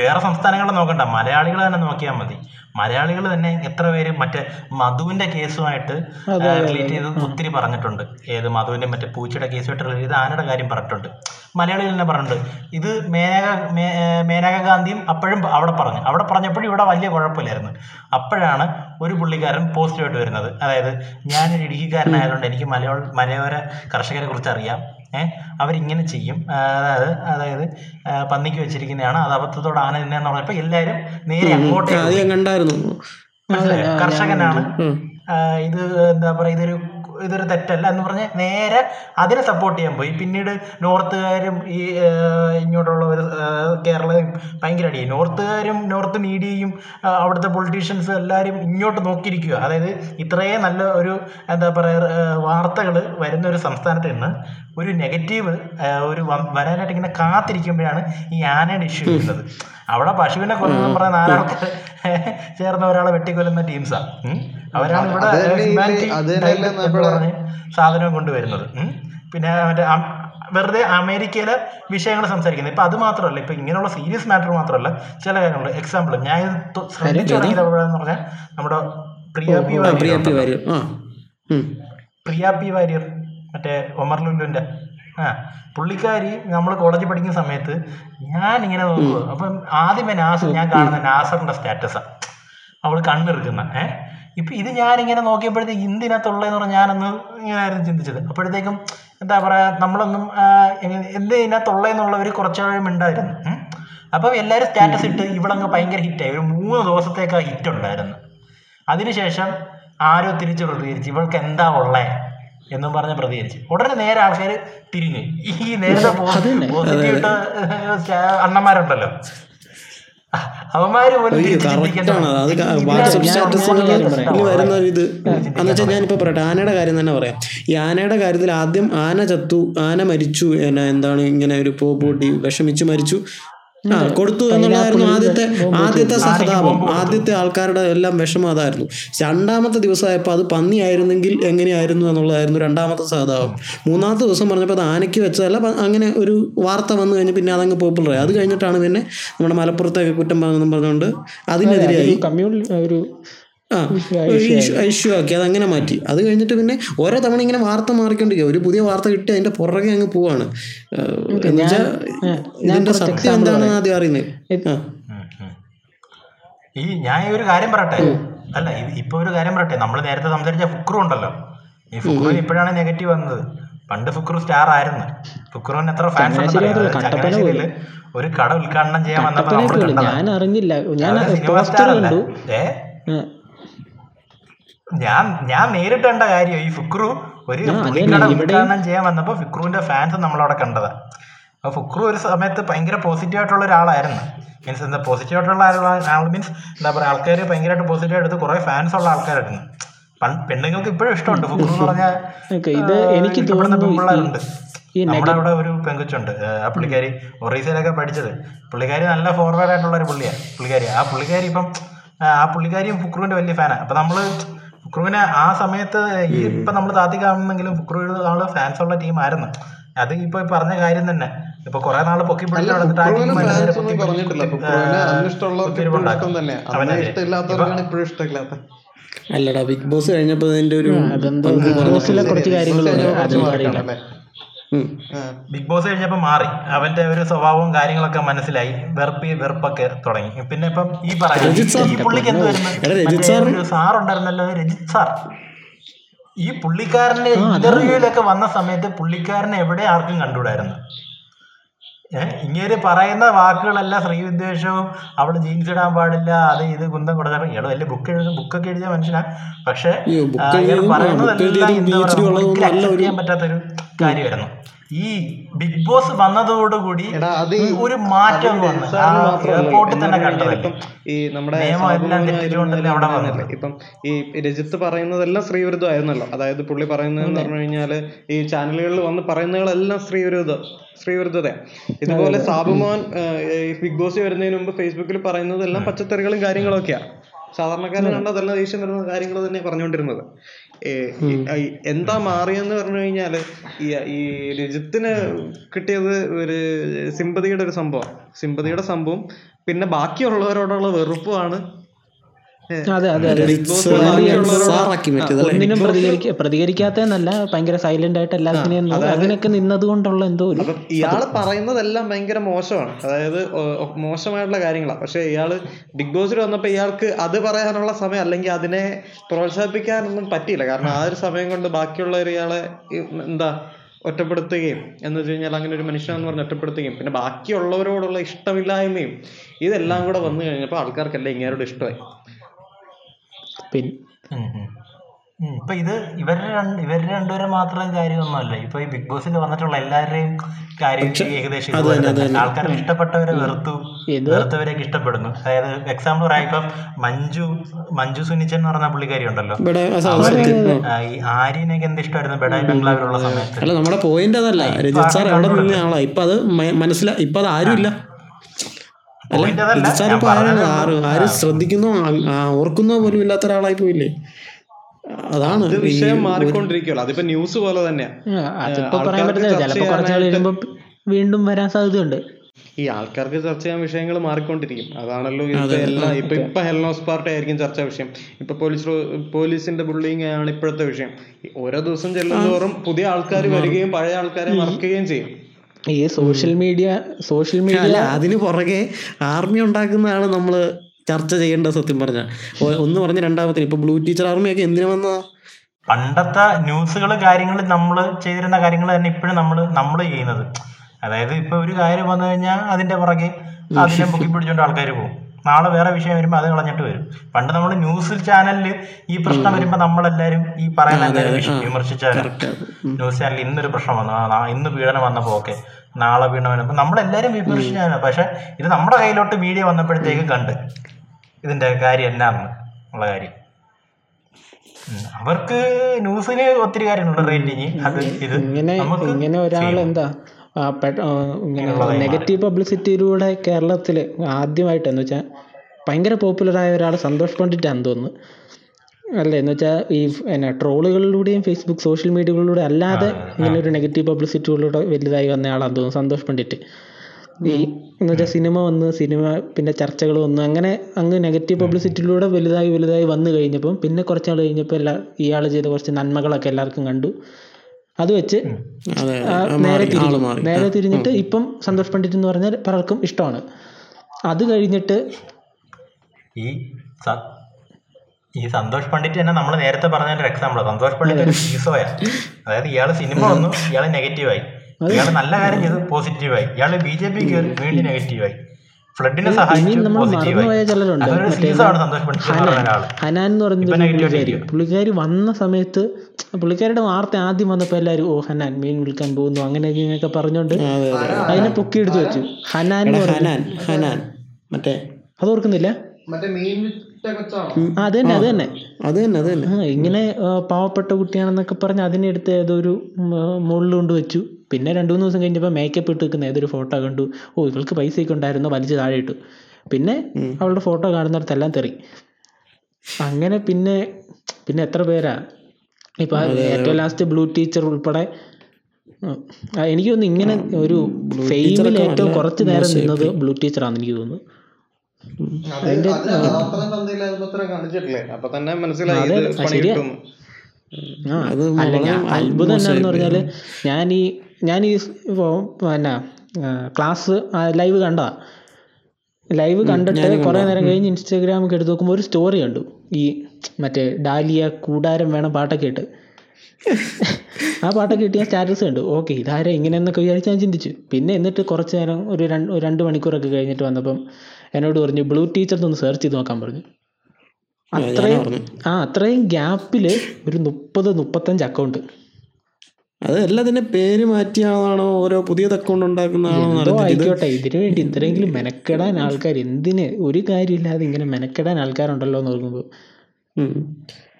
വേറെ സംസ്ഥാനങ്ങളെ നോക്കണ്ട. മലയാളികൾ തന്നെ നോക്കിയാൽ മതി. മലയാളികൾ തന്നെ എത്ര പേര് മറ്റേ മധുവിന്റെ കേസുമായിട്ട് റിലേറ്റ് ചെയ്ത് ഒത്തിരി പറഞ്ഞിട്ടുണ്ട്. ഏത് മധുവിന്റെ മറ്റേ പൂച്ചയുടെ കേസുമായിട്ട് റിലേറ്റ് ചെയ്ത് ആനയുടെ കാര്യം പറഞ്ഞിട്ടുണ്ട്. മലയാളികൾ തന്നെ പറഞ്ഞിട്ടുണ്ട്. ഇത് മേനക മേനക ഗാന്ധിയും അപ്പോഴും അവിടെ പറഞ്ഞു. അവിടെ പറഞ്ഞപ്പോഴും ഇവിടെ വലിയ കുഴപ്പമില്ലായിരുന്നു. അപ്പോഴാണ് ഒരു പുള്ളിക്കാരൻ പോസ്റ്റുമായിട്ട് വരുന്നത്. അതായത് ഞാനൊരു ഇടുക്കിക്കാരനായതുകൊണ്ട് എനിക്ക് മലയോര മലയോര കർഷകരെ കുറിച്ച് അറിയാം. അവരിങ്ങനെ ചെയ്യും. അതായത് അതായത് പന്നിക്ക് വെച്ചിരിക്കുന്നതാണ്. അത് അബദ്ധത്തോടെ ആന തിന്നെന്ന് പറഞ്ഞപ്പോൾ എല്ലാരും നേരെ അങ്ങോട്ടേക്ക്? കർഷകനാണ്. ഇത് എന്താ പറയുക ഇതൊരു ഇതൊരു തെറ്റല്ല എന്ന് പറഞ്ഞ് നേരെ അതിനെ സപ്പോർട്ട് ചെയ്യാൻ പോയി. പിന്നീട് നോർത്തുകാരും ഈ ഇങ്ങോട്ടുള്ളവർ കേരളയും ഭയങ്കര അടിയായി. നോർത്തുകാരും നോർത്ത് മീഡിയയും അവിടുത്തെ പൊളിറ്റീഷ്യൻസ് എല്ലാവരും ഇങ്ങോട്ട് നോക്കിയിരിക്കുക. അതായത് ഇത്രയും നല്ല ഒരു എന്താ പറയുക വാർത്തകൾ വരുന്ന ഒരു സംസ്ഥാനത്ത് നിന്ന് ഒരു നെഗറ്റീവ് ഒരു വരാനായിട്ട് ഇങ്ങനെ കാത്തിരിക്കുമ്പോഴാണ് ഈ ആനയുടെ ഇഷ്യൂ വരുന്നത്. അവിടെ പശുവിനെ കൊല്ലുന്ന പറഞ്ഞ നാലാൾക്കാർ ചേർന്ന ഒരാളെ വെട്ടിക്കൊല്ലുന്ന ടീംസാണ് അവരാണ് ഇവിടെ സാധനം കൊണ്ടുവരുന്നത്. പിന്നെ മറ്റേ വെറുതെ അമേരിക്കയിലെ വിഷയങ്ങൾ സംസാരിക്കുന്നത്. ഇപ്പൊ അത് മാത്രമല്ല ഇപ്പൊ ഇങ്ങനെയുള്ള സീരിയസ് മാറ്റർ മാത്രമല്ല ചില കാര്യങ്ങൾ. എക്സാമ്പിൾ ഞാൻ ഇത് ശ്രദ്ധിച്ചു തുടങ്ങിയത് എവിടെയാന്ന് പറഞ്ഞാൽ നമ്മുടെ പ്രിയ പി വാര്യർ പ്രിയ പി വാര്യർ. മറ്റേ ഒമർ ലുലുവിന്റെ ആ പുള്ളിക്കാരി നമ്മൾ കോളേജിൽ പഠിക്കുന്ന സമയത്ത് ഞാൻ ഇങ്ങനെ നോക്കുക അപ്പം ആദ്യമേ നാസർ ഞാൻ കാണുന്ന നാസറിന്റെ സ്റ്റാറ്റസാണ് അവൾ കണ്ണിറുക്കുന്ന ഏ? ഇപ്പൊ ഇത് ഞാൻ ഞാനിങ്ങനെ നോക്കിയപ്പോഴത്തേക്ക് ഇന്തിനകത്തുള്ളതെന്ന് പറഞ്ഞാൽ ഞാനൊന്ന് ഇങ്ങനെയായിരുന്നു ചിന്തിച്ചത്. അപ്പോഴത്തേക്കും എന്താ പറയാ നമ്മളൊന്നും എന്ത് ഇതിനകത്തുള്ളതെന്നുള്ള ഒരു കുറച്ചുകൂടെ ഉണ്ടായിരുന്നു. അപ്പം എല്ലാവരും സ്റ്റാറ്റസ് ഇട്ട് ഇവളങ്ങ് ഭയങ്കര ഹിറ്റായി. ഒരു മൂന്ന് ദിവസത്തേക്ക് ആ ഹിറ്റ് ഉണ്ടായിരുന്നു അതിനുശേഷം ആരോ തിരിച്ച് പ്രതികരിച്ചു ഇവൾക്ക് എന്താ ഉള്ളേ? എന്നും പറഞ്ഞ് പ്രതികരിച്ചു. ഉടനെ നേരെ ആൾക്കാർ തിരിഞ്ഞു. ഈ നേരത്തെ പോസിറ്റീവ് അണ്ണന്മാരുണ്ടല്ലോ. ഞാനിപ്പോൾ പറയട്ടെ ആനയുടെ കാര്യം തന്നെ പറയാം. ഈ ആനയുടെ കാര്യത്തിൽ ആദ്യം ആന ചത്തു ആന മരിച്ചു എന്നാ എന്താണ് ഇങ്ങനെ ഒരു പോ വിഷമിച്ചു വിഷമിച്ച് മരിച്ചു. ആ കൊടുത്തു എന്നുള്ളതായിരുന്നു ആദ്യത്തെ ആദ്യത്തെ സഹതാപം ആദ്യത്തെ ആൾക്കാരുടെ എല്ലാം വിഷമം അതായിരുന്നു രണ്ടാമത്തെ ദിവസമായപ്പോൾ അത് പന്നിയായിരുന്നെങ്കിൽ എങ്ങനെയായിരുന്നു എന്നുള്ളതായിരുന്നു രണ്ടാമത്തെ സഹതാപം മൂന്നാമത്തെ ദിവസം പറഞ്ഞപ്പോൾ അത് ആനയ്ക്ക് വെച്ചതല്ല അങ്ങനെ ഒരു വാർത്ത വന്നു കഴിഞ്ഞ് പിന്നെ അതങ്ങ് പോപ്പുലർ ആയി അത് കഴിഞ്ഞിട്ടാണ് പിന്നെ നമ്മുടെ മലപ്പുറത്തൊക്കെ കുറ്റം പറഞ്ഞെന്നും പറഞ്ഞുകൊണ്ട് അതിനെതിരെയായി ഒരു ഇഷ്യൂ ആക്കി അത് അങ്ങനെ മാറ്റി. അത് കഴിഞ്ഞിട്ട് പിന്നെ ഓരോ തവണ ഇങ്ങനെ വാർത്ത മാറിക്കൊണ്ടിരിക്കുക ഒരു പുതിയ വാർത്ത കിട്ടി അതിന്റെ പുറകെ അങ്ങ് പോവാണ്. എന്നുവെച്ചാൽ ഇതിന്റെ സത്യം എന്താണെന്ന് ആദ്യം അറിയുന്നത്. ഈ ഞാൻ ഈ ഒരു കാര്യം പറയട്ടെ? അല്ല ഇപ്പൊ ഒരു കാര്യം പറയട്ടെ? നമ്മൾ നേരത്തെ സംസാരിച്ച ഫുക്രു ഉണ്ടല്ലോ. ഈ ഫുക്രു ഇപ്പോഴാണ് നെഗറ്റീവ് വന്നത്. പണ്ട് ഫുക്രു സ്റ്റാർ ആയിരുന്നു. ഫുക്രുവിന് എത്ര ഫാൻസ് ചങ്ങനാശ്ശേരി ചങ്ങനാശ്ശേരിയിൽ ഒരു കട ഉദ്ഘാടനം ചെയ്യാൻ വന്നപ്പോ ഞാൻ അറിഞ്ഞില്ല. ഞാൻ സിനിമ സ്റ്റാർ അല്ല. ഞാൻ ഞാൻ നേരിട്ട് കണ്ട കാര്യം ഈ ഫുക്രു ഒരു തുണിക്കട ഉദ്ഘാടനം ചെയ്യാൻ വന്നപ്പോ ഫുക്രുവിന്റെ ഫാൻസ് നമ്മളവിടെ കണ്ടതാ. അപ്പൊ ഫുക്രു ഒരു സമയത്ത് ഭയങ്കര പോസിറ്റീവ് ആയിട്ടുള്ള ഒരാളായിരുന്നു. മീൻസ് എന്താ പോസിറ്റീവ് ആയിട്ടുള്ള ആൾ മീൻസ് എന്താ പറയാ ആൾക്കാർ ഭയങ്കരമായിട്ട് പോസിറ്റീവ് എടുത്ത് കുറെ ഫാൻസ് ഉള്ള ആൾക്കാരായിരുന്നു പെണ്ണുങ്ങൾക്ക് ഇപ്പോഴും ഇഷ്ടമുണ്ട് ഫുക്രു എന്ന് പറഞ്ഞാൽ ഇത് എനിക്ക് തോന്നുന്നു നമ്മുടെ അവിടെ ഒരു പെങ്കുച്ചുണ്ട്. ആ പുള്ളിക്കാരി ഒറീസയിലൊക്കെ പഠിച്ചത്. പുള്ളിക്കാരി നല്ല ഫോർവേഡ് ആയിട്ടുള്ള ഒരു പുള്ളിയാണ് പുള്ളിക്കാരി ആ പുള്ളിക്കാരി ഇപ്പം ആ, ആ പുള്ളിക്കാരിയും ഫുക്രുവിന്റെ വലിയ ഫാനാണ് അപ്പൊ നമ്മൾ ഫുക്രുവിനെ ആ സമയത്ത് ഈ ഇപ്പൊ നമ്മൾ താത്തി കാണുന്നെങ്കിലും ഫുക്രുവിന് നമ്മൾ ഫാൻസ് ഉള്ള ടീം ആയിരുന്നു. അത് ഇപ്പൊ പറഞ്ഞ കാര്യം തന്നെ. ഇപ്പൊ കുറെ നാൾ പൊക്കി പിടിച്ച് നടന്നിട്ട് ആ ടീം അല്ലടാ ബിഗ് ബോസ് കഴിഞ്ഞപ്പോ അതിന്റെ ഒരു ബോസിലെ കുറച്ച് കാര്യങ്ങളുണ്ട് ബിഗ് ബോസ് കഴിഞ്ഞപ്പോൾ മാറി. അവന്റെ ഒരു സ്വഭാവവും കാര്യങ്ങളൊക്കെ മനസ്സിലായി. വെറുപ്പ് വെറുപ്പൊക്കെ തുടങ്ങി. പിന്നെ ഇപ്പം ഈ. പറയുന്നത് ഈ പുള്ളിക്ക് എന്ത് സാർ. ഉണ്ടായിരുന്നല്ലോ രജിത് സാർ. ഈ പുള്ളിക്കാരന്റെ ഇന്റർവ്യൂയിലൊക്കെ വന്ന സമയത്ത് പുള്ളിക്കാരനെ എവിടെ ആർക്കും കണ്ടുകൂടായിരുന്നു? ഇങ്ങനെ പറയുന്ന വാക്കുകളെല്ലാം ശ്രീവിദ്വേഷവും അവിടെ ജീൻസ് ഇടാൻ പാടില്ല അത് ഇത് കുന്തം കൊടുക്കാൻ ഇയാൾ വലിയ ബുക്ക് എഴുതും ബുക്കൊക്കെ എഴുതിയ മനുഷ്യനാ. പക്ഷെ പറയുന്നത് ഇയാൾ പറയുന്നതെല്ലാം എന്താ പറയുക ഒരിക്കലും ഒരു- ചെയ്യാൻ പറ്റാത്തൊരു കാര്യമായിരുന്നു. ഈ ബിഗ് ബോസ് വന്നതോടുകൂടി ഒരു മാറ്റം വന്നു. എയർപോർട്ടിൽ തന്നെ കണ്ടത്. ഇപ്പം ഈ നമ്മുടെ. ഇപ്പം ഈ രജിത്ത് പറയുന്നതെല്ലാം സ്ത്രീവിരുദ്ധമായിരുന്നല്ലോ അതായത് പുള്ളി പറയുന്നതെന്ന് പറഞ്ഞു കഴിഞ്ഞാൽ ഈ ചാനലുകളിൽ വന്ന് പറയുന്നതെല്ലാം സ്ത്രീവിരുദ്ധ സ്ത്രീവിരുദ്ധതയാണ് ഇതുപോലെ സാബുമോൻ ബിഗ് ബോസ് വരുന്നതിന് മുമ്പ് ഫേസ്ബുക്കിൽ പറയുന്നതെല്ലാം പച്ചക്കറികളും കാര്യങ്ങളും ഒക്കെയാണ് സാധാരണക്കാരൻ കണ്ടതെല്ലാം ദേഷ്യം വരുന്ന കാര്യങ്ങൾ തന്നെ പറഞ്ഞുകൊണ്ടിരുന്നത്. എന്താ മാറിയെന്ന് പറഞ്ഞു കഴിഞ്ഞാൽ ഈ ഈ രജിത്തിന് കിട്ടിയത് ഒരു സിമ്പതിയുടെ ഒരു സംഭവം. സിമ്പതിയുടെ സംഭവം. പിന്നെ ബാക്കിയുള്ളവരോടുള്ള വെറുപ്പുമാണ് ഒന്നിനും പ്രതികരിക്ക പ്രതികരിക്കാത്തതെന്നല്ല ഭയങ്കര സൈലന്റ് ആയിട്ട് എല്ലാത്തിനെയും അതിനൊക്കെ നിന്നത് കൊണ്ടുള്ള എന്തോ ഒരു ഇയാൾ പറയുന്നതെല്ലാം ഭയങ്കര മോശമാണ്. അതായത് മോശമായിട്ടുള്ള കാര്യങ്ങളാണ് പക്ഷെ ഇയാൾ ബിഗ് ബോസിൽ വന്നപ്പോ ഇയാൾക്ക് അത് പറയാനുള്ള സമയം അല്ലെങ്കിൽ അതിനെ പ്രോത്സാഹിപ്പിക്കാനൊന്നും പറ്റിയില്ല. കാരണം ആ ഒരു സമയം കൊണ്ട് ബാക്കിയുള്ളവർ ഇയാളെ എന്താ ഒറ്റപ്പെടുത്തുകയും എന്ന് വെച്ച് കഴിഞ്ഞാൽ അങ്ങനെ ഒരു മനുഷ്യനെന്ന് പറഞ്ഞ് ഒറ്റപ്പെടുത്തുകയും. പിന്നെ ബാക്കിയുള്ളവരോടുള്ള ഇഷ്ടമില്ലായ്മയും ഇതെല്ലാം കൂടെ വന്നു കഴിഞ്ഞപ്പോൾ ആൾക്കാർക്കെല്ലാം ഇങ്ങേരോട് ഇഷ്ടമായി. പിന്നെ. ഇപ്പൊ ഇത് ഇവരുടെ രണ്ട് ഇവരുടെ രണ്ടുപേരെ മാത്രം കാര്യമൊന്നുമല്ല. ഇപ്പൊ ഈ ബിഗ് ബോസിൽ വന്നിട്ടുള്ള എല്ലാവരുടെയും കാര്യം ഏകദേശം ഇതുപോലെ തന്നെ. ആൾക്കാർക്ക് ഇഷ്ടപ്പെട്ടവരെ വെറുത്തു വെറുത്തവരെയൊക്കെ ഇഷ്ടപ്പെടുന്നു. അതായത് എക്സാമ്പിൾ പറയാം ഇപ്പം മഞ്ജു മഞ്ജു സുനിച്ചൻ എന്ന് പറഞ്ഞ പുള്ളിക്കാരി ഉണ്ടല്ലോ. ഇവിടെ ആ ഈ ആര്യനൊക്കെ എന്ത് ഇഷ്ടമായിരുന്നു? ബെഡായി ബംഗ്ലാവിലുള്ള സമയത്ത്. അല്ല നമ്മുടെ പോയിന്റ് അതല്ല. രജിത് സാർ അവിടെ നിന്ന ആളാ. ഇപ്പൊ അത് മനസ്സിലായി ഇപ്പൊ അത് ആരും ആരും ആരും ശ്രദ്ധിക്കുന്നോ ഓർക്കുന്നോ പോലും ഇല്ലാത്ത ഒരാളായി പോയില്ലേ? അതാണ് വിഷയം മാറിക്കൊണ്ടിരിക്കുമല്ലോ അതിപ്പോ ന്യൂസ് പോലെ തന്നെ. ആ, അതിപ്പോ പറയാൻ ആൾക്കാർക്ക് പറ്റില്ല ചർച്ച ചിലപ്പോ കുറച്ച് കഴിയുമ്പോ വീണ്ടും വരാൻ സാധ്യതയുണ്ട്. ഈ ആൾക്കാർക്ക് ചർച്ച ചെയ്യാൻ വിഷയങ്ങൾ മാറിക്കൊണ്ടിരിക്കും. അതാണല്ലോ ഇപ്പൊ എല്ലാ ഇപ്പൊ ഇപ്പൊ ഹെൽനോസ് പാർട്ടി ആയിരിക്കും ചർച്ചാ വിഷയം. ഇപ്പൊ പോലീസ് പോലീസിന്റെ ബുള്ളിങ് ആണ് ഇപ്പോഴത്തെ വിഷയം. ഓരോ ദിവസം ചെല്ലുന്നതോറും പുതിയ ആൾക്കാർ വരികയും പഴയ ആൾക്കാരെ മറക്കുകയും ചെയ്യും. ഈ സോഷ്യൽ മീഡിയ സോഷ്യൽ മീഡിയ അല്ല അതിന് പുറകെ ആർമി ഉണ്ടാക്കുന്നതാണ് നമ്മൾ ചർച്ച ചെയ്യേണ്ട സത്യം പറഞ്ഞ. ഒന്ന് പറഞ്ഞ രണ്ടാമത്തെ ഇപ്പൊ ബ്ലൂ ടീച്ചർ ആർമിയൊക്കെ എന്തിനു വന്നതാ? പണ്ടത്തെ ന്യൂസുകൾ കാര്യങ്ങൾ നമ്മൾ ചെയ്തിരുന്ന കാര്യങ്ങൾ തന്നെ ഇപ്പോഴും നമ്മൾ നമ്മൾ ചെയ്യുന്നത്. അതായത് ഇപ്പൊ ഒരു കാര്യം വന്നു കഴിഞ്ഞാൽ അതിന്റെ പുറകെ അതിനെ പൊക്കി പിടിച്ചോണ്ട് ആൾക്കാർ പോകും. നാളെ വേറെ വിഷയം വരുമ്പോൾ അത് കളഞ്ഞിട്ട് വരും. പണ്ട് നമ്മൾ ന്യൂസ് ചാനലിൽ ഈ പ്രശ്നം വരുമ്പോൾ നമ്മളെല്ലാരും ഈ പറയുന്ന എല്ലാവരും വിമർശിച്ചാലും? ന്യൂസ് ചാനലിൽ ഇന്നൊരു പ്രശ്നം വന്നു. ഇന്ന് പീഡനം വന്നപ്പോൾ ഓക്കെ നാളെ പീഡനം വന്നപ്പോൾ നമ്മളെല്ലാരും വിമർശിച്ചാണ് പക്ഷെ ഇത് നമ്മുടെ കയ്യിലോട്ട് മീഡിയ വന്നപ്പോഴത്തേക്ക് കണ്ട് ഇതിന്റെ കാര്യം എന്നാന്ന് ഉള്ള കാര്യം. അവർക്ക് ന്യൂസിന് ഒത്തിരി കാര്യങ്ങളുണ്ട്. റേറ്റിങ് അത് ഇത് ഇങ്ങനെ ഇങ്ങനെ ഒരാൾ എന്താ നെഗറ്റീവ് പബ്ലിസിറ്റിയിലൂടെ കേരളത്തിൽ ആദ്യമായിട്ട് എന്ന് വെച്ചാൽ ഭയങ്കര പോപ്പുലറായ ഒരാൾ സന്തോഷ് പണ്ഡിറ്റാന്ന് തോന്നുന്നു. അല്ലേ? എന്ന് വെച്ചാൽ ഈ എന്നാ ട്രോളുകളിലൂടെയും ഫേസ്ബുക്ക് സോഷ്യൽ മീഡിയകളിലൂടെ അല്ലാതെ ഇങ്ങനെ ഒരു നെഗറ്റീവ് പബ്ലിസിറ്റികളിലൂടെ വലുതായി വന്ന ആളാന്ന് തോന്നുന്നു സന്തോഷ് പണ്ഡിറ്റ്. ഈ എന്ന് വെച്ചാൽ സിനിമ വന്ന് സിനിമ പിന്നെ ചർച്ചകൾ വന്നു അങ്ങനെ അങ്ങ് നെഗറ്റീവ് പബ്ലിസിറ്റിയിലൂടെ വലുതായി വലുതായി വന്നു കഴിഞ്ഞപ്പം പിന്നെ കുറച്ചു നാൾ കഴിഞ്ഞപ്പോൾ എല്ലാ ഇയാൾ ചെയ്ത കുറച്ച് നന്മകളൊക്കെ എല്ലാവർക്കും കണ്ടു. അത് വെച്ച് അതെ നേരെ തിരിഞ്ഞു. നേരെ തിരിഞ്ഞിട്ട് ഇപ്പം സന്തോഷ് പണ്ഡിറ്റ് എന്ന് പറഞ്ഞാൽ പലർക്കും ഇഷ്ടമാണ്. അത് കഴിഞ്ഞിട്ട് ഈ സ- ഈ സന്തോഷ് പണ്ഡിറ്റ് തന്നെ നമ്മൾ നേരത്തെ പറഞ്ഞ ഒരു എക്സാമ്പിൾ സന്തോഷ് പണ്ഡിറ്റ് ഒരു ഈസോയാ അതായത് ഇയാൾ സിനിമ വന്നു ഇയാൾ നെഗറ്റീവായി ഇയാൾ നല്ല കാര്യം ചെയ്തു പോസിറ്റീവായി ഇയാൾ ബി ജെ പി കയറി വീണ്ടും നെഗറ്റീവായി ഫ്ലഡിനെ ഹനാൻ. എന്ന് പുള്ളിക്കാരി. വന്ന സമയത്ത് പുള്ളിക്കാരിയുടെ വാർത്ത ആദ്യം വന്നപ്പോൾ എല്ലാരും ഓ ഹനാൻ മീൻ വിൽക്കാൻ പോകുന്നു അങ്ങനെ ഇങ്ങനെയൊക്കെ പറഞ്ഞുകൊണ്ട് അതെ അതെ അതിനെ പൊക്കി എടുത്തു വെച്ചു. ഹനാൻ. ഹനാൻ ഹനാൻ മറ്റേ അത് ഓർക്കുന്നില്ല? അത് തന്നെ അത് തന്നെ. അത് തന്നെ അത് തന്നെ. ഇങ്ങനെ പാവപ്പെട്ട കുട്ടിയാണെന്നൊക്കെ പറഞ്ഞ് അതിനെ എടുത്ത് ഏതോ ഒരു മുകളിൽ കൊണ്ട് വെച്ചു. പിന്നെ രണ്ട് മൂന്ന് ദിവസം കഴിഞ്ഞപ്പോൾ മേക്കപ്പ് ഇട്ട് നിൽക്കുന്ന ഏതൊരു ഫോട്ടോ കണ്ടു. ഓ ഇവൾക്ക് പൈസയൊക്കെ ഉണ്ടായിരുന്നു? വലിച്ചു താഴെ ഇട്ടു പിന്നെ അവളുടെ ഫോട്ടോ കാണുന്നിടത്തെല്ലാം തെറി. അങ്ങനെ പിന്നെ പിന്നെ എത്ര പേരാ? ഇപ്പൊ ഏറ്റവും ലാസ്റ്റ് ബ്ലൂ ടീച്ചർ ഉൾപ്പെടെ എനിക്ക് തോന്നുന്നു ഇങ്ങനെ ഒരു ഫെയിമിൽ ഏറ്റവും കുറച്ച് നേരം നിന്നത് ബ്ലൂ ടീച്ചറാണെന്ന് എനിക്ക് തോന്നുന്നു. അത്ഭുതം എന്താണെന്ന് പറഞ്ഞാൽ ഞാൻ ഈ ഞാൻ ഈ പിന്നെ ക്ലാസ് ലൈവ് കണ്ടതാ. ലൈവ് കണ്ടിട്ട് കുറേ നേരം കഴിഞ്ഞ് ഇൻസ്റ്റാഗ്രാമൊക്കെ എടുത്ത് നോക്കുമ്പോൾ ഒരു സ്റ്റോറി കണ്ടു. ഈ മറ്റേ ഡാലിയ കൂടാരം വേണം പാട്ടൊക്കെ ഇട്ട് ആ പാട്ടൊക്കെ ഇട്ട് ഞാൻ സ്റ്റാറ്റസ് കണ്ടു. ഓക്കെ ഇതാരാ ഇങ്ങനെയെന്നൊക്കെ വിചാരിച്ച് ഞാൻ ചിന്തിച്ചു. പിന്നെ എന്നിട്ട് കുറച്ച് നേരം ഒരു രണ്ട് രണ്ട് മണിക്കൂറൊക്കെ കഴിഞ്ഞിട്ട് വന്നപ്പം എന്നോട് പറഞ്ഞു ബ്ലൂ ടീച്ചർ ഒന്ന് സെർച്ച് ചെയ്ത് നോക്കാൻ പറഞ്ഞു. അത്രയും ആ അത്രയും ഗ്യാപ്പിൽ ഒരു മുപ്പത് മുപ്പത്തഞ്ച് അക്കൗണ്ട് അത് എല്ലാത്തിന്റെ പേര് മാറ്റിയാണോ ഓരോ പുതിയ അക്കൗണ്ട് ഉണ്ടാക്കുന്നതാണോ ആയിക്കോട്ടെ. ഇതിനു വേണ്ടി ഇത്രയെങ്കിലും മെനക്കെടാൻ ആൾക്കാർ എന്തിന് ഒരു കാര്യമില്ലാതെ ഇങ്ങനെ മെനക്കെടാൻ ആൾക്കാരുണ്ടല്ലോ എന്ന് ഓർക്കുമ്പോൾ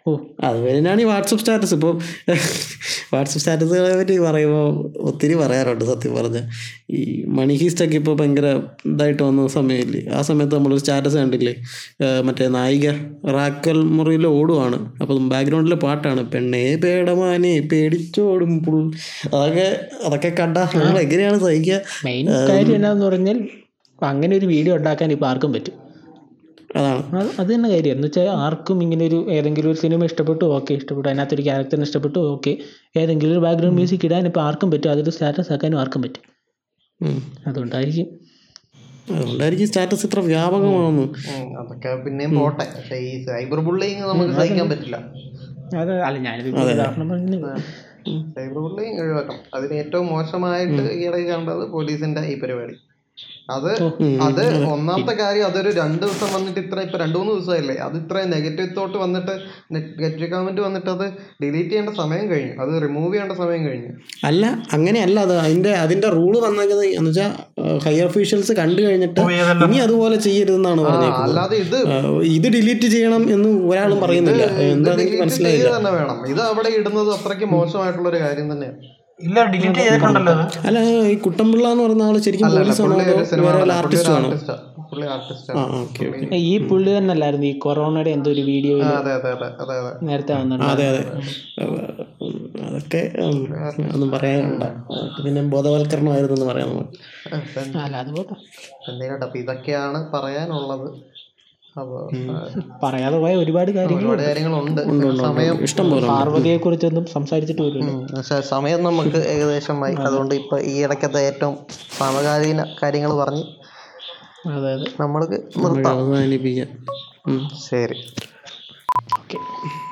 ഓ. അത് തന്നെയാണ് ഈ വാട്സപ്പ് സ്റ്റാറ്റസ്. ഇപ്പോൾ വാട്സപ്പ് സ്റ്റാറ്റസുകളെ പറ്റി പറയുമ്പോൾ ഒത്തിരി പറയാറുണ്ട് സത്യം പറഞ്ഞ. ഈ മണി ഹീസ്റ്റൊക്കെ ഇപ്പോൾ ഭയങ്കര ഇതായിട്ട് വന്ന സമയമില്ലേ ആ സമയത്ത് നമ്മളൊരു സ്റ്റാറ്റസ് കണ്ടില്ലേ? മറ്റേ നായിക റാക്കൽ മുറിയിൽ ഓടുവാണ്. അപ്പം ബാക്ക്ഗ്രൗണ്ടിലെ പാട്ടാണ്. പെണ്ണേ പേടമാനെ പേടിച്ചോടും പുൾ അതൊക്കെ അതൊക്കെ കണ്ട നമ്മൾ എങ്ങനെയാണ് സഹിക്കുക? മെയിൻ കാര്യം എന്നാന്ന് പറഞ്ഞാൽ അങ്ങനെ ഒരു വീഡിയോ ഉണ്ടാക്കാൻ ഇപ്പോൾ ആർക്കും പറ്റും. അതാണ്. അത് തന്നെ കാര്യം. എന്ന് വെച്ചാൽ ആർക്കും ഇങ്ങനെ ഒരു ഏതെങ്കിലും ഒരു സിനിമ ഇഷ്ടപ്പെട്ടു ഓക്കെ ഇഷ്ടപ്പെട്ടു. അതിനകത്തൊരു ക്യാരക്ടറിന് ഇഷ്ടപ്പെട്ടു ഓക്കെ ഏതെങ്കിലും ഒരു ബാക്ക്ഗ്രൗണ്ട് മ്യൂസിക് ഇടാൻ ഇപ്പോൾ ആർക്കും പറ്റും. അതൊരു സ്റ്റാറ്റസ് ആക്കാനും ആർക്കും പറ്റും. അതുകൊണ്ടായിരിക്കും. അതുകൊണ്ടായിരിക്കും സ്റ്റാറ്റസ് ഇത്ര വ്യാപകമാണെന്ന് അതൊക്കെ പിന്നെയും പോട്ടെ. പക്ഷേ ഈ സൈബർ ബുള്ളിങ് നമുക്ക് സഹിക്കാൻ പറ്റില്ല. അത് അല്ല ഞാനിത് ഉദാഹരണം പറഞ്ഞു സൈബർ ബുള്ളിങ് ഒഴിവാക്കണം. അതിന് ഏറ്റവും മോശമായിട്ട് ഈയിടെ കണ്ടത് പോലീസിന്റെ ഈ പരിപാടി. അത് അത് ഒന്നാമത്തെ കാര്യം അതൊരു രണ്ട് ദിവസം വന്നിട്ട് ഇത്ര ഇപ്പൊ രണ്ടു മൂന്ന് ദിവസമായില്ലേ? അത് ഇത്ര നെഗറ്റീവ് തോട്ട് വന്നിട്ട് നെഗറ്റീവ് കമന്റ് വന്നിട്ട് അത് ഡിലീറ്റ് ചെയ്യേണ്ട സമയം കഴിഞ്ഞു. അത് റിമൂവ് ചെയ്യേണ്ട സമയം കഴിഞ്ഞു. അല്ല അങ്ങനെയല്ല അത്. അതിന്റെ അതിന്റെ റൂൾ വന്നേക്കുന്നത് എന്ന് വെച്ചാൽ ഹയർ ഒഫീഷ്യൽസ് കണ്ടു കഴിഞ്ഞിട്ട് ഇനി അതുപോലെ ചെയ്യരുതെന്നാണ് പറഞ്ഞേക്കുന്നത്. അല്ലാതെ ഇത് ഇത് ഡിലീറ്റ് ചെയ്യണം എന്ന് ഒരാളും പറയുന്നില്ല. എന്താ മനസ്സിലായില്ല? തന്നെ വേണം. ഇത് അവിടെ ഇടുന്നത് അത്രയ്ക്ക് മോശമായിട്ടുള്ള ഒരു കാര്യം തന്നെയാണ്. ഇല്ല ഡിലീറ്റ് ചെയ്തിട്ടുണ്ടല്ലോ അല്ല ഈ കുട്ടമ്പിള്ള എന്ന് പറയുന്ന ആൾ ശരിക്കും ആർട്ടിസ്റ്റും ആണോ ആർട്ടിസ്റ്റാ പുള്ളി ആർട്ടിസ്റ്റ് ആണ്? Okay okay. ഈ പുള്ളി തന്നെ അല്ലായിരുന്നു ഈ കൊറോണയുടെ എന്തോ ഒരു വീഡിയോ അതെ അതെ അതെ അതെ അതെ. നേരത്തെ വന്നിട്ടുണ്ട്. അതെ അതെ. അതൊക്കെ ഒന്നും പറയാനുണ്ട് പിന്നെ ബോധവൽക്കരണമായിരുന്നു എന്ന് പറയാം നമുക്ക്. അല്ല അത് പോട്ടെ. എന്തെങ്കിലും അപ്പൊ ഇതൊക്കെയാണ് പറയാനുള്ളത്. അപ്പൊ പറയാതെ പോയ ഒരുപാട് കാര്യങ്ങൾ ഒരുപാട് കാര്യങ്ങളുണ്ട്. സമയം ഇഷ്ടം പോലെ പാർവതിയെ കുറിച്ചൊന്നും സംസാരിച്ചിട്ട് പോലും സമയം നമുക്ക് ഏകദേശമായി. അതുകൊണ്ട് ഇപ്പൊ ഈ ഇടയ്ക്കത്തെ ഏറ്റവും സമകാലീന കാര്യങ്ങൾ പറഞ്ഞ് അതായത് അതെ. നമ്മൾക്ക് നിർത്താം. ശരി. ഓക്കെ. ശരി